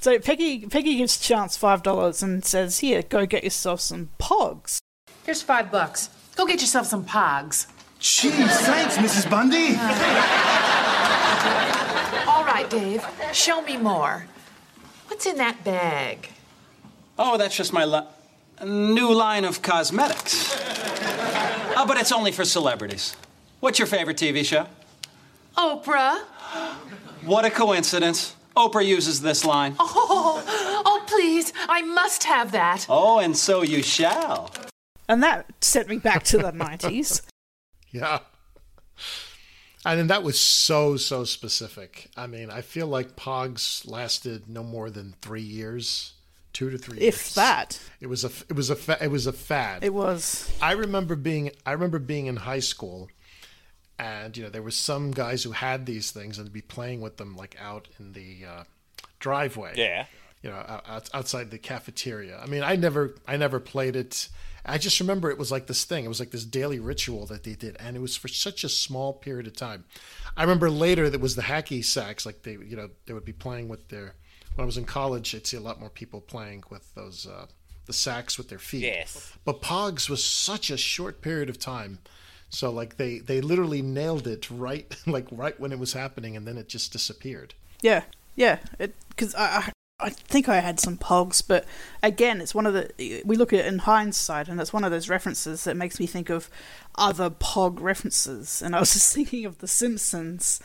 so Peggy Peggy gives Chance five dollars and says, "Here, go get yourself some pogs." Here's five bucks. Go get yourself some pogs. Gee, thanks, Mrs. Bundy. All right, Dave. Show me more. What's in that bag? Oh, that's just my li- new line of cosmetics. Oh, but it's only for celebrities. What's your favorite TV show? Oprah. What a coincidence. Oprah uses this line. Oh, oh, please. I must have that. Oh, and so you shall. And that sent me back to the nineties. Yeah. And then that was so so specific. I mean, I feel like Pogs lasted no more than three years, two to three. If years. that. It was a it was a fa- it was a fad. It was. I remember being I remember being in high school, and you know there were some guys who had these things and be playing with them like out in the uh, driveway. Yeah. You know, out- out, outside the cafeteria. I mean, I never I never played it. I just remember it was like this thing. It was like this daily ritual that they did, and it was for such a small period of time. I remember later that was the hacky sacks. Like they, you know, they would be playing with their. When I was in college, I'd see a lot more people playing with those uh, the sacks with their feet. Yes. But Pogs was such a short period of time. So like they they literally nailed it right like right when it was happening and then it just disappeared. Yeah, yeah. Because I, I, I think I had some pogs, but again, it's one of the. We look at it in hindsight, and it's one of those references that makes me think of other pog references. And I was just thinking of The Simpsons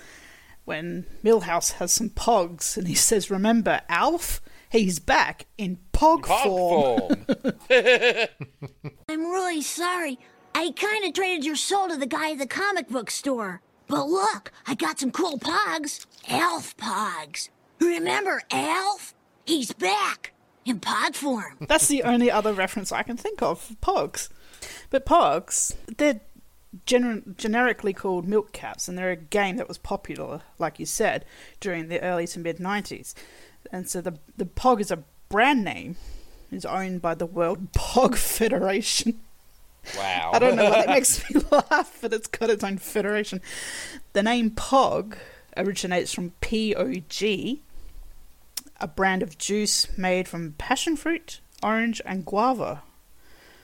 when Milhouse has some pogs, and he says, "Remember Alf? He's back in pog, form." I'm really sorry. I kind of traded your soul to the guy at the comic book store. But look, I got some cool pogs. Alf pogs. Remember Alf? He's back in pod form. That's the only other reference I can think of for pogs. But pogs, they're gener- generically called milk caps, and they're a game that was popular, like you said, during the early to mid 90s. And so the, the pog is a brand name, is owned by the World Pog Federation. Wow. I don't know why that makes me laugh, but it's got its own federation. The name POG originates from P O G, a brand of juice made from passion fruit, orange, and guava.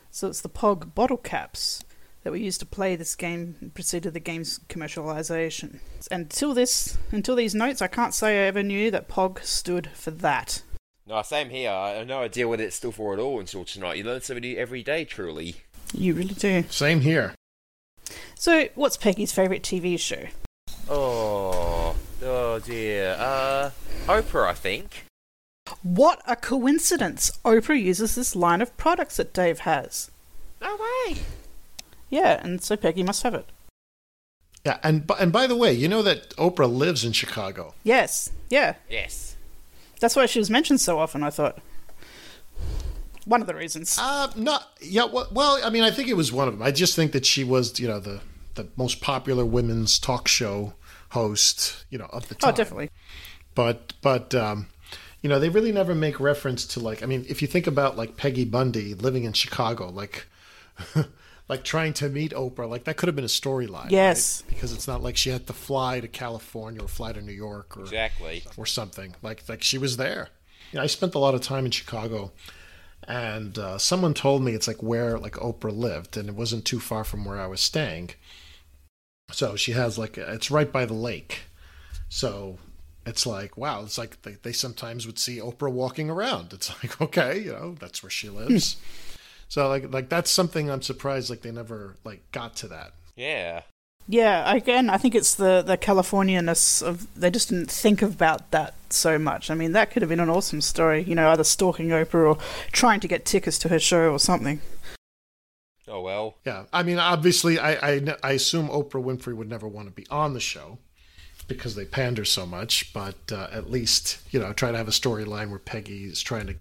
So it's the Pog bottle caps that were used to play this game and preceded the game's commercialization. Until this, until these notes, I can't say I ever knew that Pog stood for that. No, same here. I have no idea what it stood for at all until tonight. You learn something new every day, truly. You really do. Same here. So, what's Peggy's favourite TV show? Oh, oh dear. Uh, Oprah, I think. What a coincidence! Oprah uses this line of products that Dave has. No way. Yeah, and so Peggy must have it. Yeah, and and by the way, you know that Oprah lives in Chicago. Yes, yeah. Yes. That's why she was mentioned so often, I thought. One of the reasons. Uh, not yeah. Well, well, I mean, I think it was one of them. I just think that she was, you know, the the most popular women's talk show host, you know, of the time. Oh, definitely. But but um, you know, they really never make reference to like. I mean, if you think about like Peggy Bundy living in Chicago, like. like trying to meet Oprah, like that could have been a storyline. Yes. right? Because it's not like she had to fly to California or fly to New York or Exactly. or something. Like like she was there. You know, I spent a lot of time in Chicago, and uh, someone told me it's like where like Oprah lived, and it wasn't too far from where I was staying. So she has like it's right by the lake, so it's like wow, it's like they, they sometimes would see Oprah walking around. It's like okay, you know that's where she lives. So like like that's something I'm surprised like they never like got to that. Yeah. Yeah, again, I think it's the the Californianess of they just didn't think about that so much. I mean, that could have been an awesome story, you know, either stalking Oprah or trying to get tickets to her show or something. Oh well. Yeah, I mean, obviously, I, I, I assume Oprah Winfrey would never want to be on the show because they pander so much. But uh, at least, you know, try to have a storyline where Peggy is trying to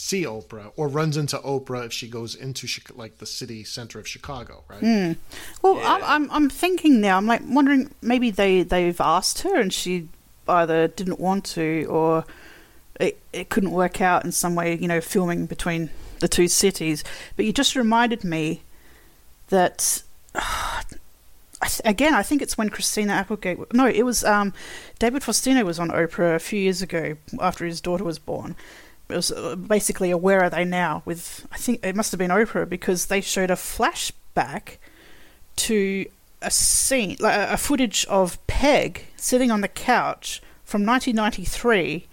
see Oprah or runs into Oprah if she goes into Chi- like the city center of Chicago, right? Hmm. Well, I'm, I'm I'm thinking now. I'm like wondering maybe they they've asked her and she either didn't want to or it it couldn't work out in some way. You know, filming between the two cities. But you just reminded me that. I th- Again, I think it's when Christina Applegate. No, it was um, David Faustino was on Oprah a few years ago after his daughter was born. It was uh, basically a Where Are They Now? With I think it must have been Oprah because they showed a flashback to a scene, like a footage of Peg sitting on the couch from 1993,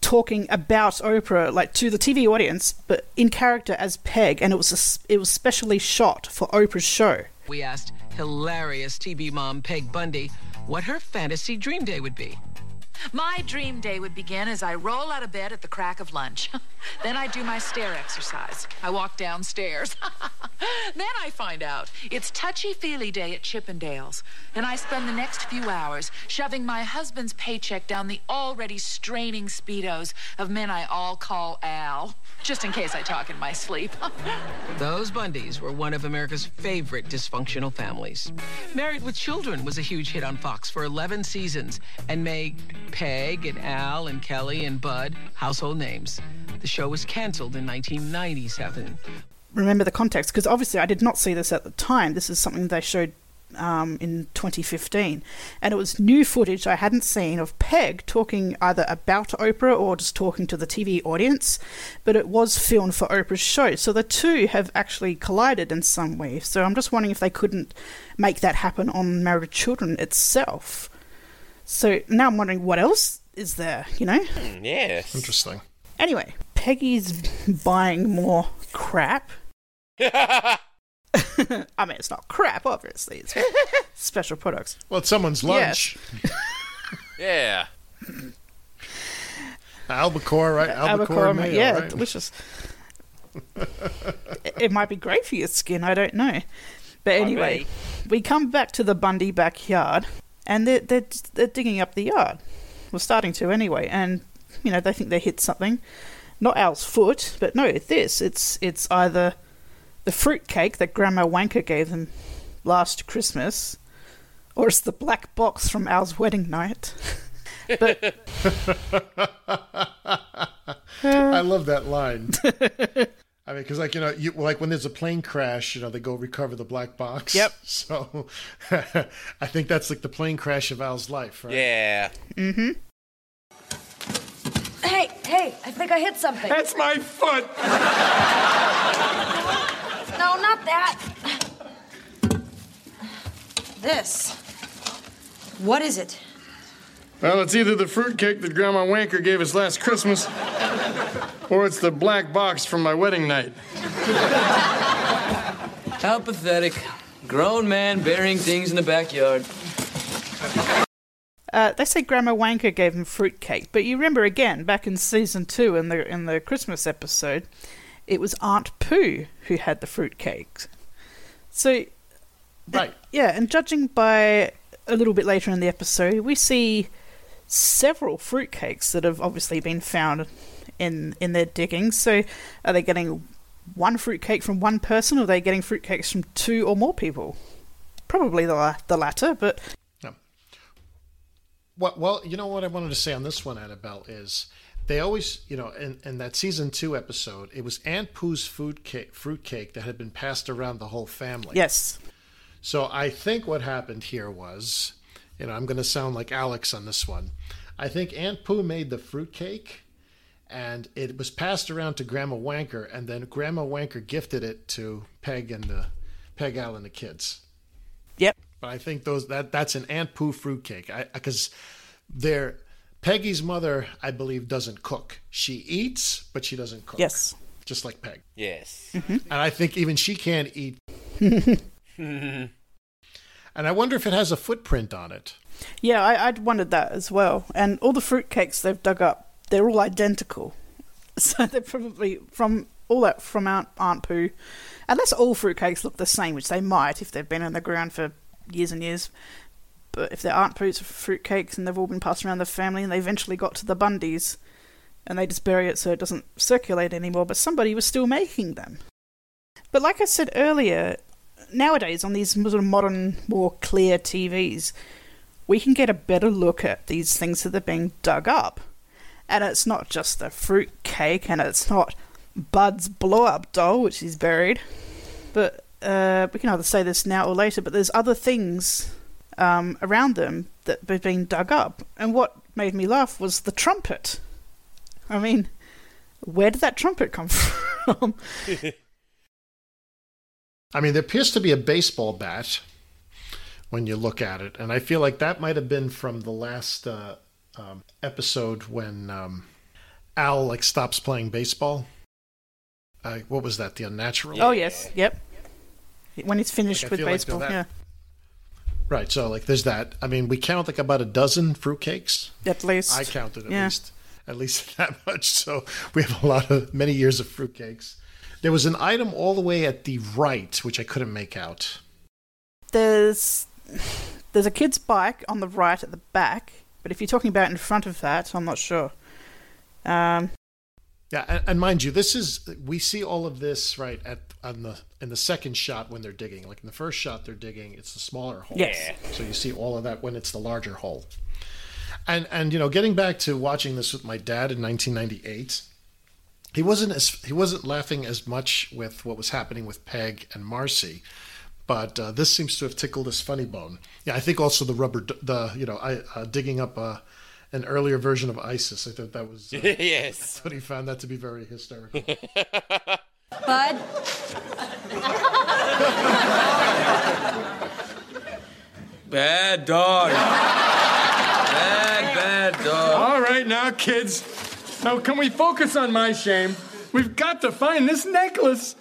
talking about Oprah, like to the TV audience, but in character as Peg, and it was a it was specially shot for Oprah's show. We asked hilarious TV mom Peg Bundy what her fantasy dream day would be. My dream day would begin as I roll out of bed at the crack of lunch. then I do my stair exercise. I walk downstairs. then I find out it's touchy feely day at Chippendales. And I spend the next few hours shoving my husband's paycheck down the already straining speedos of men I all call Al. Just in case I talk in my sleep. Those Bundys were one of America's favorite dysfunctional families. Married with Children was a huge hit on Fox for 11 seasons and made Peg and Al and Kelly and Bud household names. The show was canceled in 1997. Remember the context because obviously I did not see this at the time. This is something they showed um, in 2015, and it was new footage I hadn't seen of Peg talking either about Oprah or just talking to the TV audience. But it was filmed for Oprah's show, so the two have actually collided in some way. So I'm just wondering if they couldn't make that happen on Married Children itself. So now I'm wondering what else is there, you know? Hmm, yeah. Interesting. Anyway, Peggy's buying more crap. I mean, it's not crap, obviously. It's special products. Well, it's someone's lunch. Yeah. Albacore, right? Albacore, mayo, yeah, right? delicious. it, it might be great for your skin. I don't know. But anyway, we come back to the Bundy backyard, and they're they're they're digging up the yard. We're starting to anyway, and you know they think they hit something. Not Al's foot, but no, it's this. It's it's either the fruit cake that Grandma Wanker gave them last Christmas, or it's the black box from Al's wedding night. but I love that line. I mean, because like you know, you like when there's a plane crash, you know, they go recover the black box. Yep. So, I think that's like the plane crash of Al's life, right? Yeah. Mm-hmm. Hey, hey, I think I hit something. That's my foot. No, not that. This. What is it? Well, it's either the fruitcake that Grandma Wanker gave us last Christmas, or it's the black box from my wedding night. How pathetic. Grown man burying things in the backyard. Uh, they say Grandma Wanker gave him fruitcake, but you remember again back in season two in the in the Christmas episode, it was Aunt Pooh who had the fruitcake. So, right, yeah, and judging by a little bit later in the episode, we see several fruitcakes that have obviously been found in in their diggings. So, are they getting one fruitcake from one person, or are they getting fruitcakes from two or more people? Probably the the latter, but Well, well, you know what I wanted to say on this one, Annabelle, is they always, you know, in, in that season two episode, it was Aunt Pooh's food cake, fruit cake that had been passed around the whole family. Yes. So I think what happened here was, you know, I'm going to sound like Alex on this one. I think Aunt Pooh made the fruit cake, and it was passed around to Grandma Wanker, and then Grandma Wanker gifted it to Peg and the Peg Al and the kids. Yep. But I think those that that's an Aunt Pooh fruitcake. I because they're Peggy's mother, I believe, doesn't cook. She eats, but she doesn't cook. Yes. Just like Peg. Yes. Mm-hmm. And I think even she can't eat. and I wonder if it has a footprint on it. Yeah, I, I'd wondered that as well. And all the fruitcakes they've dug up, they're all identical. So they're probably from all that from Aunt, Aunt Pooh. Unless all fruitcakes look the same, which they might if they've been in the ground for years and years. But if they're Aunt Pooh's fruitcakes and they've all been passed around the family and they eventually got to the Bundys and they just bury it so it doesn't circulate anymore, but somebody was still making them. But like I said earlier, nowadays on these sort of modern, more clear TVs, we can get a better look at these things that are being dug up. And it's not just the fruit cake, and it's not Bud's blow up doll, which is buried. But uh, we can either say this now or later, but there's other things um, around them that have been dug up. And what made me laugh was the trumpet. I mean, where did that trumpet come from? I mean, there appears to be a baseball bat when you look at it, and I feel like that might have been from the last uh, um, episode when um, Al like stops playing baseball. Uh, what was that? The Unnatural. Oh, yes, yep. When he's finished Like, with feel like baseball, yeah. Right. So like, there's that. I mean, we count like about a dozen fruitcakes. At least. I counted at Yeah. least at least that much. So we have a lot of many years of fruitcakes. There was an item all the way at the right which I couldn't make out. There's there's a kid's bike on the right at the back, but if you're talking about in front of that, I'm not sure. Um, Yeah, and, and mind you, this is we see all of this right at on the in the second shot when they're digging. Like in the first shot, they're digging; it's the smaller hole. Yes. So you see all of that when it's the larger hole. And and you know, getting back to watching this with my dad in 1998, he wasn't as he wasn't laughing as much with what was happening with Peg and Marcy, but uh, this seems to have tickled his funny bone. Yeah, I think also the rubber, the you know, I, uh, digging up uh, an earlier version of ISIS. I thought that was uh, Yes. I thought he found that to be very hysterical. Bud? Bad dog. bad, bad dog. All right, now, kids. Now, can we focus on my shame? We've got to find this necklace.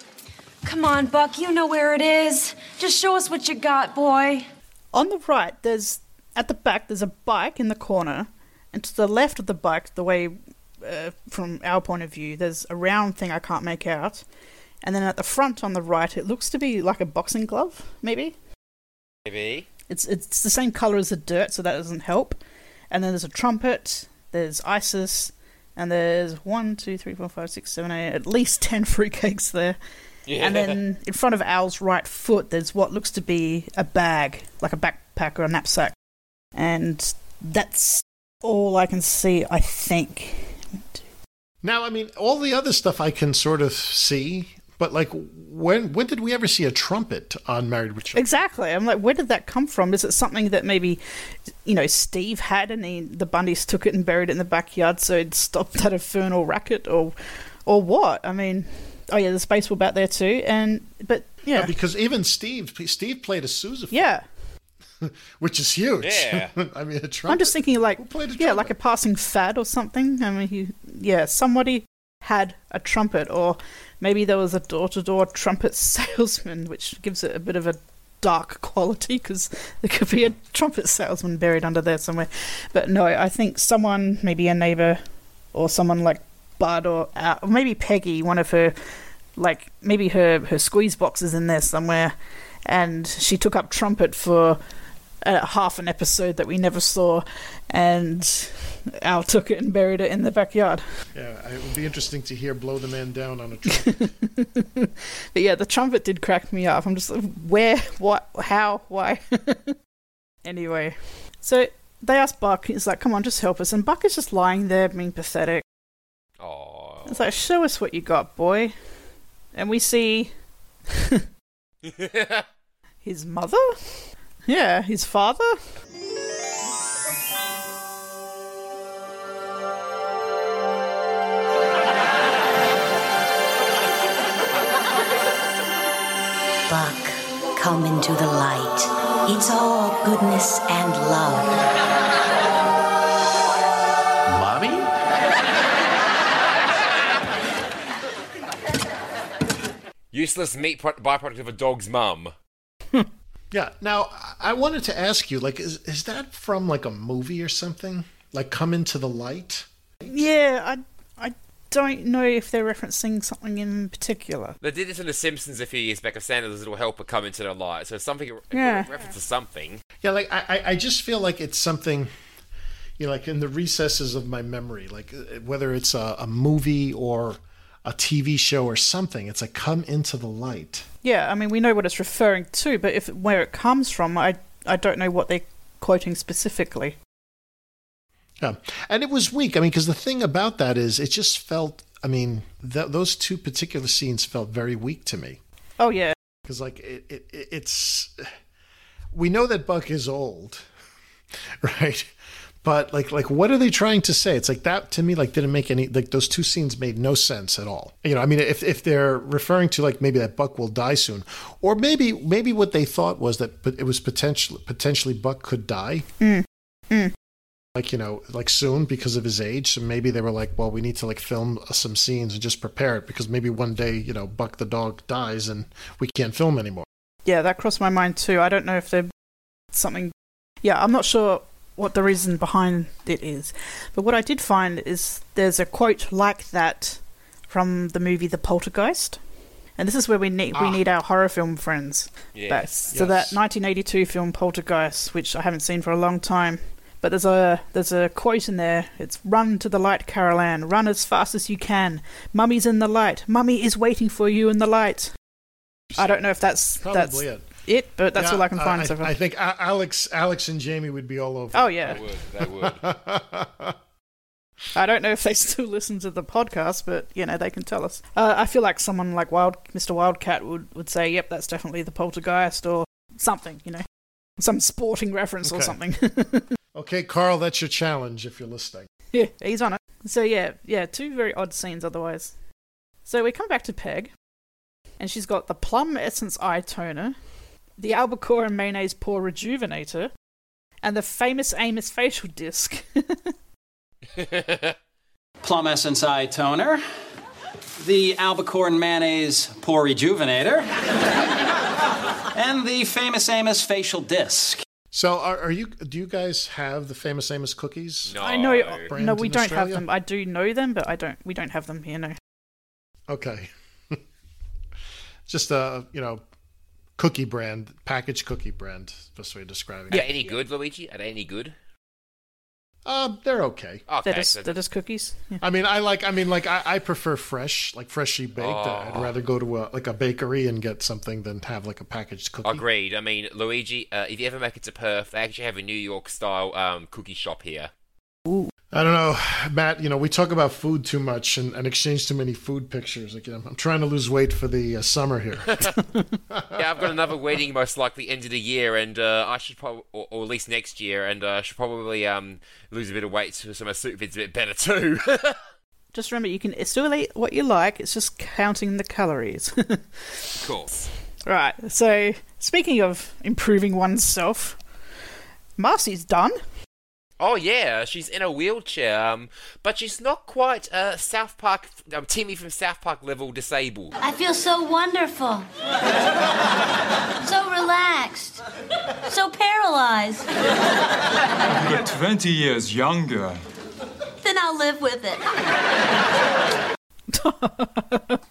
Come on, Buck, you know where it is. Just show us what you got, boy. on the right, there's at the back there's a bike in the corner, and to the left of the bike, the way uh, from our point of view, there's a round thing I can't make out, and then at the front on the right, it looks to be like a boxing glove, maybe. Maybe. It's it's the same color as the dirt, so that doesn't help. And then there's a trumpet. There's ISIS, and there's one, two, three, four, five, six, seven, eight, at least ten fruitcakes there. Yeah. And then in front of Al's right foot, there's what looks to be a bag, like a backpack or a knapsack. And that's all I can see, I think. Now, I mean, all the other stuff I can sort of see, But like, when when did we ever see a trumpet on Married with Children? Exactly. I'm like, where did that come from? Is it something that maybe, you know, Steve had and he, the Bundys took it and buried it in the backyard so it stopped that infernal racket, or, or what? I mean, oh yeah, the there's baseball bat there too, and but yeah, because even Steve Steve played a sousaphone, yeah. which is huge. Yeah. I mean, a trumpet. I'm just thinking like, yeah, like a passing fad or something. I mean, he, yeah, somebody had a trumpet, or maybe there was a door-to-door trumpet salesman, which gives it a bit of a dark quality because there could be a trumpet salesman buried under there somewhere. But no, I think someone, maybe a neighbor, or someone like Bud, or, uh, or maybe Peggy, one of her, like maybe her her squeeze box is in there somewhere, and she took up trumpet for uh, half an episode that we never saw, and Al took it and buried it in the backyard. Yeah, it would be interesting to hear "Blow the Man Down" on a trumpet. But yeah, the trumpet did crack me up. I'm just like, where, what, how, why? anyway, so they ask Buck, he's like, come on, just help us. And Buck is just lying there being pathetic. Oh. It's like, show us what you got, boy. And we see his mother? Yeah, his father? Buck, come into the light. It's all goodness and love. Useless meat pro- byproduct of a dog's mum. yeah. Now, I wanted to ask you, like, is is that from like a movie or something? Like, "Come into the Light"? Yeah, I, I don't know if they're referencing something in particular. They did this in The Simpsons a few years back of Santa's little helper come into the light. So something, a Yeah. reference to something. Yeah, like I, I- I just feel like it's something, you know, like in the recesses of my memory, like whether it's a, a movie or a TV show or something. It's like come into the light. Yeah, I mean, we know what it's referring to, but if where it comes from, I, I don't know what they're quoting specifically. Yeah, and it was weak. I mean, because the thing about that is, it just felt. I mean, th- those two particular scenes felt very weak to me. Oh, yeah. Because like it, it, it- it's, we know that Buck is old, right? But like, like, what are they trying to say? It's like that to me. Like, didn't make any. Like, those two scenes made no sense at all. You know, I mean, if if they're referring to like maybe that Buck will die soon, or maybe maybe what they thought was that, but it was potentially potentially Buck could die. Mm. Mm. Like you know, like soon because of his age. So maybe they were like, well, we need to like film some scenes and just prepare it because maybe one day you know Buck the dog dies and we can't film anymore. Yeah, that crossed my mind too. I don't know if they're something. Yeah, I'm not sure what the reason behind it is. But what I did find is there's a quote like that from the movie The Poltergeist. And this is where we need we Ah. need our horror film friends. Yes. back. So that 1982 film Poltergeist, which I haven't seen for a long time. But there's a there's a quote in there. It's "Run to the light, Carol Ann. Run as fast as you can. Mummy's in the light. Mummy is waiting for you in the light." I don't know if that's Probably that's it. It, but that's Yeah, all I can find I, so far. I think Alex, Alex, and Jamie would be all over. Oh, yeah. They would. They would. I don't know if they still listen to the podcast, but you know they can tell us. Uh, I feel like someone like Wild Mr. Wildcat would would say, "Yep, that's definitely the poltergeist," or something. You know, some sporting reference or something. Okay, Carl, that's your challenge if you're listening. yeah, he's on it. So yeah, yeah, two very odd scenes otherwise. So we come back to Peg, and she's got the Plum Essence Eye Toner, the Albacore and Mayonnaise Pore Rejuvenator, and the famous Amos Facial Disc. Plum Essence Eye Toner, the Albacorn Mayonnaise Pore Rejuvenator, and the famous Amos Facial Disc. So, are, are you? Do you guys have the famous Amos cookies? I know. Uh, Brand No, we don't Australia? have them. I do know them, but I don't. We don't have them here. No. Okay. Just a you know, cookie brand, packaged cookie brand. Best way of describing Are it. they any good, Luigi? Are they any good? Uh, they're okay. Okay. They're just, so- they're just cookies. Yeah. I mean, I like. I mean, like I, I prefer fresh, like freshly baked. I'd Oh. rather go to a like a bakery and get something than have like a packaged cookie. Agreed. I mean, Luigi, uh, if you ever make it to Perth, they actually have a New York style um, cookie shop here. I don't know, Matt. You know, we talk about food too much and, and exchange too many food pictures. Like, you know, I'm trying to lose weight for the uh, summer here. yeah, I've got another wedding most likely end of the year, and uh, I should probably, or, or at least next year, and uh, I should probably um, lose a bit of weight so, so my suit fits a bit better too. Just remember, you can still eat what you like. It's just counting the calories. of course. right. So, speaking of improving oneself, Marcy's done. Oh yeah, she's in a wheelchair, um, but she's not quite uh, South Park, um, Timmy from South Park level disabled. I feel so wonderful. so relaxed. So paralyzed. You're 20 years younger. Then I'll live with it.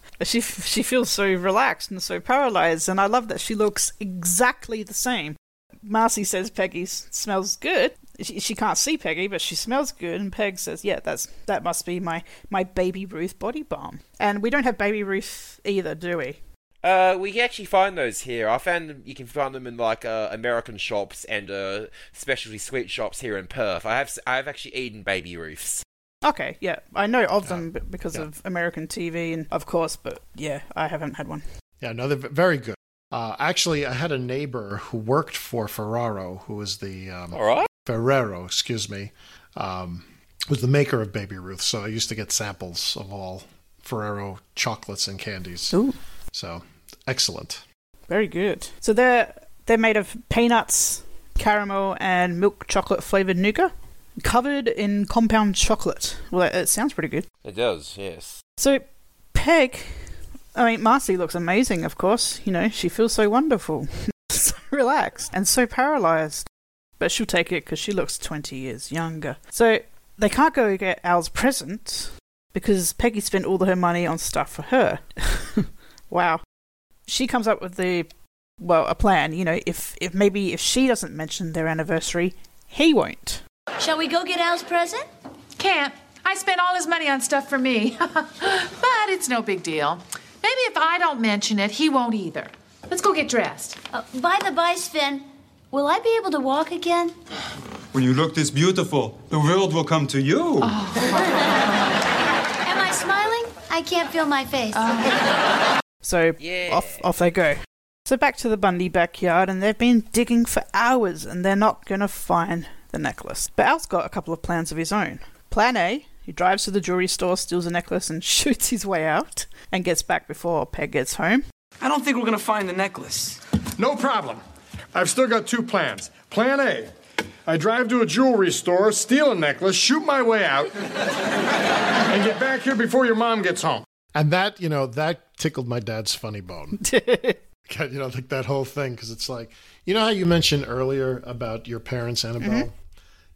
she she feels so relaxed and so paralyzed, and I love that she looks exactly the same. Marcy says Peggy smells good. She, she can't see Peggy, but she smells good. And Peg says, "Yeah, that's that must be my my Baby Ruth body balm." And we don't have Baby Ruth either, do we? Uh, we can actually find those here. I found them, you can find them in like uh, American shops and uh, specialty sweet shops here in Perth. I have s- I have actually eaten baby roofs. Okay, yeah, I know of them b- because of American TV, and of course, but yeah, I haven't had one. Yeah, no, they're very good. Uh, actually, I had a neighbor who worked for Ferraro, who was the um, All right. Ferrero, excuse me, um, was the maker of Baby Ruth. So I used to get samples of all Ferrero chocolates and candies. Ooh. So excellent. Very good. So they're they're made of peanuts, caramel, and milk chocolate flavored nougat, covered in compound chocolate. Well, it, it sounds pretty good. It does, yes. So Peg, I mean Marcy looks amazing. Of course, you know she feels so wonderful, so relaxed, and so paralyzed. But she'll take it because she looks twenty years younger. So they can't go get Al's present because Peggy spent all her money on stuff for her. wow. She comes up with the well, a plan, you know, if if maybe if she doesn't mention their anniversary, he won't. Shall we go get Al's present? Can't. I spent all his money on stuff for me. but it's no big deal. Maybe if I don't mention it, he won't either. Let's go get dressed. Uh, by the by, Sven, will I be able to walk again? When you look this beautiful, the world will come to you. Oh. Am I smiling? I can't feel my face. So off off they go. So back to the Bundy backyard, and they've been digging for hours, and they're not gonna find the necklace. But Al's got a couple of plans of his own. Plan A: he drives to the jewelry store, steals a necklace, and shoots his way out, and gets back before Peg gets home. I don't think we're gonna find the necklace. No problem. I've still got two plans. Plan A I drive to a jewelry store, steal a necklace, shoot my way out, and get back here before your mom gets home. And that, you know, that tickled my dad's funny bone. You know, like that whole thing, because it's like, you know how you mentioned earlier about your parents, Annabelle? Mhm.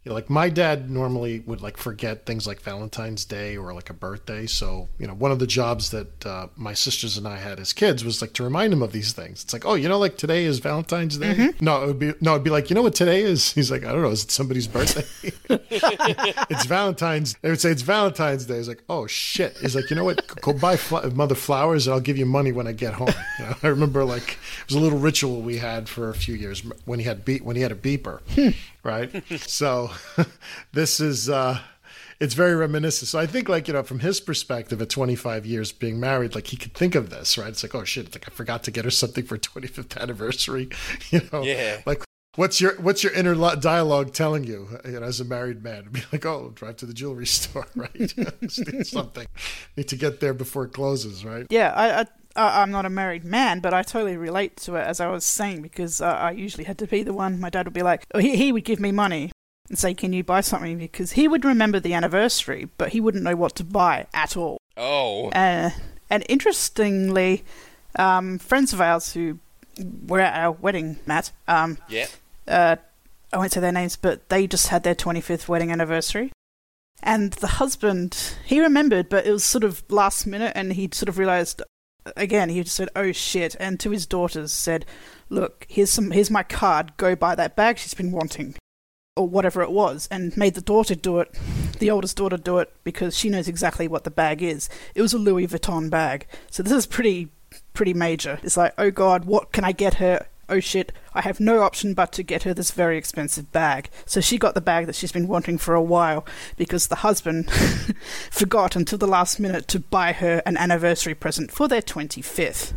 You know, like my dad normally would like forget things like Valentine's Day or like a birthday. So, you know, one of the jobs that uh, my sisters and I had as kids was like to remind him of these things. It's like, oh, you know, like today is Valentine's Day. No, it would be no, it'd be like, you know what today is? He's like, I don't know, is it somebody's birthday? it's Valentine's. They would say it's Valentine's Day. He's like, oh shit. He's like, you know what? Go buy fl- mother flowers, and I'll give you money when I get home. You know, I remember like it was a little ritual we had for a few years when he had beep when he had a beeper, right? so this is. uh it's very reminiscent. So I think, like you know, from his perspective, at 25 years being married, like he could think of this, right? It's like, oh shit, it's like I forgot to get her something for 25th anniversary, you know? Yeah. Like, what's your what's your inner dialogue telling you, you know, as a married man? It'd be like, oh, drive to the jewelry store, right? Steal something. Need to get there before it closes, right? Yeah, I, I, I I'm not a married man, but I totally relate to it as I was saying because uh, I usually had to be the one. My dad would be like, oh, he he would give me money and say, "Can you buy something?" Because he would remember the anniversary, but he wouldn't know what to buy at all. Oh. Uh, and interestingly, um, friends of ours who were at our wedding, Matt, um, Yeah. uh, I won't say their names, but they just had their 25th wedding anniversary. And the husband, he remembered, but it was sort of last minute, and he sort of realized again. He just said, "Oh shit!" And to his daughters said, "Look, here's some, here's my card. Go buy that bag she's been wanting, or whatever it was." And made the daughter do it, the oldest daughter do it because she knows exactly what the bag is. It was a Louis Vuitton bag, so this is pretty, pretty major. It's like, oh god, what can I get her? Oh shit, I have no option but to get her this very expensive bag. So she got the bag that she's been wanting for a while because the husband forgot until the last minute to buy her an anniversary present for their 25th.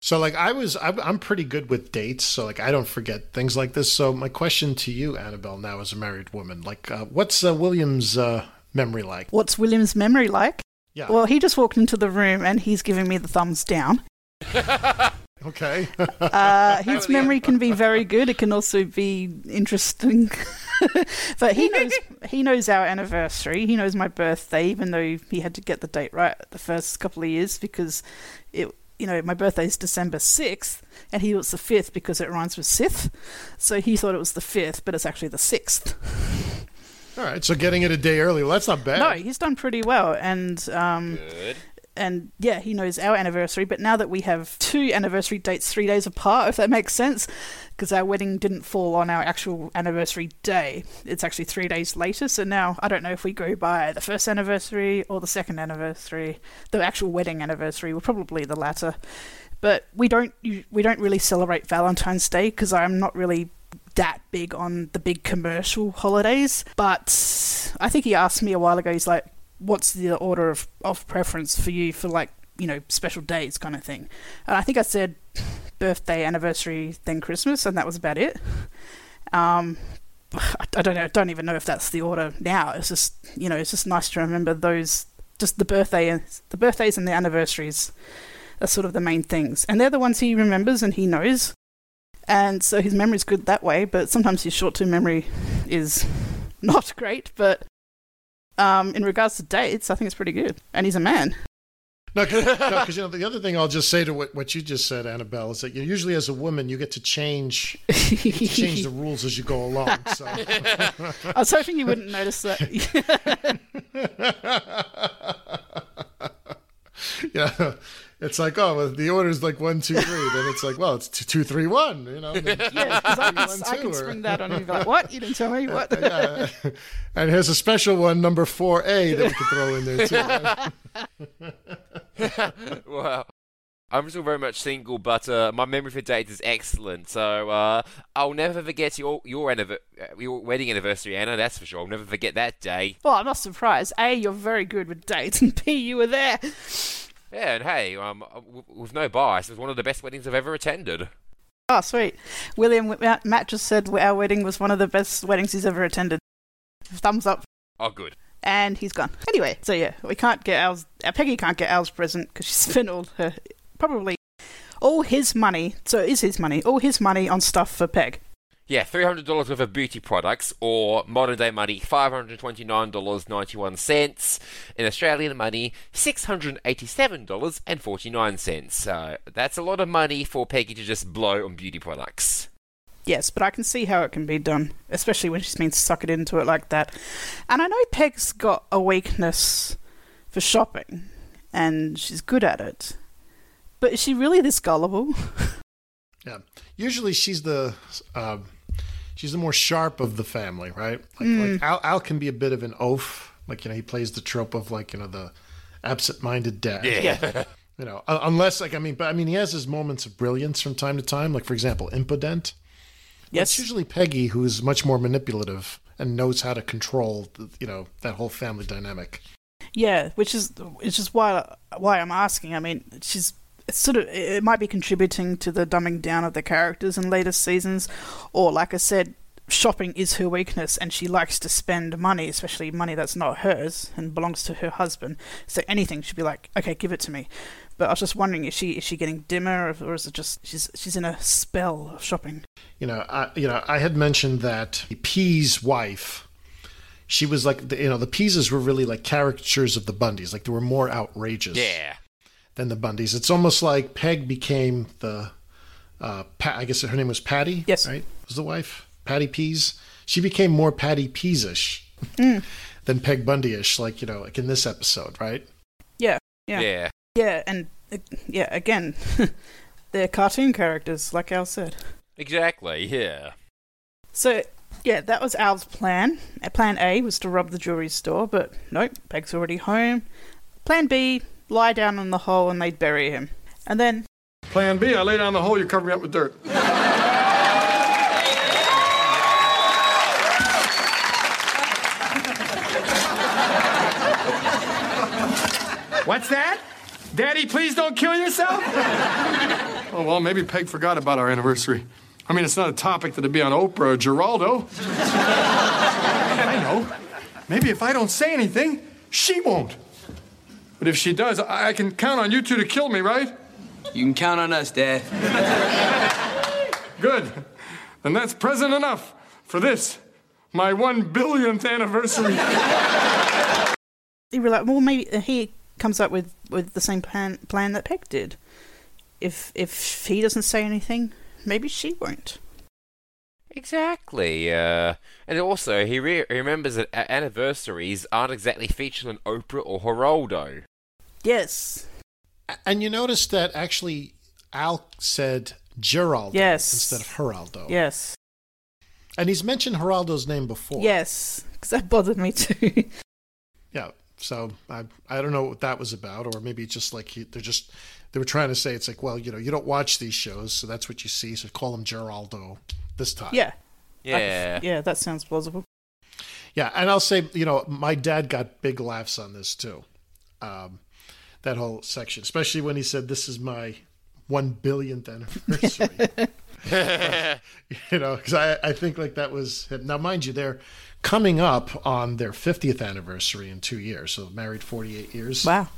So, like, I was, I'm I'm pretty good with dates, so like, I don't forget things like this. So, my question to you, Annabelle, now as a married woman, like, uh, what's uh, William's uh, memory like? What's William's memory like? Yeah. Well, he just walked into the room and he's giving me the thumbs down. Okay. Uh, his memory can be very good. It can also be interesting. but he knows he knows our anniversary. He knows my birthday, even though he had to get the date right the first couple of years because it. You know, my birthday is December sixth, and he was the fifth because it rhymes with Sith. So he thought it was the fifth, but it's actually the sixth. All right, so getting it a day early, well, that's not bad. No, he's done pretty well, and um, Good. And yeah, he knows our anniversary. But now that we have two anniversary dates three days apart, if that makes sense, because our wedding didn't fall on our actual anniversary day, it's actually three days later. So now I don't know if we go by the first anniversary or the second anniversary. The actual wedding anniversary, well, probably the latter. But we don't we don't really celebrate Valentine's Day because I'm not really that big on the big commercial holidays. But I think he asked me a while ago. He's like, "What's the order of, of preference for you for like you know special days kind of thing?" And I think I said birthday, anniversary, then Christmas, and that was about it. Um, I don't know. I Don't even know if that's the order now. It's just you know, it's just nice to remember those, just the birthday the birthdays and the anniversaries are sort of the main things, and they're the ones he remembers and he knows. And so his memory's good that way, but sometimes his short-term memory is not great. But um, in regards to dates, I think it's pretty good, and he's a man. No, because you know the other thing I'll just say to what, what you just said, Annabelle, is that you usually as a woman you get to change get to change the rules as you go along. So. I was hoping you wouldn't notice that. yeah, it's like oh, well, the order's like one, two, three. Then it's like well, it's two, two, three, one. You know. yeah, because I, can- I can spring that on you. and be Like, what? You didn't tell me what? yeah. And here's a special one, number four A, that we can throw in there too. wow. I'm still very much single, but uh, my memory for dates is excellent. So uh, I'll never forget your your, anniver- uh, your wedding anniversary, Anna. That's for sure. I'll never forget that day. Well, I'm not surprised. A, you're very good with dates, and B, you were there. Yeah, and hey, um, with no bias, it was one of the best weddings I've ever attended. Oh, sweet. William, Matt Matt just said our wedding was one of the best weddings he's ever attended. Thumbs up. Oh, good. And he's gone. Anyway, so yeah, we can't get ours. Uh, Peggy can't get ours present because she spent all her, probably all his money. So it is his money. All his money on stuff for Peg. Yeah, three hundred dollars worth of beauty products, or modern day money, five hundred twenty nine dollars ninety one cents. In Australian money, six hundred eighty seven dollars and forty nine cents. So that's a lot of money for Peggy to just blow on beauty products. Yes, but I can see how it can be done, especially when she's been suckered into it like that. And I know Peg's got a weakness for shopping, and she's good at it. But is she really this gullible? Yeah. Usually she's the um, she's the more sharp of the family, right? Like, Mm. like Al, Al can be a bit of an oaf. Like you know, he plays the trope of like you know the absent-minded dad. Yeah. You know, unless like I mean, but I mean, he has his moments of brilliance from time to time. Like for example, impudent. Yes. It's usually Peggy who is much more manipulative and knows how to control, the, you know, that whole family dynamic. Yeah, which is which is why why I'm asking. I mean, she's it's sort of it might be contributing to the dumbing down of the characters in later seasons, or like I said, shopping is her weakness, and she likes to spend money, especially money that's not hers and belongs to her husband. So anything she'd be like, okay, give it to me. But I was just wondering, is she is she getting dimmer, or, or is it just she's she's in a spell of shopping? You know, I, you know, I had mentioned that P's wife, she was like, you know, the Peases were really like caricatures of the Bundys. Like they were more outrageous. Yeah. Than the Bundys. It's almost like Peg became the, uh, pa- I guess her name was Patty. Yes. Right. Was the wife Patty Pease? She became more Patty Pease-ish Mm. than Peg Bundy-ish. Like you know, like in this episode, right? Yeah, yeah, Yeah. yeah, and uh, yeah, again, they're cartoon characters, like Al said. Exactly. Yeah. So, yeah, that was Al's plan. Uh, Plan A was to rob the jewelry store, but nope, Peg's already home. Plan B, lie down in the hole and they'd bury him. And then. Plan B, I lay down the hole, you cover me up with dirt. What's that? Daddy, please don't kill yourself? oh, well, maybe Peg forgot about our anniversary. I mean, it's not a topic that'd be on Oprah or Geraldo. I know. Maybe if I don't say anything, she won't. But if she does, I I can count on you two to kill me, right? You can count on us, Dad. Good. Then that's present enough for this, my one billionth anniversary. You were like, well, maybe uh, he comes up with, with the same plan plan that Peg did. If if he doesn't say anything, maybe she won't. Exactly. Uh, and also, he re- remembers that a- anniversaries aren't exactly featured in Oprah or Geraldo. Yes. And you notice that actually Al said Geraldo Yes. instead of Geraldo. Yes. And he's mentioned Geraldo's name before. Yes, because that bothered me too. Yeah. So I I don't know what that was about, or maybe just like he, they're just they were trying to say it's like well you know you don't watch these shows so that's what you see so call him Geraldo this time. yeah. Yeah. yeah, that sounds plausible. Yeah, and I'll say, you know, my dad got big laughs on this too. Um, that whole section, especially when he said, "This is my one billionth anniversary." you know, because I, I think like that was now, mind you, they're coming up on their fiftieth anniversary in two years, so married forty eight years. Wow.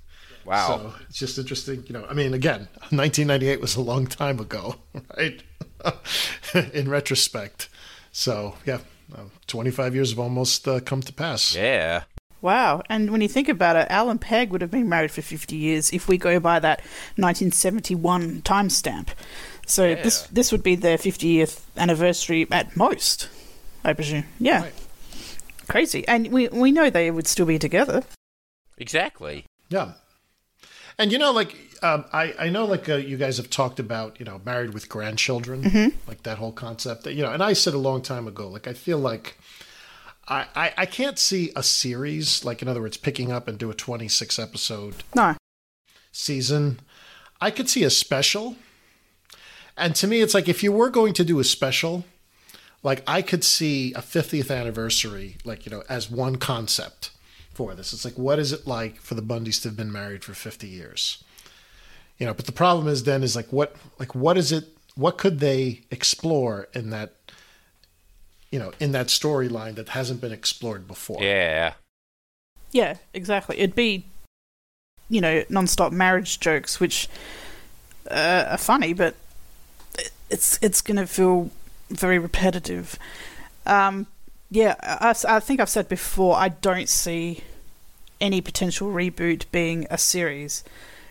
Wow. So it's just interesting, you know. I mean, again, 1998 was a long time ago, right? in retrospect, so yeah, uh, 25 years have almost uh, come to pass. Yeah. Wow. And when you think about it, Al and Peg would have been married for 50 years if we go by that 1971 timestamp. So this this would be their 50th anniversary at most, I presume. Yeah. Crazy. And we we know they would still be together. Exactly. Yeah. And you know, like um, I, I know, like uh, you guys have talked about, you know, married with grandchildren, Mhm. like that whole concept. That, you know, and I said a long time ago, like I feel like I, I I can't see a series, like in other words, picking up and do a twenty six episode No. season. I could see a special, and to me, it's like if you were going to do a special, like I could see a fiftieth anniversary, like you know, as one concept for this. It's like, what is it like for the Bundys to have been married for 50 years? You know, but the problem is then is like, what, like, what is it, what could they explore in that, you know, in that storyline that hasn't been explored before? Yeah. Yeah, exactly. It'd be, you know, non-stop marriage jokes, which uh, are funny, but it's it's going to feel very repetitive. Um, yeah, I, I think I've said before, I don't see any potential reboot being a series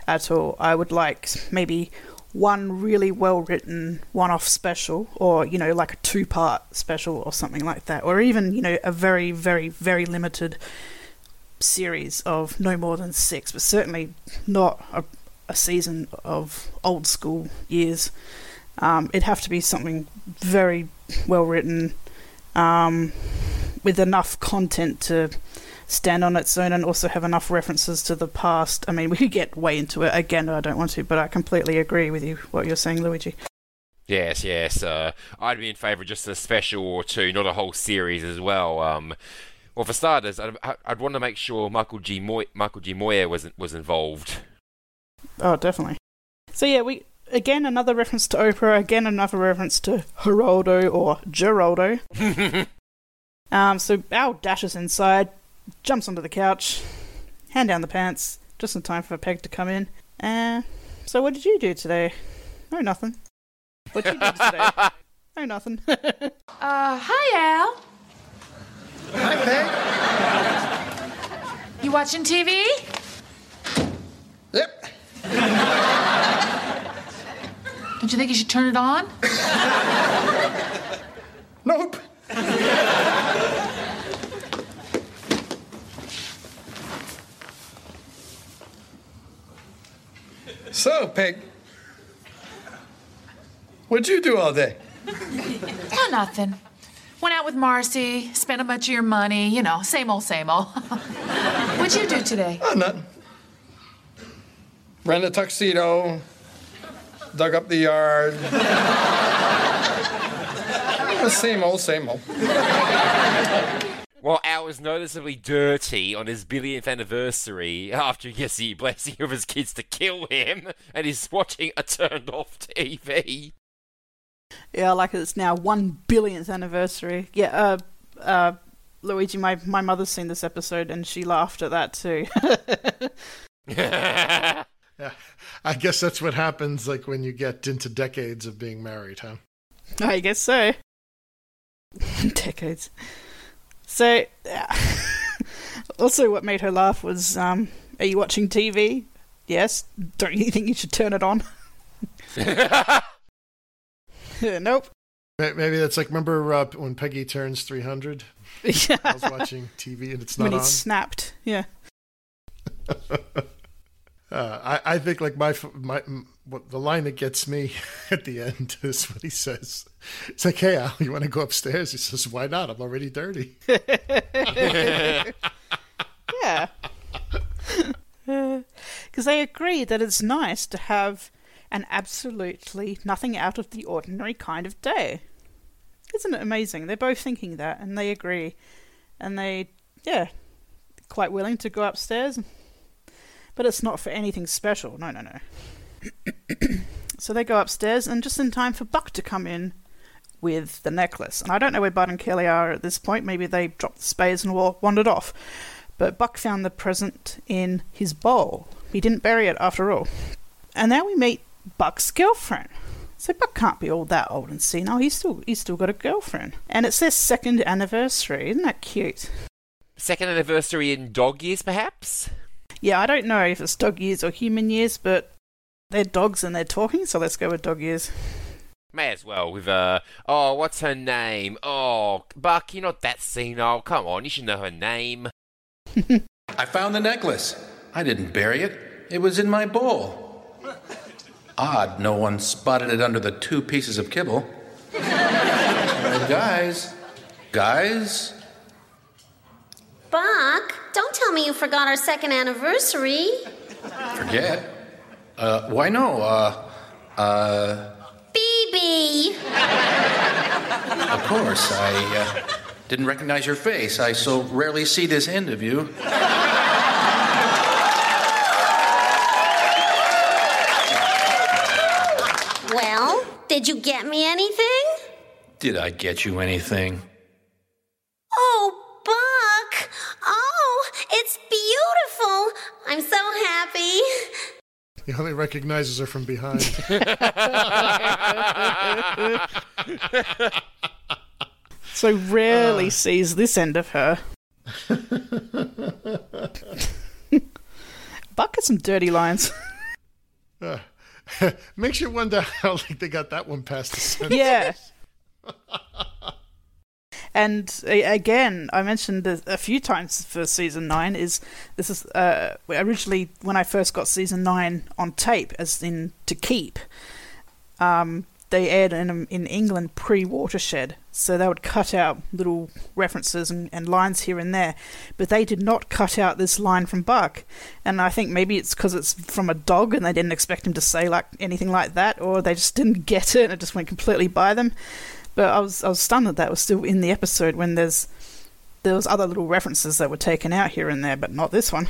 at all. I would like maybe one really well written one off special, or, you know, like a two part special or something like that, or even, you know, a very, very, very limited series of no more than six, but certainly not a, a season of old school years. Um, it'd have to be something very well written, um, with enough content to stand on its own and also have enough references to the past. I mean, we could get way into it again, I don't want to, but I completely agree with you what you're saying, Luigi. Yes, yes. Uh, I'd be in favour of just a special or two, not a whole series as well. Um, well, for starters, I'd, I'd want to make sure Michael G. Moy- Michael G. Moye was was involved. Oh, definitely. So yeah, we again another reference to Oprah, again another reference to Geraldo or Geraldo. um, so Al dashes inside, jumps onto the couch, hand down the pants, just in time for Peg to come in. Uh, so what did you do today? No, nothing. What you do today? no, nothing. Uh, hi, Al. Hi, Peg. You watching TV? Yep. Don't you think you should turn it on? Nope. So, Peg, what'd you do all day? Oh, nothing. Went out with Marcy, spent a bunch of your money, you know, same old, same old. What'd you do today? Oh, nothing. Ran a tuxedo, dug up the yard. The same old, same old. While Al was noticeably dirty on his billionth anniversary after he gets the blessing of his kids to kill him, and he's watching a turned off TV. Yeah, like it's now one billionth anniversary. Yeah, uh, uh, Luigi, my my mother's seen this episode and she laughed at that too. Yeah, I guess that's what happens like when you get into decades of being married, huh? I guess so. Decades. So, also, what made her laugh was, um, "Are you watching TV? Yes. Don't you think you should turn it on?" nope. Maybe that's like remember uh, when Peggy turns three hundred. Yeah. I was watching TV and it's not when on. he snapped, yeah. Uh, I, I think like my my what the line that gets me at the end is what he says. It's like, "Hey Al, you want to go upstairs?" He says, "Why not? I'm already dirty." yeah. Because I agree that it's nice to have an absolutely nothing out of the ordinary kind of day. Isn't it amazing? They're both thinking that and they agree. And they, yeah, quite willing to go upstairs. But it's not for anything special. No, no, no. so they go upstairs and just in time for Buck to come in with the necklace. And I don't know where Bud and Kelly are at this point. Maybe they dropped the spades and wandered off. But Buck found the present in his bowl. He didn't bury it after all. And now we meet Buck's girlfriend. So Buck can't be all that old and senile. He's still he's still got a girlfriend. And it's their second anniversary. Isn't that cute? Second anniversary in dog years, perhaps? Yeah, I don't know if it's dog years or human years, but they're dogs and they're talking, so let's go with dog years. May as well with, uh, oh, what's her name? Oh, Buck, you're not that senile. Come on, you should know her name. I found the necklace. I didn't bury it. It was in my bowl. Odd, no one spotted it under the two pieces of kibble. Guys, guys, Buck, don't tell me you forgot our second anniversary. forget. Uh, why no? Uh, uh, BB. of course, I uh, didn't recognize your face. I so rarely see this end of you. Well, did you get me anything? Did I get you anything? Oh, Buck. Oh, it's beautiful. I'm so happy. He only recognizes her from behind. So rarely sees this end of her. Buck has some dirty lines. Uh, makes you wonder how like they got that one past the censor. yeah. And again, I mentioned this a few times for season nine. Is this is uh, originally when I first got season nine on tape, as in to keep. Um, they aired in in England pre Watershed, so they would cut out little references and, and lines here and there, but they did not cut out this line from Buck. And I think maybe it's because it's from a dog and they didn't expect him to say like anything like that, or they just didn't get it and it just went completely by them. But I was I was stunned that that was still in the episode when there's there was other little references that were taken out here and there, but not this one.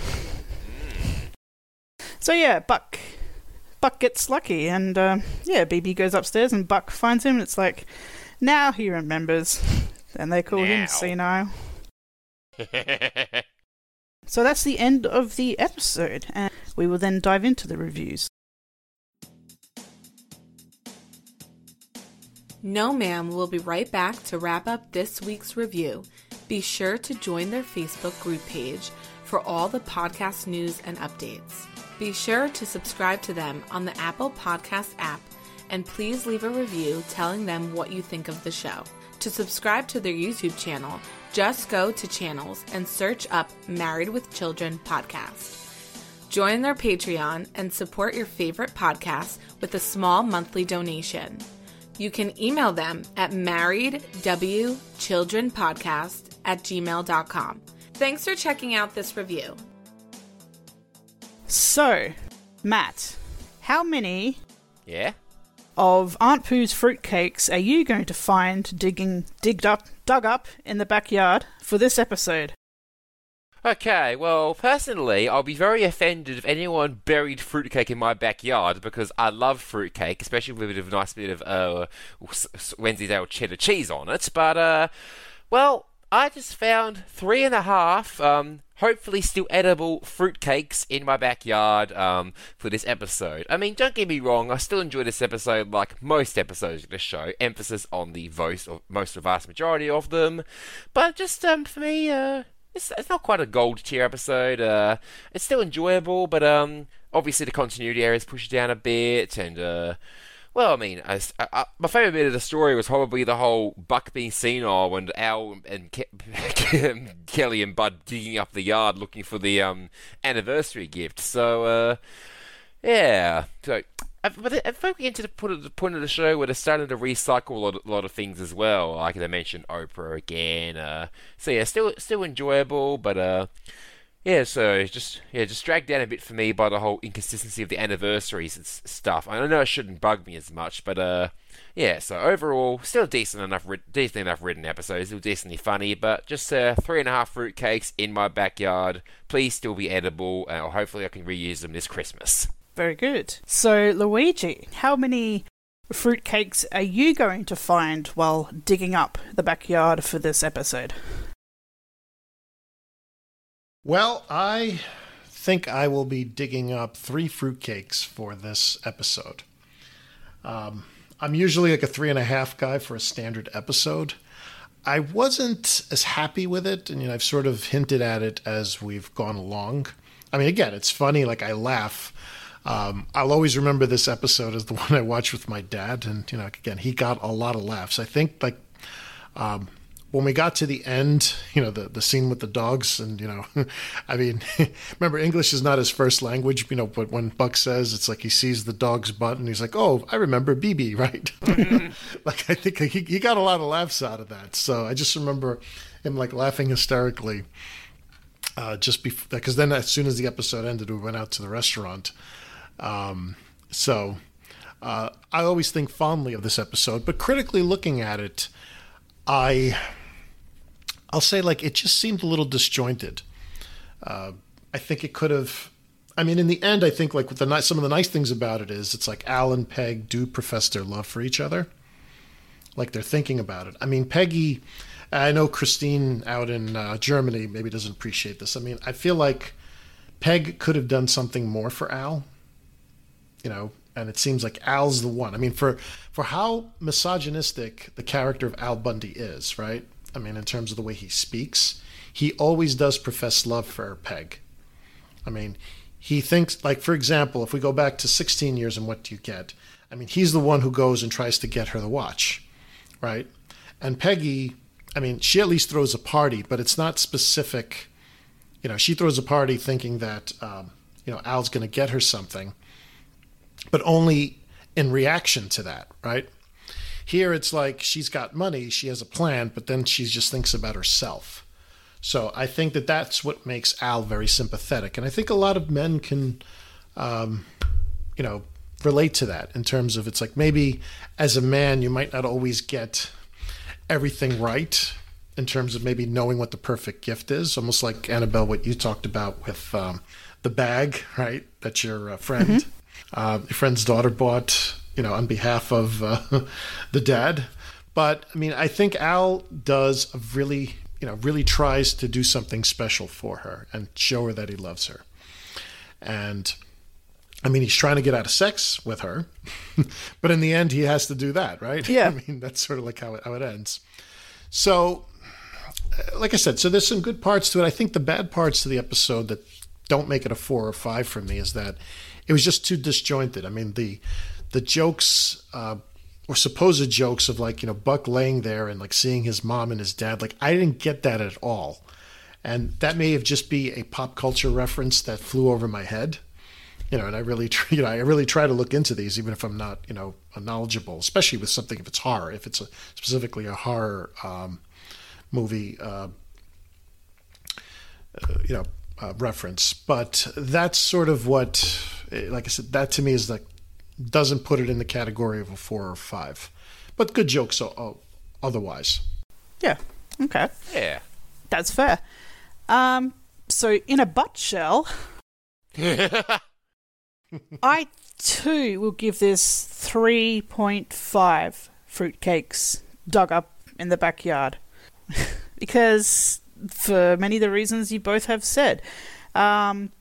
So yeah, Buck Buck gets lucky, and uh, yeah, BB goes upstairs, and Buck finds him. And it's like now he remembers, and they call him Now. senile. So that's the end of the episode, and we will then dive into the reviews. No Ma'am will be right back to wrap up this week's review. Be sure to join their Facebook group page for all the podcast news and updates. Be sure to subscribe to them on the Apple Podcast app and please leave a review telling them what you think of the show. To subscribe to their YouTube channel, just go to channels and search up Married with Children podcast. Join their Patreon and support your favorite podcast with a small monthly donation. You can email them at marriedwchildrenpodcast at gmail.com. Thanks for checking out this review. So, Matt, how many Yeah? of Aunt Pooh's fruitcakes are you going to find digging digged up dug up in the backyard for this episode? Okay, well, personally, I'll be very offended if anyone buried fruitcake in my backyard because I love fruitcake, especially with a nice bit of uh, Wensleydale cheddar cheese on it. But, uh, well, I just found three and a half, um, hopefully still edible fruitcakes in my backyard um, for this episode. I mean, don't get me wrong, I still enjoy this episode like most episodes of the show. Emphasis on the of most of the vast majority of them, but just um, for me, uh, it's, it's not quite a gold tier episode. Uh, it's still enjoyable, but um, obviously the continuity areas push down a bit, and uh, well, I mean, I, I, my favorite bit of the story was probably the whole Buck being senile and Al and Ke- Kelly and Bud digging up the yard looking for the um, anniversary gift. So, uh, yeah. So but if we get to the point of the point of the show where they're starting to recycle a lot, a lot of things as well, like I mentioned Oprah again. Uh, so yeah, still still enjoyable, but uh, yeah, so just yeah, just dragged down a bit for me by the whole inconsistency of the anniversaries and stuff. I know it shouldn't bug me as much, but uh, yeah. So overall, still decent enough, decent enough written episodes, still decently funny, but just uh, three and a half fruitcakes in my backyard. Please still be edible, and hopefully I can reuse them this Christmas. Very good. So, Luigi, how many fruitcakes are you going to find while digging up the backyard for this episode? Well, I think I will be digging up three fruitcakes for this episode. Um, I'm usually like a three and a half guy for a standard episode. I wasn't as happy with it, and you know, I've sort of hinted at it as we've gone along. I mean, again, it's funny, like I laugh um, I'll always remember this episode as the one I watched with my dad, and you know, again, he got a lot of laughs. I think like um, when we got to the end, you know, the the scene with the dogs, and you know, I mean, remember English is not his first language, you know, but when Buck says it's like he sees the dog's butt and he's like, oh, I remember BB, right? like I think he he got a lot of laughs out of that. So I just remember him like laughing hysterically. Uh, just because then as soon as the episode ended, we went out to the restaurant, um, so uh, I always think fondly of this episode, but critically looking at it, I I'll say like it just seemed a little disjointed. Uh, I think it could have. I mean, in the end, I think like with the some of the nice things about it is it's like Al and Peg do profess their love for each other, like they're thinking about it. I mean, Peggy. I know Christine out in uh, Germany maybe doesn't appreciate this. I mean, I feel like Peg could have done something more for Al you know, and it seems like Al's the one. I mean, for for how misogynistic the character of Al Bundy is, right? I mean, in terms of the way he speaks, he always does profess love for Peg. I mean, he thinks, like, for example, if we go back to 16 years and what do you get? I mean, he's the one who goes and tries to get her the watch, right? And Peggy, I mean, she at least throws a party, but it's not specific. You know, she throws a party thinking that, um, you know, Al's going to get her something but only in reaction to that, right? Here it's like she's got money, she has a plan, but then she just thinks about herself. So I think that that's what makes Al very sympathetic, and I think a lot of men can, um, you know, relate to that in terms of it's like maybe as a man you might not always get everything right in terms of maybe knowing what the perfect gift is, almost like Annabelle, what you talked about with um, the bag, right? That your uh, friend. Mm-hmm uh, your friend's daughter bought, you know, on behalf of uh, the dad. But I mean, I think Al does a really, you know, really tries to do something special for her and show her that he loves her. And I mean, he's trying to get out of sex with her, but in the end, he has to do that, right? Yeah. I mean, that's sort of like how it, how it ends. So, uh, like I said, so there's some good parts to it. I think the bad parts to the episode that don't make it a four or five for me is that it was just too disjointed. I mean, the the jokes uh, or supposed jokes of like you know Buck laying there and like seeing his mom and his dad. Like I didn't get that at all, and that may have just be a pop culture reference that flew over my head. You know, and I really, you know, I really try to look into these, even if I'm not, you know, knowledgeable, especially with something if it's horror, if it's a, specifically a horror um, movie, uh, uh, you know, uh, reference. But that's sort of what, like I said, that to me is like doesn't put it in the category of a four or five. But good jokes o- o- otherwise. Yeah. Okay. Yeah. That's fair. Um, so in a butt shell, I too will give this 3.5 fruitcakes dug up in the backyard. because for many of the reasons you both have said. Um,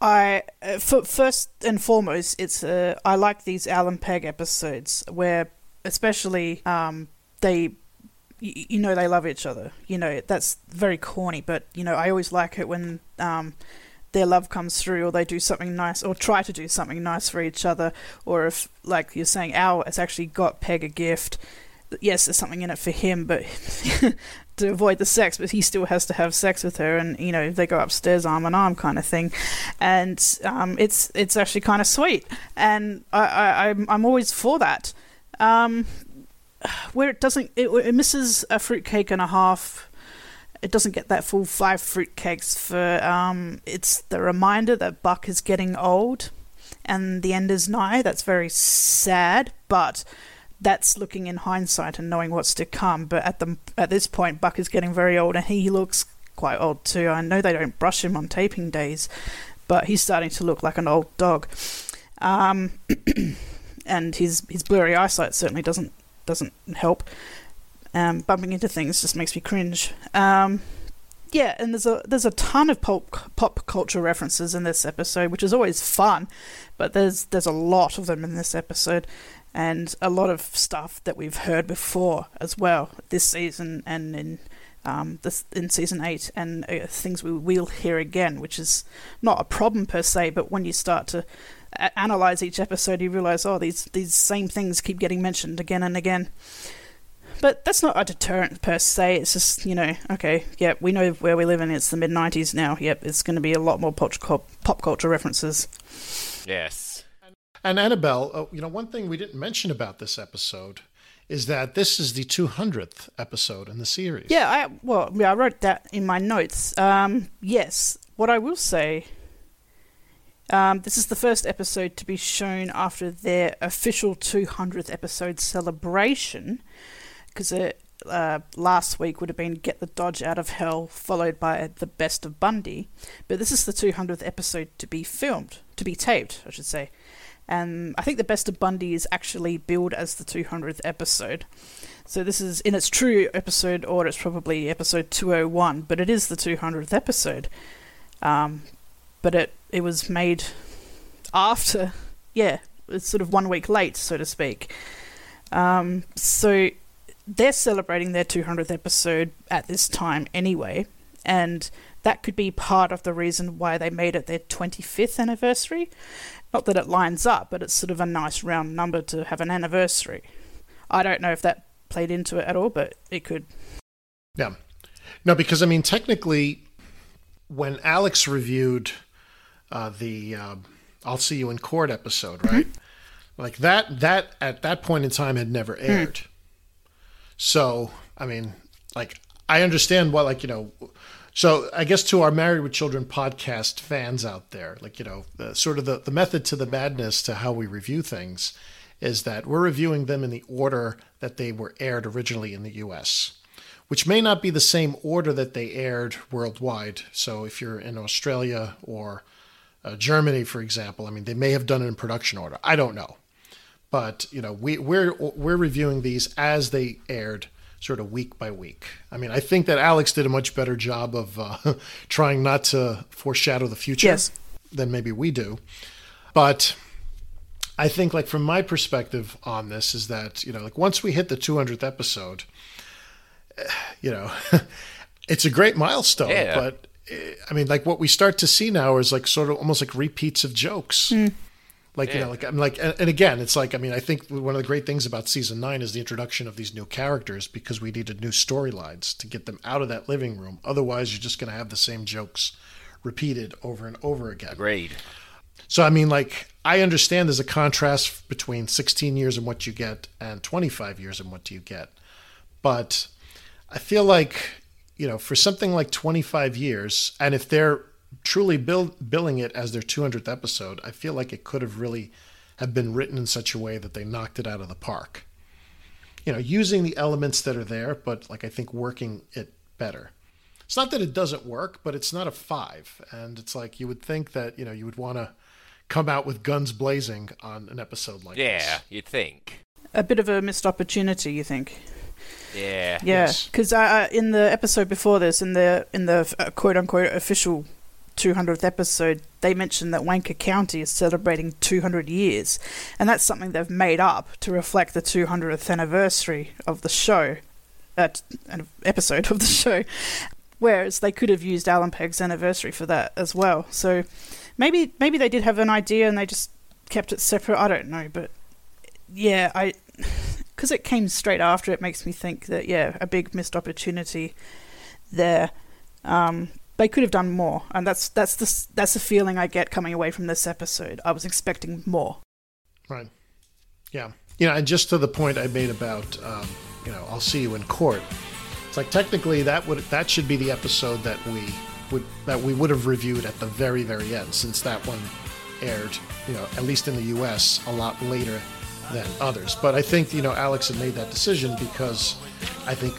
I uh, f- first and foremost, it's uh, I like these Al and Peg episodes where, especially, um, they, you know, they love each other. You know, that's very corny, but you know, I always like it when um, their love comes through, or they do something nice, or try to do something nice for each other, or if, like you're saying, Al has actually got Peg a gift. Yes, there's something in it for him, but to avoid the sex, but he still has to have sex with her, and you know they go upstairs arm in arm kind of thing, and um, it's it's actually kind of sweet, and I, I I'm I'm always for that. Um, where it doesn't, it, it misses a fruitcake and a half. It doesn't get that full five fruitcakes for. Um, it's the reminder that Buck is getting old, and the end is nigh. That's very sad, but that's looking in hindsight and knowing what's to come. But at the at this point, Buck is getting very old, and he looks quite old too. I know they don't brush him on taping days, but he's starting to look like an old dog. Um, and his his blurry eyesight certainly doesn't doesn't help. Um, bumping into things just makes me cringe. Um, yeah, and there's a there's a ton of pop pop culture references in this episode, which is always fun, but there's there's a lot of them in this episode, and a lot of stuff that we've heard before as well this season and in um, this in season eight, and uh, things we will hear again, which is not a problem per se, but when you start to a- analyze each episode, you realize oh these these same things keep getting mentioned again and again. But that's not a deterrent per se. It's just, you know, okay, yeah, we know where we live in. It's the mid 90s now. Yep, it's going to be a lot more pop, pop culture references. Yes. And Annabelle, uh, you know, one thing we didn't mention about this episode is that this is the 200th episode in the series. Yeah, I well, yeah, I wrote that in my notes. Um, yes, what I will say, um, this is the first episode to be shown after their official 200th episode celebration, because uh, last week would have been Get the Dodge Out of Hell, followed by The Best of Bundy. But this is the 200th episode to be filmed, to be taped, I should say. And I think The Best of Bundy is actually billed as the 200th episode. So this is in its true episode order, it's probably episode 201, but it is the 200th episode. Um, but it, it was made after, yeah, it's sort of one week late, so to speak. Um, so they're celebrating their 200th episode at this time anyway, and that could be part of the reason why they made it their 25th anniversary. Not that it lines up, but it's sort of a nice round number to have an anniversary. I don't know if that played into it at all, but it could. Yeah. No, because I mean, technically, when Alex reviewed uh, the uh, "I'll See You in Court" episode, right? Like that, that at that point in time had never aired. So, I mean, like I understand why, like you know. So I guess to our Married with Children podcast fans out there, like you know, the, sort of the, the method to the madness to how we review things is that we're reviewing them in the order that they were aired originally in the U.S which may not be the same order that they aired worldwide. So if you're in Australia or uh, Germany, for example, I mean, they may have done it in production order. I don't know, but you know, we, we're we're reviewing these as they aired, sort of week by week. I mean, I think that Alex did a much better job of uh, trying not to foreshadow the future Yes. than maybe we do, but. I think, like from my perspective on this, is that you know, like once we hit the 200th episode, you know, it's a great milestone. Yeah. But eh, I mean, like what we start to see now is like sort of almost like repeats of jokes. Like you know, like I'm like, and and again, it's like I mean, I think one of the great things about season nine is the introduction of these new characters because we needed new storylines to get them out of that living room. Otherwise, you're just going to have the same jokes repeated over and over again. Agreed. So I mean, like I understand there's a contrast between 16 years and what you get and 25 years and what do you get, but I feel like you know for something like 25 years, and if they're truly bill, billing it as their 200th episode, I feel like it could have really have been written in such a way that they knocked it out of the park. You know, using the elements that are there, but like I think working it better. It's not that it doesn't work, but it's not a five. And it's like you would think that, you know, you would want to come out with guns blazing on an episode like this. Yeah, you'd think. A bit of a missed opportunity, you think? Yeah. Yeah, because uh, in the episode before this, in the in the uh, quote unquote official 200th episode, they mentioned that Wanker County is celebrating 200 years, and that's something they've made up to reflect the 200th anniversary of the show, uh, an episode of the show. Whereas they could have used Al and Peg's anniversary for that as well. So maybe maybe they did have an idea and they just kept it separate. I don't know, but yeah, I because it came straight after, it makes me think that yeah, a big missed opportunity there. Um, they could have done more, and that's that's the that's the feeling I get coming away from this episode. I was expecting more. Right. Yeah. You know, and just to the point I made about, um, you know, I'll see you in court. It's like technically that would that should be the episode that we would that we would have reviewed at the very very end, since that one aired, you know, at least in the U.S. a lot later than others. But I think you know Alex had made that decision because I think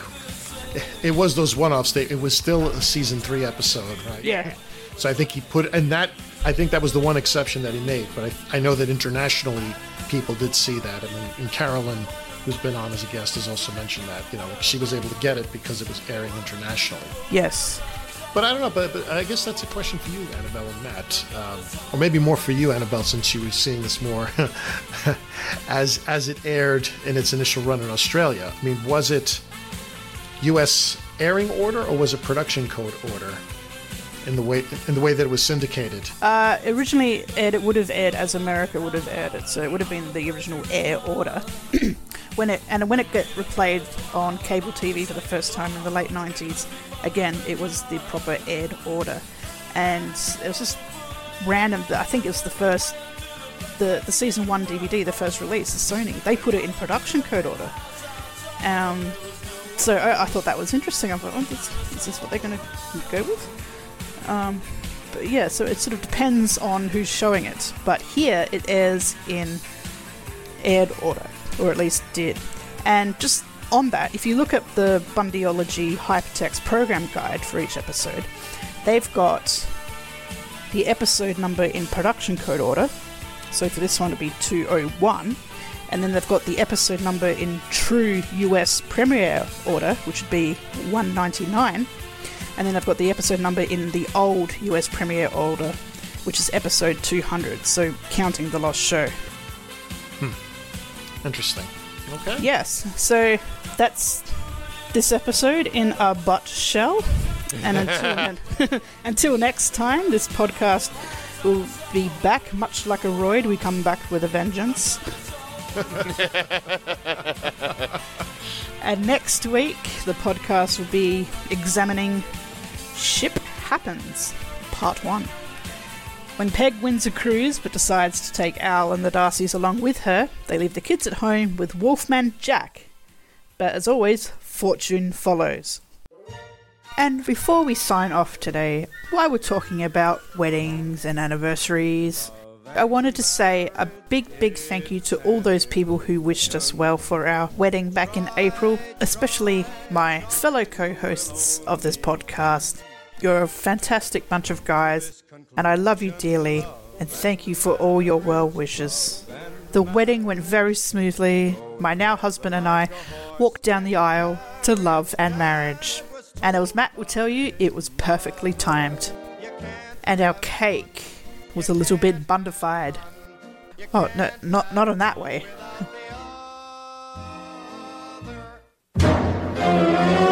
it was those one-offs. They, it was still a season three episode, right? Yeah. So I think he put, and that I think that was the one exception that he made. But I, I know that internationally, people did see that. I mean, and Carolyn, who's been on as a guest, has also mentioned that. You know, she was able to get it because it was airing internationally. Yes. But I don't know. But, but I guess that's a question for you, Annabelle and Matt, um, or maybe more for you, Annabelle, since you were seeing this more as as it aired in its initial run in Australia. I mean, was it U.S. airing order or was it production code order? In the way in the way that it was syndicated. Uh, originally aired, it would have aired as America would have aired it, so it would have been the original air order. when it and when it got replayed on cable TV for the first time in the late '90s, again it was the proper aired order, and it was just random. I think it was the first, the the season one DVD, the first release, the Sony. They put it in production code order. Um, so I, I thought that was interesting. I thought, oh, this, is this what they're going to go with? Um, but yeah, so it sort of depends on who's showing it. But here it airs in aired order, or at least did. And just on that, if you look at the Bundyology hypertext program guide for each episode, they've got the episode number in production code order. So for this one, it'd be 201. And then they've got the episode number in true US premiere order, which would be 199 and then they've got the episode number in the old US premiere order, which is episode 200, so counting the lost show. Hmm. Interesting. Okay. Yes, so that's this episode in a butt shell. And until, until next time, this podcast will be back, much like a roid. We come back with a vengeance. and next week, the podcast will be examining Ship Happens, Part 1. When Peg wins a cruise but decides to take Al and the D'Arcys along with her, they leave the kids at home with Wolfman Jack. But as always, fortune follows. And before we sign off today, while we're talking about weddings and anniversaries, I wanted to say a big, big thank you to all those people who wished us well for our wedding back in April, especially my fellow co hosts of this podcast. You're a fantastic bunch of guys, and I love you dearly, and thank you for all your well wishes. The wedding went very smoothly. My now husband and I walked down the aisle to love and marriage. And as Matt will tell you, it was perfectly timed. And our cake was a little bit bundified. Oh, no, not, not on that way.